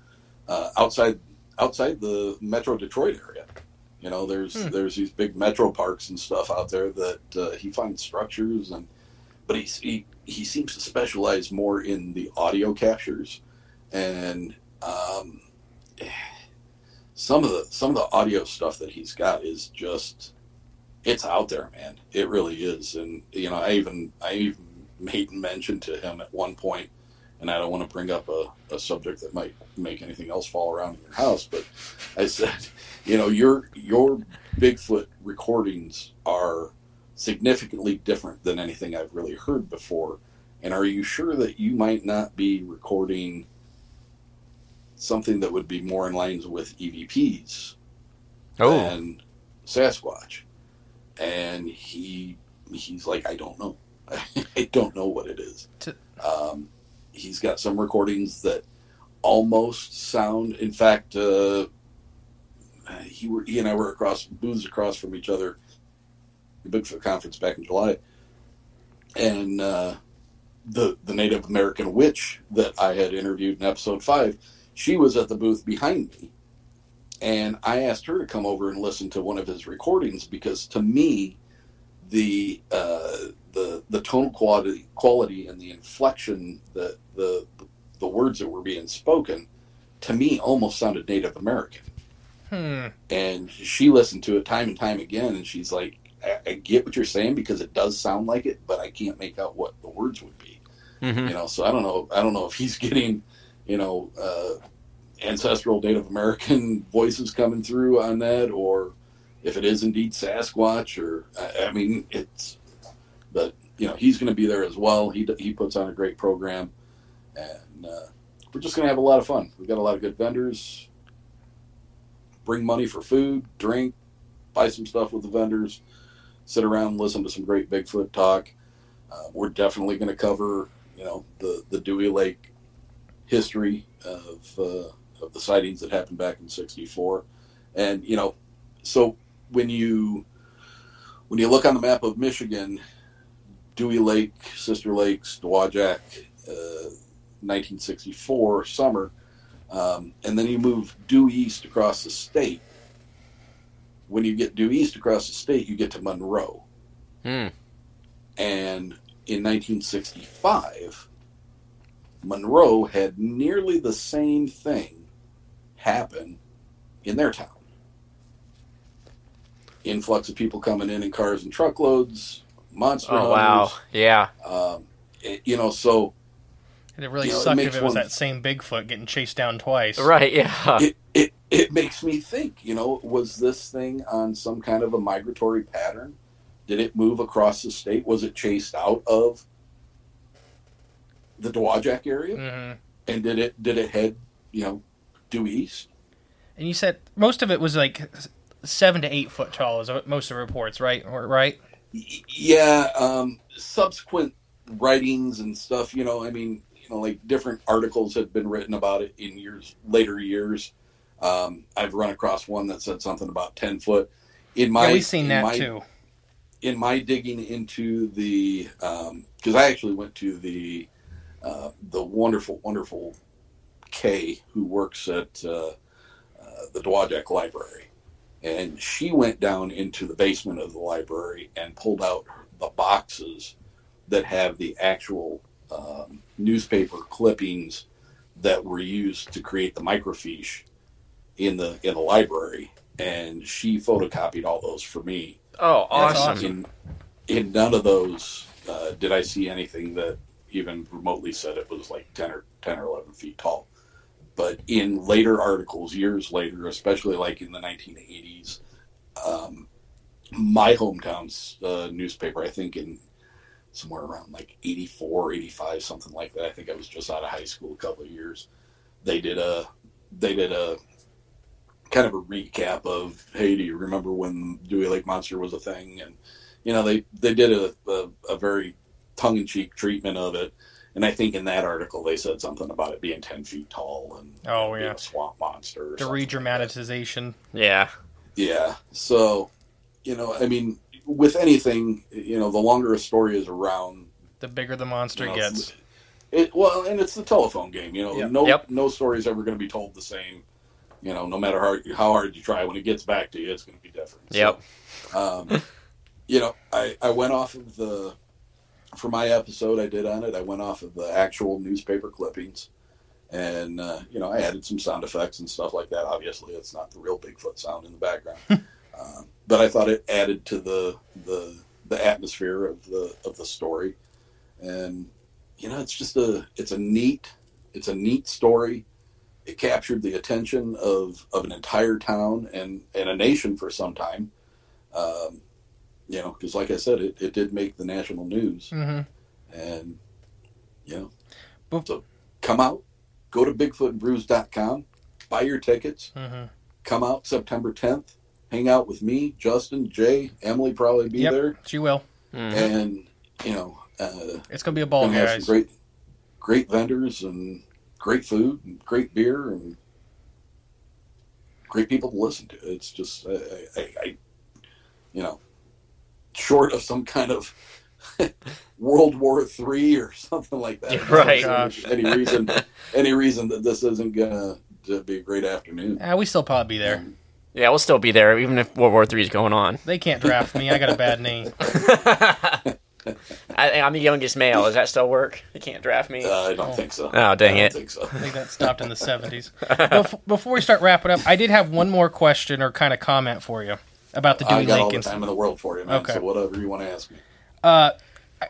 [SPEAKER 4] uh, outside outside the Metro Detroit area. You know, there's
[SPEAKER 2] Hmm.
[SPEAKER 4] there's these big metro parks and stuff out there that uh, he finds structures and but he's, he he seems to specialize more in the audio captures and um, some of the some of the audio stuff that he's got is just it's out there, man. It really is. And you know, I even I even made mention to him at one point, and I don't want to bring up a, a subject that might make anything else fall around in your house, but I said, you know, your your Bigfoot recordings are significantly different than anything I've really heard before. And are you sure that you might not be recording something that would be more in lines with EVPs
[SPEAKER 3] Oh,
[SPEAKER 4] than Sasquatch? And he he's like, I don't know. I don't know what it is.
[SPEAKER 2] To-
[SPEAKER 4] Um, he's got some recordings that almost sound. In fact, uh, he were he and I were across booths across from each other, the Bigfoot conference back in July, and uh, the the Native American witch that I had interviewed in episode five, she was at the booth behind me, and I asked her to come over and listen to one of his recordings because to me, the uh, the the tone quality quality and the inflection that the the words that were being spoken to me almost sounded Native American.
[SPEAKER 2] Hmm.
[SPEAKER 4] and she listened to it time and time again and she's like I, I get what you're saying because it does sound like it but i can't make out what the words would be.
[SPEAKER 3] Hmm
[SPEAKER 4] you know so i don't know i don't know if he's getting you know uh, ancestral native american voices coming through on that or if it is indeed sasquatch or i, mean it's but you know he's going to be there as well. He, he puts on a great program. And uh, we're just going to have a lot of fun. We've got a lot of good vendors. Bring money for food drink buy some stuff with the vendors sit around listen to some great bigfoot talk. Uh, we're definitely going to cover you know the the Dewey Lake history of uh, of the sightings that happened back in '64, and you know, so when you when you look on the map of Michigan, Dewey Lake, Sister Lakes, Dowagiac, uh, 1964 summer, um, and then you move due east across the state. When you get due east across the state, you get to Monroe.
[SPEAKER 3] Mm.
[SPEAKER 4] And in 1965, Monroe had nearly the same thing happen in their town. Influx of people coming in in cars and truckloads, monster
[SPEAKER 3] Oh wow, yeah.
[SPEAKER 4] Um, it- you know, so
[SPEAKER 2] And it really
[SPEAKER 4] You know,
[SPEAKER 2] sucked
[SPEAKER 4] makes
[SPEAKER 2] if it was
[SPEAKER 4] one-
[SPEAKER 2] that same Bigfoot getting chased down twice.
[SPEAKER 3] Right, yeah.
[SPEAKER 4] it, it it makes me think. You know, was this thing on some kind of a migratory pattern? Did it move across the state? Was it chased out of the Dowagiac area?
[SPEAKER 2] hmm
[SPEAKER 4] And did it did it head you know due east?
[SPEAKER 2] And you said most of it was like s- seven to eight foot tall, is most of the reports, right? Right?
[SPEAKER 4] Yeah, um, subsequent writings and stuff. You know, I mean, you know, like different articles have been written about it in years later years. Um, I've run across one that said something about ten foot. In my
[SPEAKER 2] yeah, we've seen
[SPEAKER 4] in
[SPEAKER 2] that
[SPEAKER 4] my-
[SPEAKER 2] too.
[SPEAKER 4] in my digging into the because I actually went to the uh, the wonderful wonderful Kay who works at uh, uh, the Dowagiac Library, and she went down into the basement of the library and pulled out the boxes that have the actual um, newspaper clippings that were used to create the microfiche in the in the library, and she photocopied all those for me
[SPEAKER 3] Oh, awesome.
[SPEAKER 2] awesome.
[SPEAKER 4] in in none of those uh, did I see anything that even remotely said it was like ten or ten or eleven feet tall. But in later articles, years later, especially like in the 1980s, um, my hometown's uh, newspaper, I think in somewhere around like 84, 85, something like that. I think I was just out of high school a couple of years. They did a they did a kind of a recap of hey, do you remember when Dewey Lake Monster was a thing? And you know they they did a a, a very tongue in cheek treatment of it. And I think in that article they said something about it being ten feet tall and
[SPEAKER 2] Oh,
[SPEAKER 4] being
[SPEAKER 2] yeah.
[SPEAKER 4] a swamp monster. or
[SPEAKER 2] The
[SPEAKER 4] something like
[SPEAKER 3] Yeah.
[SPEAKER 4] Yeah. So, you know, I mean, with anything, you know, the longer a story is around,
[SPEAKER 2] The bigger the monster
[SPEAKER 4] you know,
[SPEAKER 2] gets.
[SPEAKER 4] It well, and it's the telephone game. You know,
[SPEAKER 2] Yep.
[SPEAKER 4] no
[SPEAKER 3] Yep.
[SPEAKER 4] no story is ever going to be told the same. You know, no matter how how hard you try, when it gets back to you, it's going to be different.
[SPEAKER 3] Yep.
[SPEAKER 4] So, um, you know, I I went off of the for my episode I did on it. I went off of the actual newspaper clippings. And uh, you know, I added some sound effects and stuff like that. Obviously, it's not the real Bigfoot sound in the background, um, but I thought it added to the the the atmosphere of the of the story. And you know, it's just a it's a neat it's a neat story. It captured the attention of of an entire town and and a nation for some time. Um, you know, because like I said, it, it did make the national news
[SPEAKER 2] hmm
[SPEAKER 4] and you know
[SPEAKER 2] Bef-
[SPEAKER 4] so come out go to bigfootbrews.com buy your tickets
[SPEAKER 2] hmm
[SPEAKER 4] come out september 10th hang out with me justin jay emily probably be
[SPEAKER 2] Yep.
[SPEAKER 4] there
[SPEAKER 2] She will.
[SPEAKER 3] Mhm.
[SPEAKER 4] and you know uh
[SPEAKER 2] It's gonna be a ball,
[SPEAKER 4] gonna have some
[SPEAKER 2] guys.
[SPEAKER 4] great great vendors and great food and great beer and great people to listen to it's just I, I, I you know short of some kind of World War Three or something like that.
[SPEAKER 3] Right.
[SPEAKER 2] Gosh.
[SPEAKER 4] Any reason? Any reason that this isn't gonna to be a great afternoon?
[SPEAKER 2] Ah, we still probably be there.
[SPEAKER 4] Um,
[SPEAKER 3] Yeah, we'll still be there even if World War Three is going on.
[SPEAKER 2] They can't draft me. I got a bad knee.
[SPEAKER 3] I, I'm the youngest male. Does that still work? They can't draft me.
[SPEAKER 4] uh, I don't think so.
[SPEAKER 3] Oh, dang
[SPEAKER 4] I don't
[SPEAKER 3] it.
[SPEAKER 4] think so.
[SPEAKER 2] I think that stopped in the 70s. Bef- before we start wrapping up, I did have one more question or kind of comment for you about the Dewey
[SPEAKER 4] I
[SPEAKER 2] Dewey
[SPEAKER 4] got all the time in the world for you, man.
[SPEAKER 2] Okay.
[SPEAKER 4] So whatever you want to ask me.
[SPEAKER 2] Uh,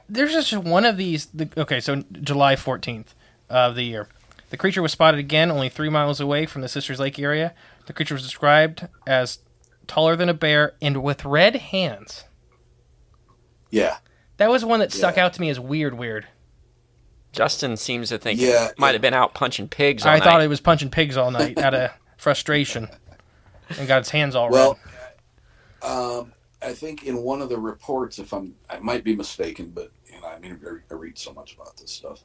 [SPEAKER 2] there's just one of these. The, okay, so July 14th of the year. The creature was spotted again only three miles away from the Sisters Lake area. The creature was described as taller than a bear and with red hands.
[SPEAKER 4] Yeah,
[SPEAKER 2] That was one that stuck
[SPEAKER 4] Yeah.
[SPEAKER 2] out to me as weird, weird.
[SPEAKER 3] Justin seems to think
[SPEAKER 4] Yeah,
[SPEAKER 3] it might
[SPEAKER 4] yeah.
[SPEAKER 3] have been out punching pigs all
[SPEAKER 2] I
[SPEAKER 3] night.
[SPEAKER 2] thought it was punching pigs all night out of frustration and got its hands all
[SPEAKER 4] Well,
[SPEAKER 2] red.
[SPEAKER 4] Um, I think in one of the reports, if I'm, I might be mistaken, but you know, I mean, I- I read so much about this stuff.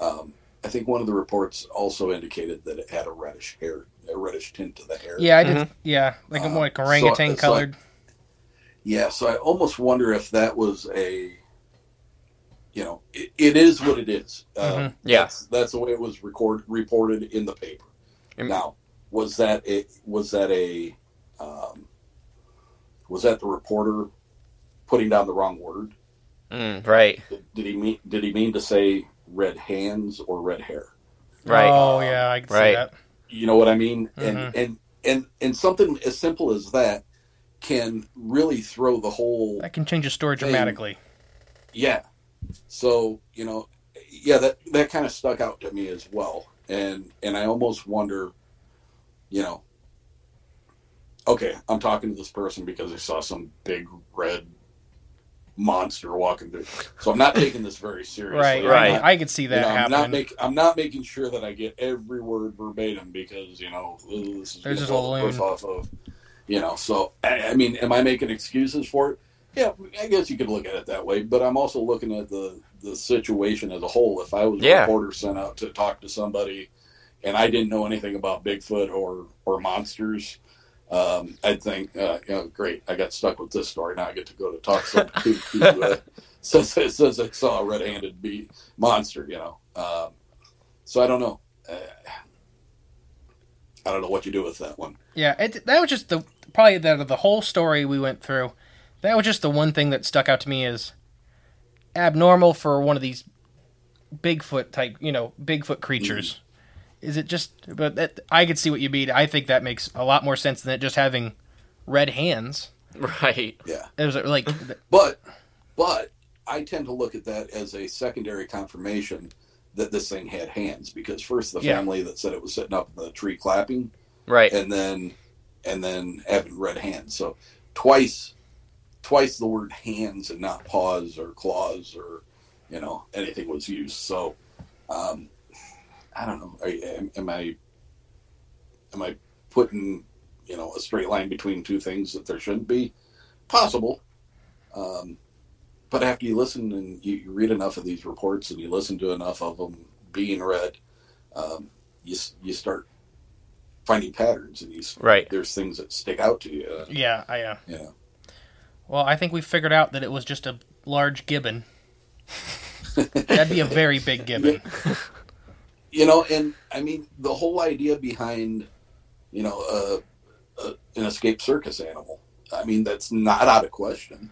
[SPEAKER 4] Um, I think one of the reports also indicated that it had a reddish hair, a reddish tint to the hair.
[SPEAKER 2] Yeah, I did. Yeah, like a
[SPEAKER 4] Uh,
[SPEAKER 2] more like
[SPEAKER 4] so-
[SPEAKER 2] orangutan
[SPEAKER 4] so-
[SPEAKER 2] colored.
[SPEAKER 4] Yeah, so I almost wonder if that was a, you know, it, it is what it is. Um,
[SPEAKER 2] Mhm.
[SPEAKER 3] Yeah.
[SPEAKER 4] that's, that's the way it was record reported in the paper.
[SPEAKER 3] Mm.
[SPEAKER 4] Now, was that a was that a um, was that the reporter putting down the wrong word?
[SPEAKER 3] Mm, right,
[SPEAKER 4] Did, did he mean did he mean to say red hands or red hair?
[SPEAKER 3] right.
[SPEAKER 2] Oh
[SPEAKER 4] Um,
[SPEAKER 2] yeah, I can see
[SPEAKER 3] right.
[SPEAKER 2] that.
[SPEAKER 4] You know what I mean?
[SPEAKER 2] Mhm.
[SPEAKER 4] And and and and something as simple as that can really throw the whole
[SPEAKER 2] That can change a story
[SPEAKER 4] Thing.
[SPEAKER 2] dramatically.
[SPEAKER 4] Yeah. So, you know, yeah, that that kind of stuck out to me as well. And and I almost wonder, you know, okay, I'm talking to this person because I saw some big red monster walking through. So I'm not taking this very seriously.
[SPEAKER 2] Right,
[SPEAKER 4] I'm
[SPEAKER 3] Right.
[SPEAKER 4] not-
[SPEAKER 2] I, I could see
[SPEAKER 4] you
[SPEAKER 2] that
[SPEAKER 4] know, I'm not make, I'm not making sure that I get every word verbatim because you know this is
[SPEAKER 2] There's just a
[SPEAKER 4] blow
[SPEAKER 2] loon.
[SPEAKER 4] off of you know. So I, I mean, am I making excuses for it? Yeah, I guess you could look at it that way. But I'm also looking at the the situation as a whole. If I was a
[SPEAKER 3] Yeah.
[SPEAKER 4] reporter sent out to talk to somebody and I didn't know anything about Bigfoot or or monsters. Um, I'd think, uh, you know, great. I got stuck with this story. Now I get to go to talk to somebody who, who uh, says, says I saw a red-handed bee monster. You know, um, so I don't know. Uh, I don't know what you do with that one.
[SPEAKER 2] Yeah, it, that was just the probably the the whole story we went through. That was just the one thing that stuck out to me is abnormal for one of these Bigfoot type, you know, Bigfoot creatures. Is it just? But that, I could see what you mean. I think that makes a lot more sense than it just having red hands.
[SPEAKER 3] Right.
[SPEAKER 4] Yeah,
[SPEAKER 2] It was like,
[SPEAKER 4] but but I tend to look at that as a secondary confirmation that this thing had hands because first the
[SPEAKER 2] Yeah.
[SPEAKER 4] family that said it was sitting up in the tree clapping,
[SPEAKER 3] Right.
[SPEAKER 4] and then and then having red hands. So twice twice the word hands and not paws or claws or you know anything was used. So um, I don't know. Am, am I am I putting you know a straight line between two things that there shouldn't be. Possible, um, but after you listen and you, you read enough of these reports and you listen to enough of them being read, um, you you start finding patterns and you
[SPEAKER 3] Right.
[SPEAKER 4] there's things that stick out to you.
[SPEAKER 2] Yeah, I uh,
[SPEAKER 4] yeah.
[SPEAKER 2] well, I think we figured out that it was just a large gibbon. That'd be a very big gibbon.
[SPEAKER 4] You know and i mean the whole idea behind you know uh, uh, an escaped circus animal i mean that's not out of question.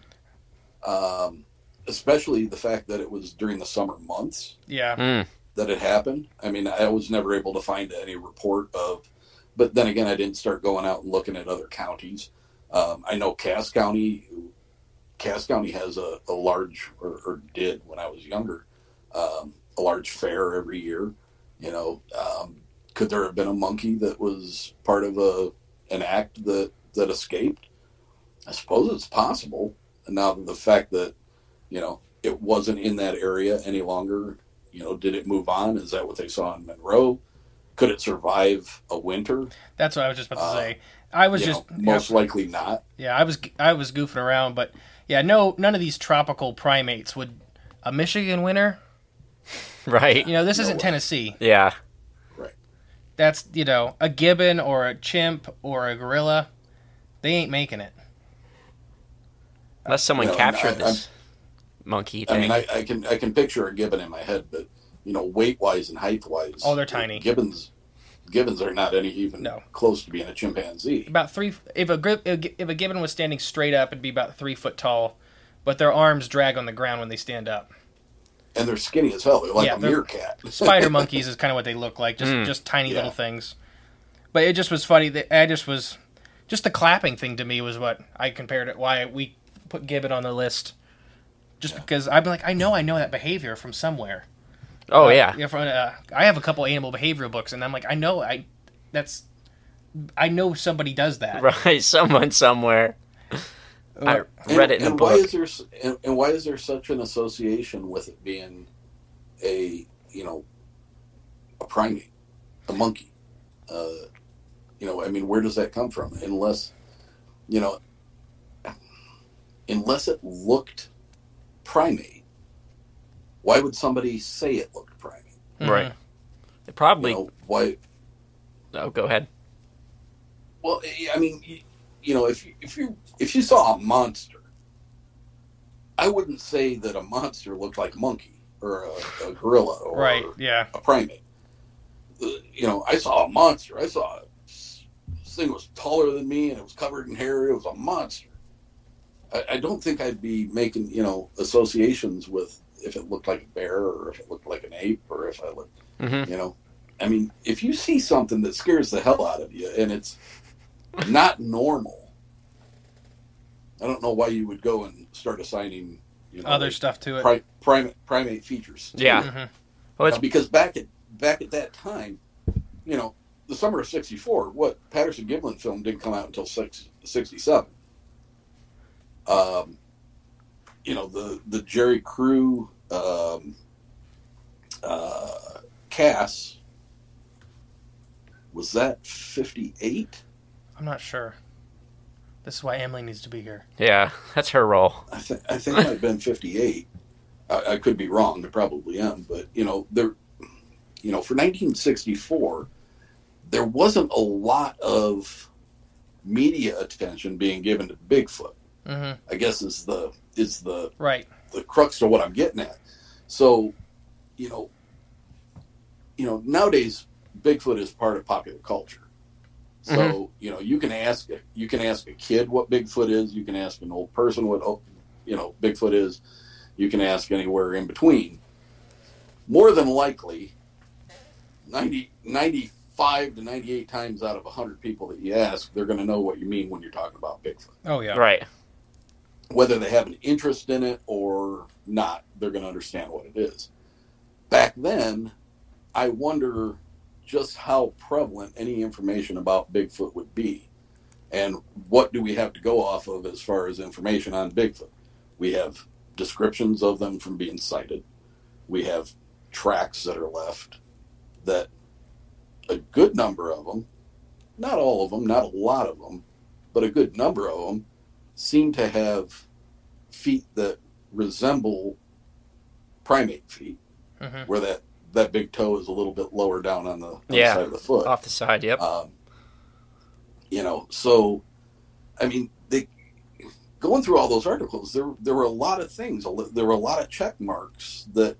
[SPEAKER 4] Um, especially the fact that it was during the summer months
[SPEAKER 2] Yeah,
[SPEAKER 3] Mm.
[SPEAKER 4] that it happened. I mean i was never able to find any report of but then again i didn't start going out and looking at other counties. Um, i know cass county cass county has a, a large or, or did when i was younger um, a large fair every year you know, um, could there have been a monkey that was part of a an act that that escaped? I suppose it's possible. And now the fact that you know it wasn't in that area any longer, you know, did it move on? Is that what they saw in Monroe? Could it survive a winter?
[SPEAKER 2] that's what I was just about to
[SPEAKER 4] Uh,
[SPEAKER 2] say. I was just
[SPEAKER 4] know, most likely not.
[SPEAKER 2] yeah, I was I was goofing around, but yeah, no, none of these tropical primates would. A Michigan winter,
[SPEAKER 3] Right.
[SPEAKER 2] you know, this
[SPEAKER 4] No
[SPEAKER 2] isn't
[SPEAKER 4] way.
[SPEAKER 2] Tennessee.
[SPEAKER 3] Yeah. Right.
[SPEAKER 2] That's you know a gibbon or a chimp or a gorilla. They ain't making it.
[SPEAKER 3] Unless someone
[SPEAKER 4] No,
[SPEAKER 3] captured
[SPEAKER 4] I-
[SPEAKER 3] this monkey
[SPEAKER 4] I mean, I, I can I can picture a gibbon in my head, but you know, weight wise and height wise,
[SPEAKER 2] Oh, they're tiny.
[SPEAKER 4] Gibbons, gibbons are not any even
[SPEAKER 2] No.
[SPEAKER 4] close to being a chimpanzee.
[SPEAKER 2] About three. If a gri- if a gibbon was standing straight up, it'd be about three foot tall, but their arms drag on the ground when they stand up.
[SPEAKER 4] And they're skinny as hell. They're like
[SPEAKER 2] Yeah,
[SPEAKER 4] a
[SPEAKER 2] they're-
[SPEAKER 4] meerkat.
[SPEAKER 2] Spider monkeys is kind of what they look like, just
[SPEAKER 3] Mm.
[SPEAKER 2] just tiny
[SPEAKER 4] Yeah.
[SPEAKER 2] little things. But it just was funny. That I just was, just the clapping thing to me was what I compared it. Why we put gibbon on the list, just because I've been like, I know I know that behavior from somewhere.
[SPEAKER 3] oh
[SPEAKER 2] Uh,
[SPEAKER 3] yeah.
[SPEAKER 2] yeah. From, uh, I have a couple animal behavioral books, and I'm like, I know I, that's, I know somebody does that.
[SPEAKER 3] Right. Someone somewhere. I
[SPEAKER 4] And,
[SPEAKER 3] read it in a
[SPEAKER 4] and why is there and, and why is there such an association with it being a you know a primate, a monkey? Uh, you know, I mean, where does that come from? Unless you know, unless it looked primate, why would somebody say it looked primate?
[SPEAKER 3] Right. It probably.
[SPEAKER 4] You know, why?
[SPEAKER 3] Oh, go ahead.
[SPEAKER 4] Well, I mean, you, you know, if you, if you if you saw a monster, I wouldn't say that a monster looked like a monkey or a, a gorilla or
[SPEAKER 2] Right. Yeah.
[SPEAKER 4] a primate. You know, I saw a monster. I saw a, this thing was taller than me and it was covered in hair. It was a monster. I, I don't think I'd be making you know associations with if it looked like a bear or if it looked like an ape or if I looked
[SPEAKER 3] hmm
[SPEAKER 4] you know, I mean, if you see something that scares the hell out of you and it's not normal, I don't know why you would go and start assigning you know
[SPEAKER 2] Other
[SPEAKER 4] like
[SPEAKER 2] stuff to it.
[SPEAKER 4] pri- primate primate features.
[SPEAKER 3] Yeah.
[SPEAKER 4] it.
[SPEAKER 2] Mhm.
[SPEAKER 3] Well, it's
[SPEAKER 4] Uh, because back at back at that time, you know, the summer of '64, what Patterson Gimlin film didn't come out until six, 67. Um, you know, the the Jerry Crew um, uh, Cass was that 58?
[SPEAKER 2] I'm not sure. This is why Emily needs to be here.
[SPEAKER 3] yeah. That's her role.
[SPEAKER 4] I think I think it might have been 58. I, I could be wrong. I probably am, but you know, there, you know, for 1964, there wasn't a lot of media attention being given to Bigfoot.
[SPEAKER 2] hmm
[SPEAKER 4] I guess is the is the
[SPEAKER 2] Right.
[SPEAKER 4] the crux to what I'm getting at. So, you know, you know, nowadays Bigfoot is part of popular culture. Mm-hmm. So, you know, you can ask you can ask a kid what Bigfoot is, you can ask an old person what you know Bigfoot is, you can ask anywhere in between. More than likely, 90, 95 to 98 times out of 100 people that you ask, they're going to know what you mean when you're talking about Bigfoot
[SPEAKER 2] Oh yeah.
[SPEAKER 3] Right.
[SPEAKER 4] whether they have an interest in it or not, they're going to understand what it is. Back then, I wonder just how prevalent any information about Bigfoot would be. And what do we have to go off of as far as information on Bigfoot? We have descriptions of them from being sighted. We have tracks that are left that a good number of them not all of them, not a lot of them, but a good number of them seem to have feet that resemble primate feet,
[SPEAKER 2] Mhm.
[SPEAKER 4] where that that big toe is a little bit lower down on the, on the side of the foot.
[SPEAKER 3] Off the side, yep.
[SPEAKER 4] Um, you know, so I mean, they going through all those articles. There, there were a lot of things. There were a lot of check marks that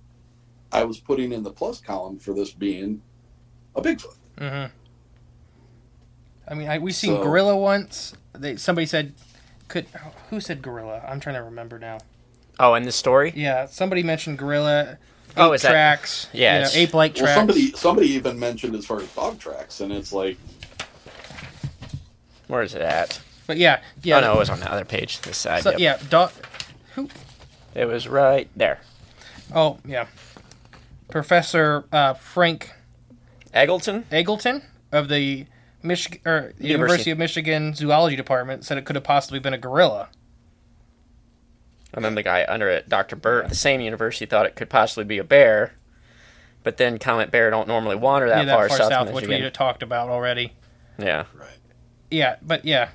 [SPEAKER 4] I was putting in the plus column for this being a Bigfoot.
[SPEAKER 2] hmm I mean, I, we seen
[SPEAKER 4] So-
[SPEAKER 2] gorilla once. They somebody said, could who said gorilla? I'm trying to remember now.
[SPEAKER 3] Oh, in the story?
[SPEAKER 2] Yeah, somebody mentioned gorilla.
[SPEAKER 3] Oh,
[SPEAKER 2] ape
[SPEAKER 3] is that-
[SPEAKER 2] tracks?
[SPEAKER 3] Yeah,
[SPEAKER 2] you know, ape-like
[SPEAKER 4] Well,
[SPEAKER 2] tracks.
[SPEAKER 4] somebody, somebody even mentioned as far as dog tracks, and it's like,
[SPEAKER 3] Where is it at?
[SPEAKER 2] But yeah, yeah.
[SPEAKER 3] oh, no, it was on the other page, this side.
[SPEAKER 2] So,
[SPEAKER 3] yep.
[SPEAKER 2] yeah, dog. Who?
[SPEAKER 3] It was right there.
[SPEAKER 2] Oh, yeah. Professor uh, Frank
[SPEAKER 3] Eggleton?
[SPEAKER 2] Eggleton of the Michigan or
[SPEAKER 3] University.
[SPEAKER 2] University of Michigan Zoology Department said it could have possibly been a gorilla.
[SPEAKER 3] And then the guy under it, Dr. Burt, at the same university, thought it could possibly be a bear. But then Comet Bear don't normally wander that,
[SPEAKER 2] yeah, that
[SPEAKER 3] far,
[SPEAKER 2] far,
[SPEAKER 3] south,
[SPEAKER 2] south, which we had talked about already.
[SPEAKER 3] Yeah.
[SPEAKER 4] right.
[SPEAKER 2] Yeah, but yeah,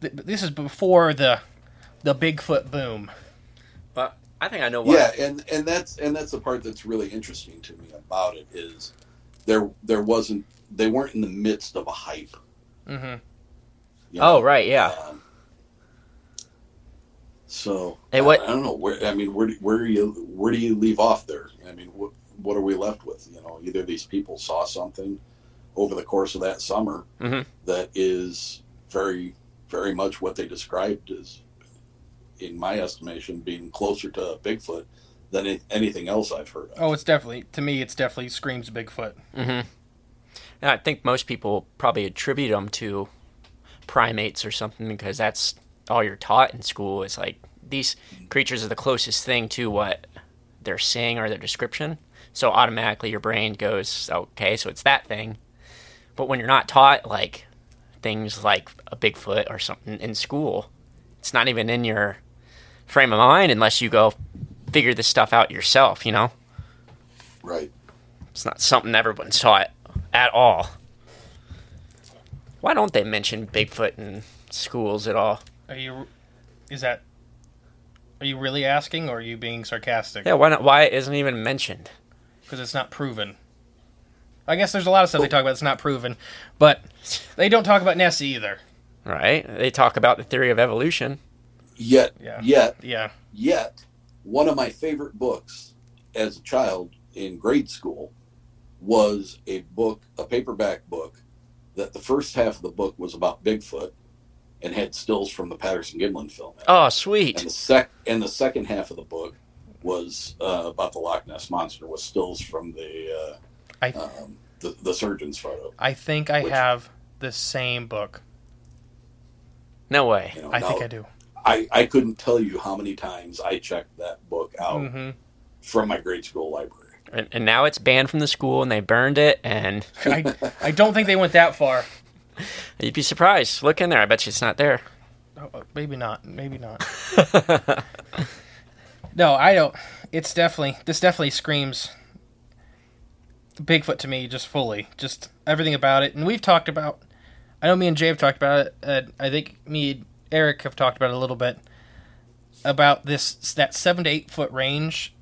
[SPEAKER 2] Th- this is before the the Bigfoot boom.
[SPEAKER 3] But I think I know why.
[SPEAKER 4] Yeah, and and that's and that's the part that's really interesting to me about it is there there wasn't they weren't in the midst of a hype.
[SPEAKER 2] Mm-hmm.
[SPEAKER 4] you
[SPEAKER 3] Oh, right, yeah.
[SPEAKER 4] Um, so
[SPEAKER 3] Hey, what-
[SPEAKER 4] I, I don't know where. I mean, where do, where do you where do you leave off there? I mean, what what are we left with? You know, either these people saw something over the course of that summer
[SPEAKER 3] Mhm.
[SPEAKER 4] that is very very much what they described as, in my estimation, being closer to Bigfoot than anything else I've heard of.
[SPEAKER 2] Oh, it's definitely to me. It's definitely screams Bigfoot.
[SPEAKER 3] Mm-hmm. And I think most people probably attribute them to primates or something because that's all you're taught in school. Is like these creatures are the closest thing to what they're saying or their description. So automatically your brain goes, okay, so it's that thing. But when you're not taught like things like a Bigfoot or something in school, it's not even in your frame of mind unless you go figure this stuff out yourself, you know?
[SPEAKER 4] Right.
[SPEAKER 3] It's not something everyone's taught at all. Why don't they mention Bigfoot in schools at all?
[SPEAKER 2] Are you? Is that? Are you really asking, or are you being sarcastic?
[SPEAKER 3] Yeah, why not? Why isn't even mentioned?
[SPEAKER 2] because it's not proven. I guess there's a lot of stuff they talk about that's not proven, but they don't talk about Nessie either.
[SPEAKER 3] Right? They talk about the theory of evolution.
[SPEAKER 4] Yet,
[SPEAKER 2] Yeah.
[SPEAKER 4] yet,
[SPEAKER 2] Yeah.
[SPEAKER 4] Yet, one of my favorite books as a child in grade school was a book, a paperback book, that the first half of the book was about Bigfoot and had stills from the Patterson Gimlin film. in it.
[SPEAKER 3] Oh,
[SPEAKER 4] And
[SPEAKER 3] sweet.
[SPEAKER 4] the sec and the second half of the book was uh, about the Loch Ness monster with stills from the
[SPEAKER 2] I
[SPEAKER 4] uh, um, the, the surgeon's photo.
[SPEAKER 2] I think I
[SPEAKER 4] Which-
[SPEAKER 2] have the same book.
[SPEAKER 3] No way.
[SPEAKER 4] You know,
[SPEAKER 2] I
[SPEAKER 4] now,
[SPEAKER 2] think I do.
[SPEAKER 4] I, I couldn't tell you how many times I checked that book out
[SPEAKER 2] hmm
[SPEAKER 4] from my grade school library.
[SPEAKER 3] And, and now it's banned from the school and they burned it. And
[SPEAKER 2] I I don't think they went that far.
[SPEAKER 3] you'd be surprised. Look in there. I bet you it's not there.
[SPEAKER 2] Oh, maybe not. Maybe not. no, I don't. It's definitely this definitely screams Bigfoot to me, just fully, just everything about it. And we've talked about. I know me and Jay have talked about it. Uh, I think me and Erick have talked about it a little bit about this that seven to eight foot range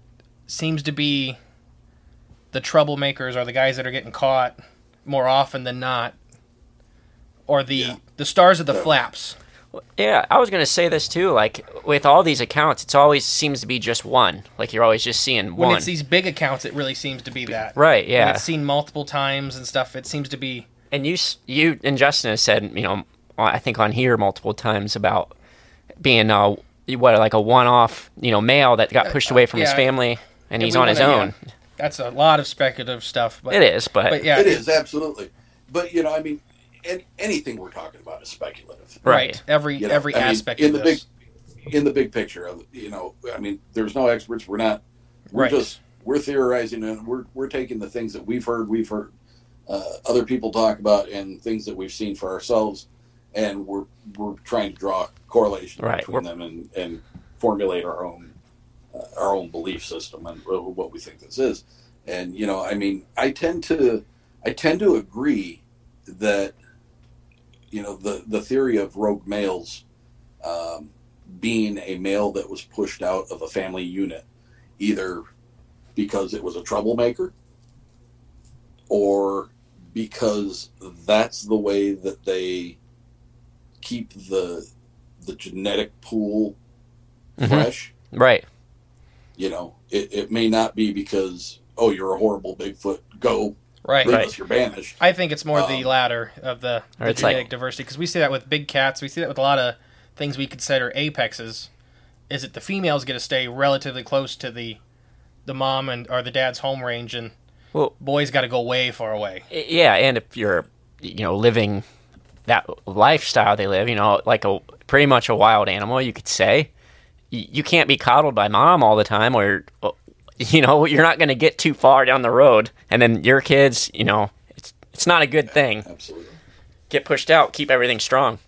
[SPEAKER 2] seems to be the troublemakers or the guys that are getting caught more often than not, or the
[SPEAKER 4] Yeah.
[SPEAKER 2] the stars of the flaps.
[SPEAKER 3] Yeah, I was gonna say this too. Like with all these accounts, it's always seems to be just one. Like you're always just seeing one.
[SPEAKER 2] when it's these big accounts, it really seems to be that.
[SPEAKER 3] right?
[SPEAKER 2] When
[SPEAKER 3] Yeah.
[SPEAKER 2] it's seen multiple times and stuff. It seems to be.
[SPEAKER 3] And you, you and Justin has said, you know, I think on here multiple times about being uh, what like a one-off, you know, male that got pushed away from his
[SPEAKER 2] yeah.
[SPEAKER 3] family, and
[SPEAKER 2] Yeah,
[SPEAKER 3] he's on his
[SPEAKER 2] wanna-
[SPEAKER 3] own.
[SPEAKER 2] yeah. That's a lot of speculative stuff. But
[SPEAKER 3] It is, but,
[SPEAKER 2] But yeah,
[SPEAKER 4] It is absolutely, but you know, I mean, an anything we're talking about is speculative.
[SPEAKER 2] right.
[SPEAKER 3] Right.
[SPEAKER 2] Every
[SPEAKER 4] You know,
[SPEAKER 2] every
[SPEAKER 4] I mean,
[SPEAKER 2] aspect
[SPEAKER 4] in
[SPEAKER 2] of
[SPEAKER 4] the
[SPEAKER 2] this.
[SPEAKER 4] big in the big picture of you know, I mean, there's no experts. We're not. We're
[SPEAKER 2] Right.
[SPEAKER 4] just we're theorizing and we're we're taking the things that we've heard, we've heard uh, other people talk about, and things that we've seen for ourselves, and we're we're trying to draw correlation
[SPEAKER 3] Right.
[SPEAKER 4] between them and and formulate our own uh, our own belief system and what we think this is. And you know, I mean, I tend to I tend to agree that you know the the theory of rogue males um, being a male that was pushed out of a family unit, either because it was a troublemaker or because that's the way that they keep the the genetic pool
[SPEAKER 3] Mhm.
[SPEAKER 4] fresh.
[SPEAKER 3] Right.
[SPEAKER 4] You know, it, it may not be because oh you're a horrible Bigfoot, go
[SPEAKER 2] Right.
[SPEAKER 4] leave
[SPEAKER 3] Right.
[SPEAKER 4] us, you're banished.
[SPEAKER 2] I think it's more the
[SPEAKER 4] Um,
[SPEAKER 2] latter of the, the
[SPEAKER 3] it's like-
[SPEAKER 2] genetic diversity because we see that with big cats. We see that with a lot of things we consider apexes. Is that the females get to stay relatively close to the the mom and or the dad's home range, and
[SPEAKER 3] Well-
[SPEAKER 2] boys got to go way far away.
[SPEAKER 3] Yeah, and if you're, you know, living that lifestyle they live, you know, like a pretty much a wild animal, you could say, y- you can't be coddled by mom all the time, or you know, you're not going to get too far down the road, and then your kids, you know, it's it's not a good thing.
[SPEAKER 4] Absolutely.
[SPEAKER 3] Get pushed out, keep everything strong.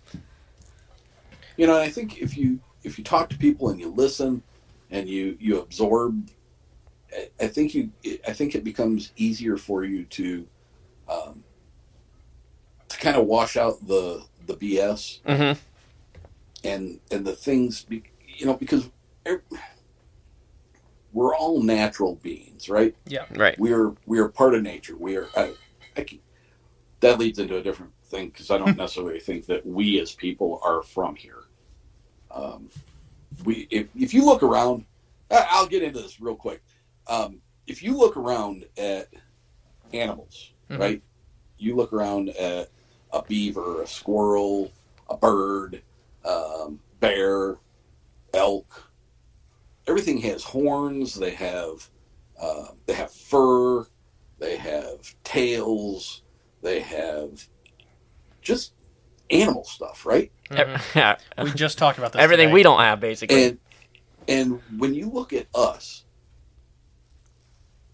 [SPEAKER 4] You know, I think if you if you talk to people and you listen and you you absorb, I- I think you I think it becomes easier for you to um, to kind of wash out the the BS
[SPEAKER 3] Mm-hmm.
[SPEAKER 4] and and the things be, you know because ev- we're all natural beings, right?
[SPEAKER 3] Yeah, right.
[SPEAKER 4] we are we are part of nature. We are. I, I can, that leads into a different thing because I don't necessarily think that we as people are from here. Um, we if if you look around, I- I'll get into this real quick. Um, if you look around at animals,
[SPEAKER 2] Mhm.
[SPEAKER 4] right? You look around at a beaver, a squirrel, a bird, um, bear, elk. Everything has horns. They have uh, they have fur, they have tails, they have just animal stuff, right?
[SPEAKER 2] Mhm. we just talked about this.
[SPEAKER 3] everything
[SPEAKER 2] today.
[SPEAKER 3] we don't have, basically.
[SPEAKER 4] And and when you look at us,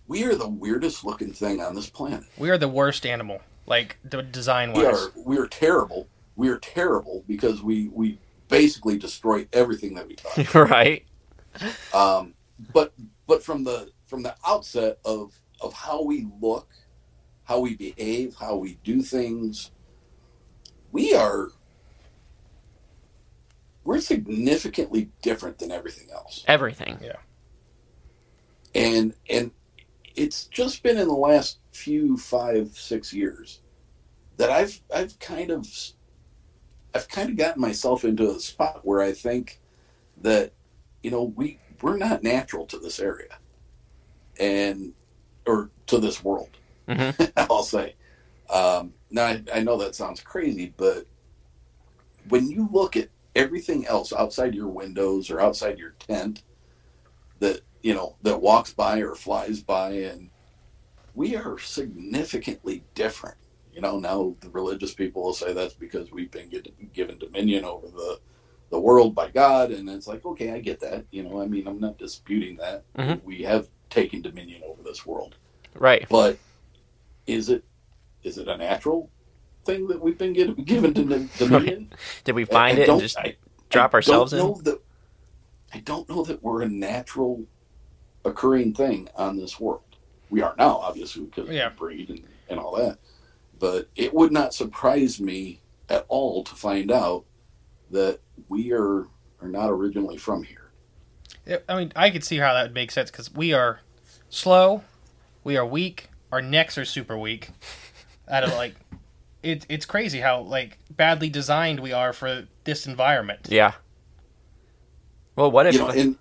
[SPEAKER 4] we are the weirdest looking thing on this planet.
[SPEAKER 2] we are the worst animal, like the design
[SPEAKER 4] We are we are terrible. We are terrible because we we basically destroy everything that we touch.
[SPEAKER 3] right.
[SPEAKER 4] Um, but but from the from the outset of of how we look, how we behave, how we do things, we are we're significantly different than everything else.
[SPEAKER 3] Everything. Yeah.
[SPEAKER 4] And and it's just been in the last few five six years that I've I've kind of I've kind of gotten myself into a spot where I think that you know we we're not natural to this area and or to this world
[SPEAKER 3] Mhm.
[SPEAKER 4] I'll say um, now I, I know that sounds crazy but when you look at everything else outside your windows or outside your tent that you know that walks by or flies by and we are significantly different you know now the religious people will say that's because we've been get- given dominion over the the world by god and it's like okay i get that you know i mean i'm not disputing that
[SPEAKER 3] Mhm.
[SPEAKER 4] we have taken dominion over this world
[SPEAKER 3] Right.
[SPEAKER 4] but is it is it a natural thing that we've been given, given to dominion
[SPEAKER 3] Did we find
[SPEAKER 4] I
[SPEAKER 3] it and just
[SPEAKER 4] I-
[SPEAKER 3] drop
[SPEAKER 4] I
[SPEAKER 3] ourselves
[SPEAKER 4] don't
[SPEAKER 3] in?
[SPEAKER 4] that I don't know that we're a natural occurring thing on this world. We are now, obviously, because
[SPEAKER 2] Yeah.
[SPEAKER 4] we breed and, and all that. But it would not surprise me at all to find out that we are are not originally from here.
[SPEAKER 2] I mean, I could see how that would make sense because we are slow, we are weak, our necks are super weak. Out of like, it, it's crazy how like badly designed we are for this environment.
[SPEAKER 3] Yeah. Well, what if
[SPEAKER 4] you know, and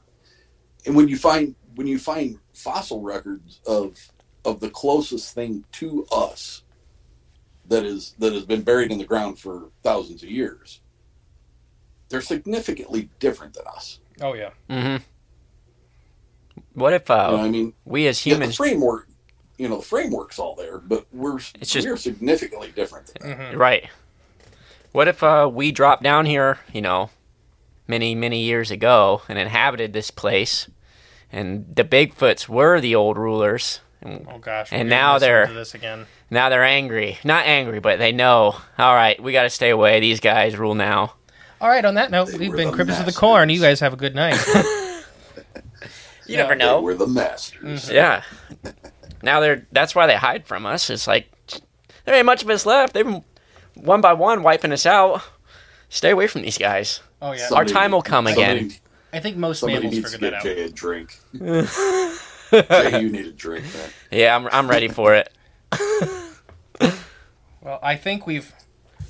[SPEAKER 4] and when you find when you find fossil records of of the closest thing to us that is that has been buried in the ground for thousands of years, they're significantly different than us.
[SPEAKER 2] Oh yeah,
[SPEAKER 3] hmm What if uh,
[SPEAKER 4] You know, I mean,
[SPEAKER 3] we as
[SPEAKER 4] yeah, the
[SPEAKER 3] humans,
[SPEAKER 4] framework, you know, the framework's all there, but we're
[SPEAKER 3] It's just-
[SPEAKER 4] we're significantly different. Than that.
[SPEAKER 2] hmm
[SPEAKER 3] right? What if uh, we dropped down here, you know, many many years ago and inhabited this place, and the Bigfoots were the old rulers, and
[SPEAKER 2] oh gosh.
[SPEAKER 3] And now they're-
[SPEAKER 2] this again.
[SPEAKER 3] now they're angry. Not angry, but they know. All right, we got to stay away. These guys rule now.
[SPEAKER 2] All right. On that note,
[SPEAKER 4] They
[SPEAKER 2] we've been
[SPEAKER 4] the
[SPEAKER 2] Cryptids of the
[SPEAKER 4] masters.
[SPEAKER 2] Corn. You guys have a good night.
[SPEAKER 3] You
[SPEAKER 2] Yeah.
[SPEAKER 3] never
[SPEAKER 4] They We're the masters.
[SPEAKER 2] Mhm.
[SPEAKER 3] Yeah. Now they're that's why they hide from us. It's like there ain't much of us left. They've been one by one wiping us out. Stay away from these guys.
[SPEAKER 2] Oh yeah,
[SPEAKER 3] Our time will come again.
[SPEAKER 4] somebody-
[SPEAKER 2] I think most mammals
[SPEAKER 4] needs to
[SPEAKER 2] figured that
[SPEAKER 4] get
[SPEAKER 2] out.
[SPEAKER 4] Jay a drink. Jay, you need a drink, man.
[SPEAKER 3] Yeah, I'm I'm ready for it.
[SPEAKER 2] Well, I think we've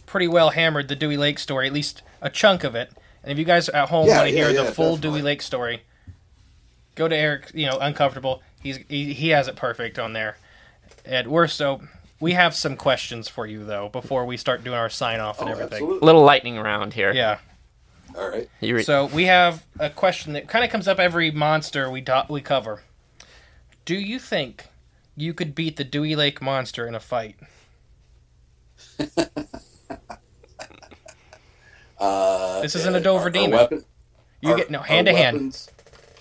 [SPEAKER 2] pretty well hammered the Dewey Lake story, at least a chunk of it. And if you guys at home
[SPEAKER 4] Yeah,
[SPEAKER 2] want to
[SPEAKER 4] yeah,
[SPEAKER 2] hear the full
[SPEAKER 4] definitely.
[SPEAKER 2] Dewey Lake story, go to Erick. You know, uncomfortable. He's he, he has it perfect on there. And we're so we have some questions for you though before we start doing our sign off and
[SPEAKER 4] Oh,
[SPEAKER 2] everything.
[SPEAKER 4] absolutely.
[SPEAKER 3] Little lightning round here.
[SPEAKER 2] Yeah.
[SPEAKER 4] All right.
[SPEAKER 3] You re-
[SPEAKER 2] So we have a question that kind of comes up every monster we do- we cover. Do you think you could beat the Dewey Lake monster in a fight?
[SPEAKER 4] Uh,
[SPEAKER 2] This isn't a Dover
[SPEAKER 4] our- our
[SPEAKER 2] demon.
[SPEAKER 4] weapon-
[SPEAKER 2] You
[SPEAKER 4] our-
[SPEAKER 2] get no hand to hand.
[SPEAKER 4] weapons-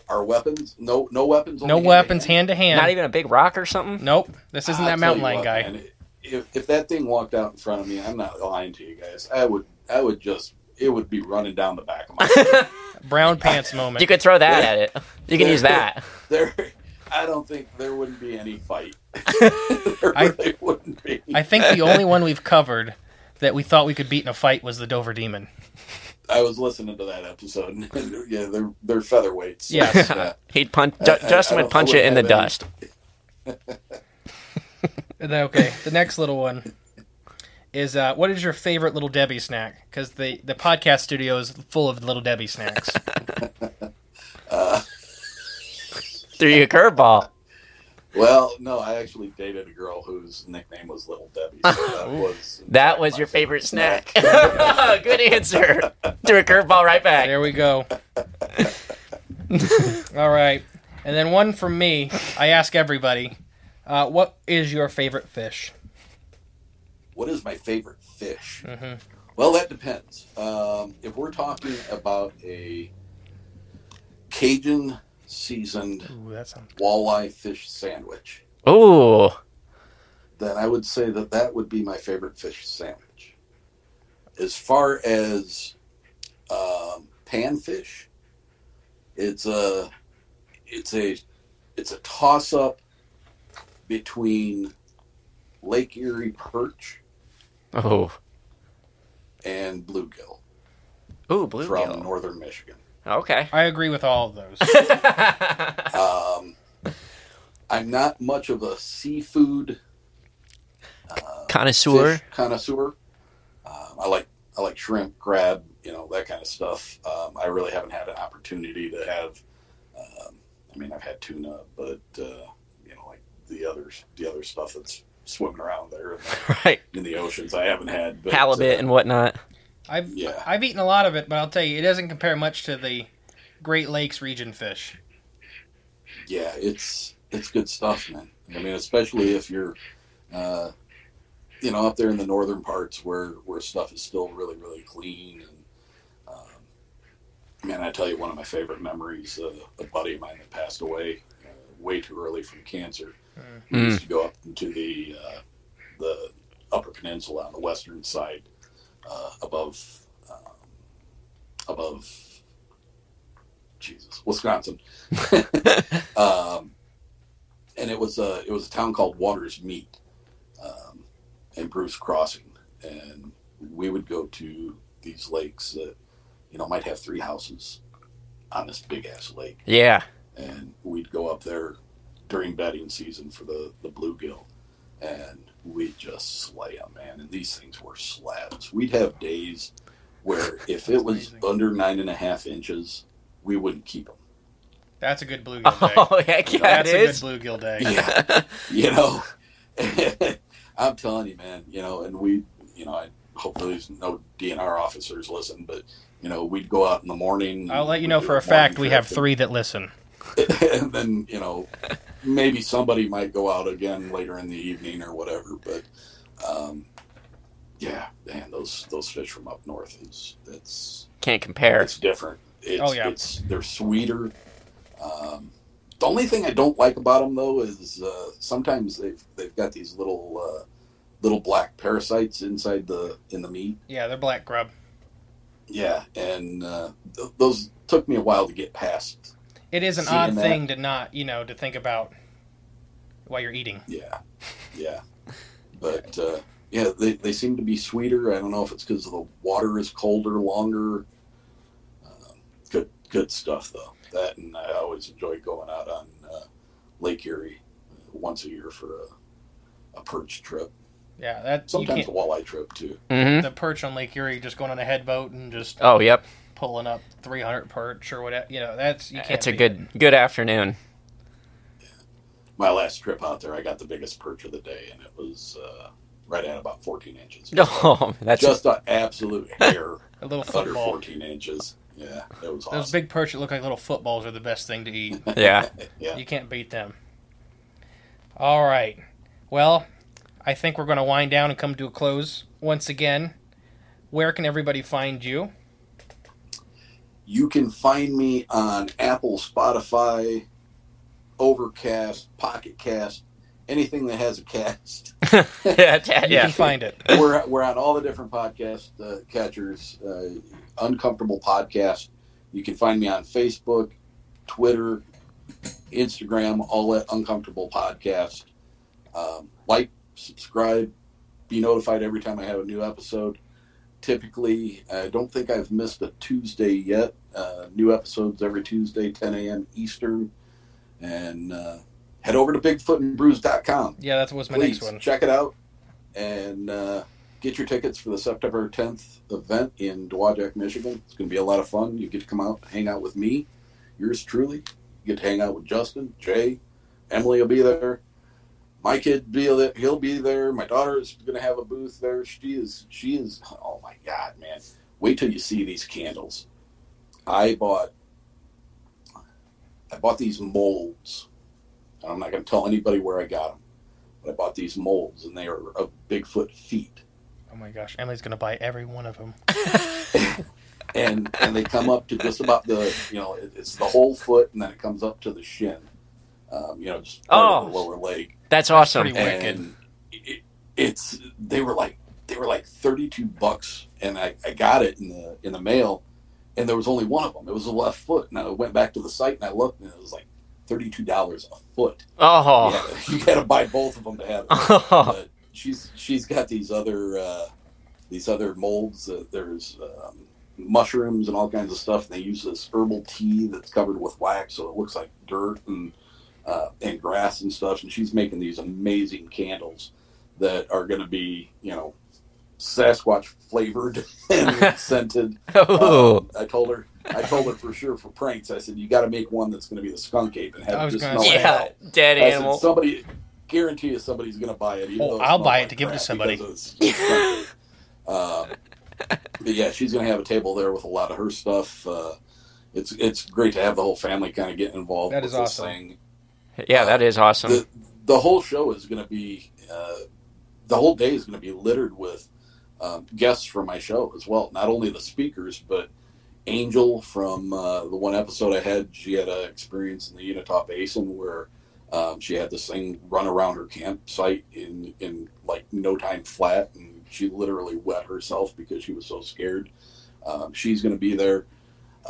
[SPEAKER 4] Our weapons, no, no weapons.
[SPEAKER 2] No weapons,
[SPEAKER 4] hand-to-hand.
[SPEAKER 2] hand to hand.
[SPEAKER 3] not even a big rock or something.
[SPEAKER 2] Nope. This isn't
[SPEAKER 4] I'll
[SPEAKER 2] that mountain lion
[SPEAKER 4] what,
[SPEAKER 2] guy.
[SPEAKER 4] man, if if that thing walked out in front of me, I'm not lying to you guys. I would, I would just, it would be running down the back of my. head.
[SPEAKER 2] Brown pants moment.
[SPEAKER 3] You could throw that at it. You can use that.
[SPEAKER 4] there, I don't think there wouldn't be any fight. there
[SPEAKER 2] I-
[SPEAKER 4] really wouldn't be.
[SPEAKER 2] I think the only one we've covered that we thought we could beat in a fight was the Dover Demon.
[SPEAKER 4] I was listening to that episode, and yeah, they're they're featherweights.
[SPEAKER 2] Yes.
[SPEAKER 4] Yeah.
[SPEAKER 3] He'd punch.
[SPEAKER 4] I-
[SPEAKER 3] Ju-
[SPEAKER 4] I-
[SPEAKER 3] Justin
[SPEAKER 4] I
[SPEAKER 3] would
[SPEAKER 4] don't-
[SPEAKER 3] punch it in the
[SPEAKER 4] wouldn't
[SPEAKER 3] dust.
[SPEAKER 2] Okay, the next little one is uh, what is your favorite Little Debbie snack? Because the, the podcast studio is full of Little Debbie snacks.
[SPEAKER 4] Uh,
[SPEAKER 3] Threw you a curveball.
[SPEAKER 4] Well, no, I actually dated a girl whose nickname was Little Debbie. So that was
[SPEAKER 3] That was your favorite snack. Good answer. Threw a curveball right back.
[SPEAKER 2] there we go. All right. And then one from me. I ask everybody, uh, what is your favorite fish?
[SPEAKER 4] What is my favorite fish?
[SPEAKER 2] Mhm.
[SPEAKER 4] Well, that depends. Um, if we're talking about a Cajun seasoned
[SPEAKER 2] Ooh, that sounds
[SPEAKER 4] walleye fish sandwich,
[SPEAKER 3] Oh.
[SPEAKER 4] then I would say that that would be my favorite fish sandwich. As far as um, panfish, it's a it's a it's a toss up between Lake Erie perch
[SPEAKER 3] Oh.
[SPEAKER 4] and bluegill
[SPEAKER 3] Ooh, bluegill from
[SPEAKER 4] northern Michigan.
[SPEAKER 3] Okay.
[SPEAKER 2] I agree with all of those.
[SPEAKER 4] Um, I'm not much of a seafood uh,
[SPEAKER 3] Connoisseur.
[SPEAKER 4] fish connoisseur. Um, I like I like shrimp, crab, you know that kind of stuff. Um, I really haven't had an opportunity to have. Um, I mean, I've had tuna, but uh, you know, like the others, the other stuff that's swimming around there
[SPEAKER 3] Right.
[SPEAKER 4] in the oceans, I haven't had. But,
[SPEAKER 3] Halibut
[SPEAKER 4] uh,
[SPEAKER 3] and whatnot.
[SPEAKER 2] I've
[SPEAKER 4] Yeah.
[SPEAKER 2] I've eaten a lot of it, but I'll tell you, it doesn't compare much to the Great Lakes region fish.
[SPEAKER 4] yeah, it's it's good stuff, man. I mean, especially if you're, uh, you know, up there in the northern parts where where stuff is still really really clean. And um, man, I tell you, one of my favorite memories, uh, a buddy of mine that passed away uh, way too early from cancer. He
[SPEAKER 3] Mm.
[SPEAKER 4] used to go up into the uh, the Upper Peninsula on the western side, uh, above um, above Jesus, Wisconsin. um, and it was a it was a town called Watersmeet, um, and Bruce Crossing, and we would go to these lakes that you know might have three houses on this big ass lake,
[SPEAKER 3] Yeah.
[SPEAKER 4] and we'd go up there during bedding season for the the bluegill, and we'd just slay them, man. And these things were slabs. We'd have days where if it was
[SPEAKER 2] amazing.
[SPEAKER 4] under nine and a half inches, we wouldn't keep them.
[SPEAKER 2] That's a good bluegill oh, day.
[SPEAKER 3] Oh, heck yeah,
[SPEAKER 2] That's
[SPEAKER 3] it
[SPEAKER 2] a
[SPEAKER 3] is.
[SPEAKER 2] good bluegill day.
[SPEAKER 4] Yeah, you know, I'm telling you, man. You know, and we, you know, I hopefully there's no DNR officers listen, but you know, we'd go out in the morning.
[SPEAKER 2] I'll let you know for a fact we have three that listen.
[SPEAKER 4] and, and then you know, maybe somebody might go out again later in the evening or whatever. But um, yeah, man, those those fish from up north is it's
[SPEAKER 3] Can't compare.
[SPEAKER 4] it's different. It's,
[SPEAKER 2] Oh, yeah.
[SPEAKER 4] it's they're sweeter. Um, the only thing I don't like about them though is uh, sometimes they've they've got these little uh, little black parasites inside the in the meat.
[SPEAKER 2] Yeah, they're black grub.
[SPEAKER 4] Yeah, and uh, th- those took me a while to get past.
[SPEAKER 2] It is an odd
[SPEAKER 4] that-
[SPEAKER 2] thing to not, you know, to think about while you're eating.
[SPEAKER 4] Yeah, yeah, but uh, yeah, they, they seem to be sweeter. I don't know if it's because the water is colder longer. Uh, good good stuff though. That and I always enjoy going out on uh, Lake Erie uh, once a year for a, a perch trip.
[SPEAKER 2] Yeah, that
[SPEAKER 4] Sometimes a walleye trip too.
[SPEAKER 3] hmm
[SPEAKER 2] The perch on Lake Erie, just going on a headboat and just
[SPEAKER 3] Oh, yep.
[SPEAKER 2] Pulling up 300 perch or whatever. You know, that's you can't.
[SPEAKER 3] It's a
[SPEAKER 2] beat
[SPEAKER 3] good good afternoon.
[SPEAKER 4] My last trip out there, I got the biggest perch of the day, and it was uh, right at about 14 inches.
[SPEAKER 3] Oh, that's
[SPEAKER 4] Just an absolute hair
[SPEAKER 2] a little
[SPEAKER 4] under 14 inches. Yeah, it was
[SPEAKER 2] Those big perch that look like little footballs are the best thing to eat.
[SPEAKER 3] yeah.
[SPEAKER 4] yeah.
[SPEAKER 2] You can't beat them. All right. Well, I think we're going to wind down and come to a close once again. Where can everybody find you?
[SPEAKER 4] You can find me on Apple, Spotify, Overcast, Pocket Cast, anything that has a cast.
[SPEAKER 3] yeah, ta-
[SPEAKER 2] You
[SPEAKER 3] yeah.
[SPEAKER 2] can find it.
[SPEAKER 4] we're we're on all the different podcast uh, catchers. Uh, Uncomfortable podcast. You can find me on Facebook, Twitter, Instagram, all at Uncomfortable Podcast. Um, like, subscribe, be notified every time I have a new episode. Typically, I don't think I've missed a Tuesday yet. Uh, new episodes every Tuesday, 10 a.m. Eastern. And uh, head over to BigfootandBrews.com
[SPEAKER 2] Yeah, that was my
[SPEAKER 4] please
[SPEAKER 2] next one.
[SPEAKER 4] check it out and uh, get your tickets for the September 10th event in Dowagiac, Michigan. It's going to be a lot of fun. You get to come out, hang out with me, yours truly. You get to hang out with Justin, Jay, Emily will be there. My kid be there. He'll be there. My daughter is going to have a booth there. She is. She is. Oh my God, man! Wait till you see these candles. I bought. I bought these molds. I'm not going to tell anybody where I got them. But I bought these molds, and they are of Bigfoot feet,
[SPEAKER 2] Oh my gosh, Emily's going to buy every one of them.
[SPEAKER 4] and and they come up to just about the you know it, it's the whole foot, and then it comes up to the shin. Um, you know, just part of the
[SPEAKER 3] Oh.
[SPEAKER 4] lower leg.
[SPEAKER 3] That's awesome.
[SPEAKER 2] pretty Wicked.
[SPEAKER 4] and it, it's they were like they were like 32 bucks and I, I got it in the in the mail and there was only one of them it was the left foot and i went back to the site and i looked and it was like $32 a foot
[SPEAKER 3] Oh.
[SPEAKER 4] yeah, you gotta buy both of them to have it
[SPEAKER 3] Oh.
[SPEAKER 4] but she's she's got these other uh, these other molds that there's um, mushrooms and all kinds of stuff and they use this herbal tea that's covered with wax so it looks like dirt and uh, and grass and stuff and she's making these amazing candles that are going to be you know sasquatch flavored and scented
[SPEAKER 3] Oh.
[SPEAKER 4] um, I told her, I told her for sure for pranks. I said, you got to make one that's going to be the skunk ape and have
[SPEAKER 2] I
[SPEAKER 4] it just
[SPEAKER 2] gonna
[SPEAKER 4] smell
[SPEAKER 3] yeah.
[SPEAKER 4] hell.
[SPEAKER 3] Dead
[SPEAKER 4] I said,
[SPEAKER 3] animal.
[SPEAKER 4] somebody, guarantee you somebody's going to buy it. even
[SPEAKER 2] Oh,
[SPEAKER 4] it
[SPEAKER 2] I'll
[SPEAKER 4] smells
[SPEAKER 2] buy it
[SPEAKER 4] like
[SPEAKER 2] to give it
[SPEAKER 4] to
[SPEAKER 2] somebody.
[SPEAKER 4] because it's skunk ape. um, but yeah, she's going to have a table there with a lot of her stuff. Uh, it's it's great to have the whole family kind of get involved
[SPEAKER 2] That
[SPEAKER 4] with
[SPEAKER 2] is
[SPEAKER 4] this
[SPEAKER 2] awesome.
[SPEAKER 4] thing
[SPEAKER 3] Yeah, that is awesome.
[SPEAKER 4] the the whole show is going to be uh, the whole day is going to be littered with um, guests from my show as well. Not only the speakers, but Angel from uh, the one episode I had. She had an experience in the Utah Basin where um, she had this thing run around her campsite in in like no time flat, and she literally wet herself because she was so scared. Um, she's going to be there.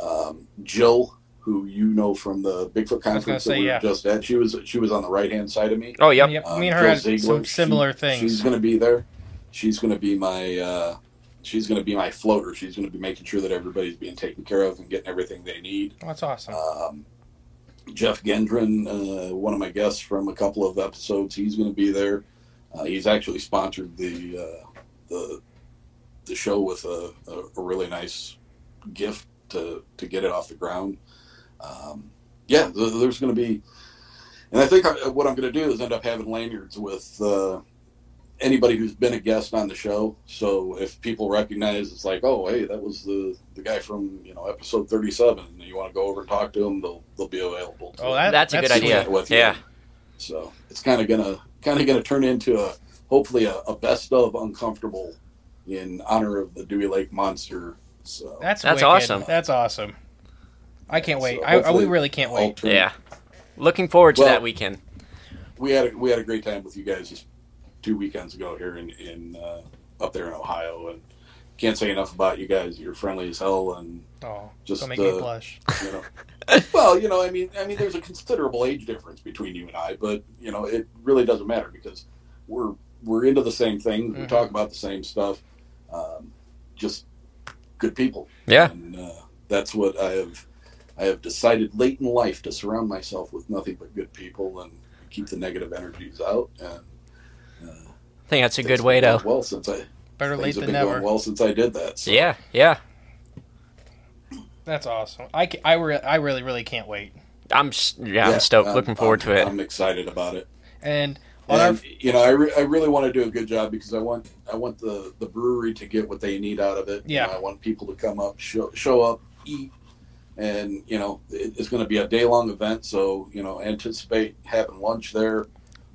[SPEAKER 4] Um, Jill, who you know from the Bigfoot conference
[SPEAKER 2] say,
[SPEAKER 4] that we
[SPEAKER 2] yeah.
[SPEAKER 4] were just at, she was she was on the right hand side of me.
[SPEAKER 3] oh, yeah,
[SPEAKER 2] Yep,
[SPEAKER 4] Um,
[SPEAKER 2] me and her
[SPEAKER 4] Jill
[SPEAKER 2] had
[SPEAKER 4] Ziegler,
[SPEAKER 2] some similar
[SPEAKER 4] she-
[SPEAKER 2] things.
[SPEAKER 4] She's going to be there. She's going to be my. Uh, she's going to be my floater. She's going to be making sure that everybody's being taken care of and getting everything they need.
[SPEAKER 2] Oh, that's awesome.
[SPEAKER 4] Um, Jeff Gendron, uh, one of my guests from a couple of episodes, he's going to be there. Uh, he's actually sponsored the uh, the the show with a, a, a really nice gift to to get it off the ground. Um, yeah, th- there's going to be, and I think I, what I'm going to do is end up having lanyards with uh, anybody who's been a guest on the show. So if people recognize, it's like, oh, hey, that was the the guy from you know episode 37, and you want to go over and talk to him, they'll they'll be available. To
[SPEAKER 2] oh, that,
[SPEAKER 3] That's a good idea.
[SPEAKER 4] with you.
[SPEAKER 3] Yeah.
[SPEAKER 4] So it's kind of gonna kind of gonna turn into a hopefully a, a best of uncomfortable in honor of the Dewey Lake Monster. So
[SPEAKER 2] That's
[SPEAKER 3] That's
[SPEAKER 2] wicked.
[SPEAKER 3] awesome.
[SPEAKER 2] That's awesome. I can't wait.
[SPEAKER 4] So
[SPEAKER 2] I, I, we really can't wait.
[SPEAKER 4] turn-
[SPEAKER 3] Yeah. Looking forward to
[SPEAKER 4] Well-
[SPEAKER 3] that weekend.
[SPEAKER 4] we had a, we had a great time with you guys just two weekends ago here in in uh, up there in Ohio, and can't say enough about you guys. You're friendly as hell, and
[SPEAKER 2] Oh,
[SPEAKER 4] Just,
[SPEAKER 2] don't make me
[SPEAKER 4] uh,
[SPEAKER 2] blush.
[SPEAKER 4] you know. well, you know, I mean, I mean, there's a considerable age difference between you and I, but you know, it really doesn't matter because we're we're into the same thing. We
[SPEAKER 2] Mhm.
[SPEAKER 4] talk about the same stuff. Um, just good people.
[SPEAKER 3] Yeah.
[SPEAKER 4] And uh, that's what I have. I have decided late in life to surround myself with nothing but good people and keep the negative energies out. And
[SPEAKER 3] I think that's a good way to.
[SPEAKER 4] well since I
[SPEAKER 2] Better late than never.
[SPEAKER 4] well since I did that. So.
[SPEAKER 3] Yeah, yeah.
[SPEAKER 2] That's awesome. I, I, re- I really really can't wait.
[SPEAKER 3] I'm s- yeah, I'm stoked. Looking forward
[SPEAKER 4] I'm-
[SPEAKER 3] to it.
[SPEAKER 4] I'm excited about it.
[SPEAKER 2] And
[SPEAKER 4] And
[SPEAKER 2] our
[SPEAKER 4] you know, I, re- I really want to do a good job because I want I want the, the brewery to get what they need out of it. You
[SPEAKER 2] Yeah.
[SPEAKER 4] know, I want people to come up, show, show up, eat, and you know, it, it's going to be a day long event. So you know, anticipate having lunch there.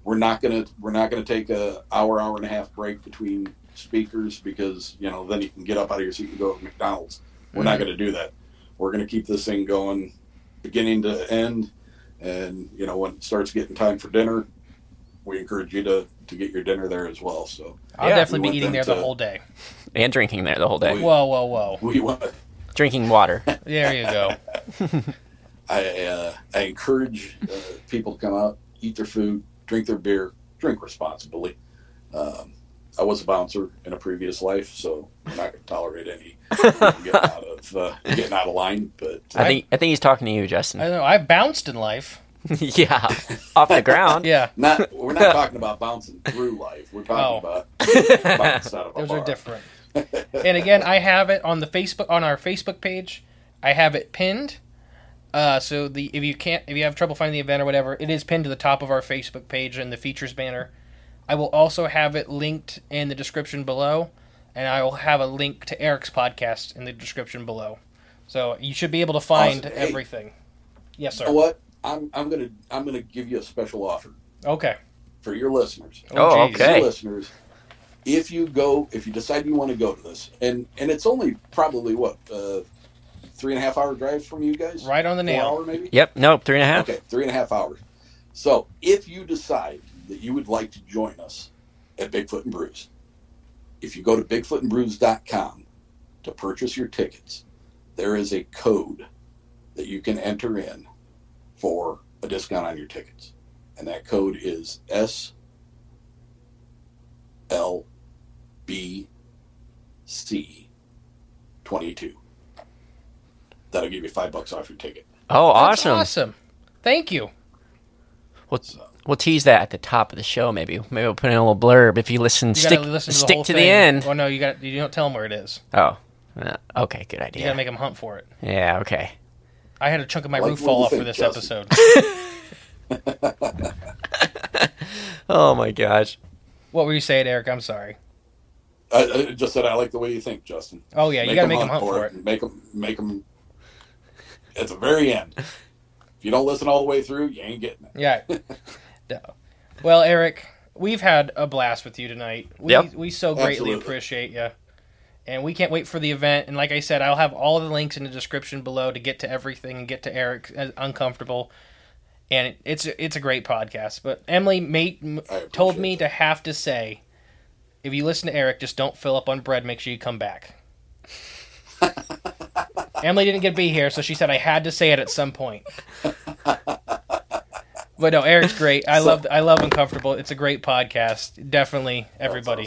[SPEAKER 4] We're not gonna we're not gonna take a hour hour and a half break between speakers because you know then you can get up out of your seat and go to McDonald's. We're not
[SPEAKER 2] Mhm.
[SPEAKER 4] going to do that. We're going to keep this thing going, beginning to end. And you know, when it starts getting time for dinner, we encourage you to to get your dinner there as well. So
[SPEAKER 2] I'll
[SPEAKER 3] Yeah.
[SPEAKER 2] definitely
[SPEAKER 4] We
[SPEAKER 2] be eating there
[SPEAKER 4] them
[SPEAKER 2] the whole day.
[SPEAKER 3] and drinking there the whole day.
[SPEAKER 4] We-
[SPEAKER 2] Whoa, whoa, whoa!
[SPEAKER 4] we want.
[SPEAKER 3] Drinking water.
[SPEAKER 2] There you go.
[SPEAKER 4] I uh, I encourage uh, people to come out, eat their food, drink their beer, drink responsibly. Um, I was a bouncer in a previous life, so I'm not going to tolerate any getting out of uh, getting out of line. But uh,
[SPEAKER 3] I think I think he's talking to you, Justin.
[SPEAKER 2] I know I've bounced in life.
[SPEAKER 3] yeah, off the ground.
[SPEAKER 2] Yeah,
[SPEAKER 4] not we're not talking about bouncing through life. We're talking
[SPEAKER 2] Oh.
[SPEAKER 4] about bounce out of a
[SPEAKER 2] those
[SPEAKER 4] bar.
[SPEAKER 2] are different. And again, I have it on the Facebook on our Facebook page. I have it pinned. Uh, so the if you can't if you have trouble finding the event or whatever, it is pinned to the top of our Facebook page in the features banner. I will also have it linked in the description below, and I will have a link to Erick's podcast in the description below. So you should be able to find
[SPEAKER 4] Awesome. Hey.
[SPEAKER 2] everything. Yes,
[SPEAKER 4] You know
[SPEAKER 2] sir.
[SPEAKER 4] what? I'm I'm gonna I'm gonna give you a special offer
[SPEAKER 2] Okay.
[SPEAKER 4] for your listeners.
[SPEAKER 3] Oh,
[SPEAKER 2] geez.
[SPEAKER 3] okay.
[SPEAKER 4] Your listeners, if you go, if you decide you want to go to this, and and it's only probably what uh, three and a half hour drive from you guys,
[SPEAKER 2] Right on the nail.
[SPEAKER 4] hour maybe.
[SPEAKER 3] Yep. Nope. Three and a half.
[SPEAKER 4] Okay, three and a half hours. So if you decide that you would like to join us at Bigfoot and Brews, if you go to bigfootandbrews.com to purchase your tickets, there is a code that you can enter in for a discount on your tickets. And that code is S L B C 22. That'll give you five bucks off your ticket.
[SPEAKER 3] Oh,
[SPEAKER 2] That's
[SPEAKER 3] awesome.
[SPEAKER 2] awesome. Thank you.
[SPEAKER 3] We'll, we'll tease that at the top of the show. Maybe maybe we'll put in a little blurb if you listen.
[SPEAKER 2] You
[SPEAKER 3] stick
[SPEAKER 2] gotta listen to the
[SPEAKER 3] stick
[SPEAKER 2] whole
[SPEAKER 3] to
[SPEAKER 2] thing.
[SPEAKER 3] the end.
[SPEAKER 2] Oh no, you got you don't tell them where it is.
[SPEAKER 3] Oh, uh, okay. Good idea.
[SPEAKER 2] You
[SPEAKER 3] idea.
[SPEAKER 2] gotta make them hunt for it.
[SPEAKER 3] yeah. Okay.
[SPEAKER 2] I had a chunk of my
[SPEAKER 4] Like,
[SPEAKER 2] roof fall
[SPEAKER 4] you
[SPEAKER 2] off for this
[SPEAKER 4] Justin?
[SPEAKER 2] episode.
[SPEAKER 3] Oh my gosh.
[SPEAKER 2] what were you saying, Erick? I'm sorry.
[SPEAKER 4] I, I just said I like the way you think, Justin.
[SPEAKER 2] Oh yeah, you gotta make them hunt for it.
[SPEAKER 4] and Make them, make them. At the very end, if you don't listen all the way through, you ain't getting it.
[SPEAKER 2] Yeah. No. Well, Erick, we've had a blast with you tonight. We
[SPEAKER 3] Yep.
[SPEAKER 2] we so greatly
[SPEAKER 4] Absolutely.
[SPEAKER 2] appreciate you. And we can't wait for the event. And like I said, I'll have all the links in the description below to get to everything and get to Erick uh, uncomfortable. And it, it's it's a great podcast. But Emily made, told
[SPEAKER 4] appreciate
[SPEAKER 2] me to have to say, if you listen to Erick, just don't fill up on bread. Make sure you come back. Emily didn't get to be here, so she said I had to say it at some point. But no, Erick's great. I
[SPEAKER 4] So-
[SPEAKER 2] love I love Uncomfortable. It's a great podcast. Definitely everybody.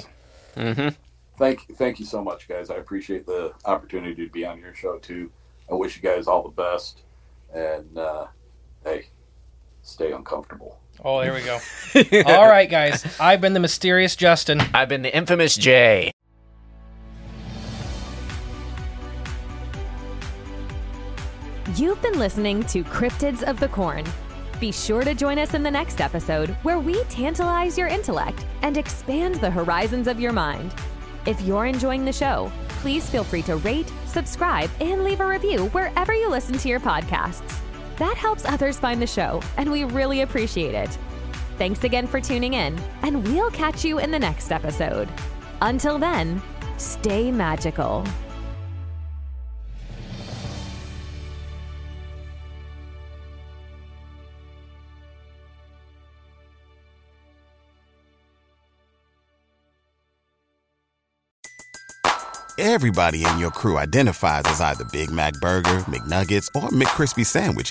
[SPEAKER 4] awesome.
[SPEAKER 3] Mm-hmm.
[SPEAKER 4] Thank, thank you so much, guys. I appreciate the opportunity to be on your show too. I wish you guys all the best, and uh, hey, stay uncomfortable.
[SPEAKER 2] Oh, there we go. All right, guys. I've been the mysterious Justin.
[SPEAKER 3] I've been the infamous Jay.
[SPEAKER 1] You've been listening to Cryptids of the Corn. Be sure to join us in the next episode where we tantalize your intellect and expand the horizons of your mind. If you're enjoying the show, please feel free to rate, subscribe, and leave a review wherever you listen to your podcasts. That helps others find the show, and we really appreciate it. Thanks again for tuning in, and we'll catch you in the next episode. Until then, stay magical.
[SPEAKER 5] Everybody in your crew identifies as either Big Mac Burger, McNuggets, or McCrispy Sandwich.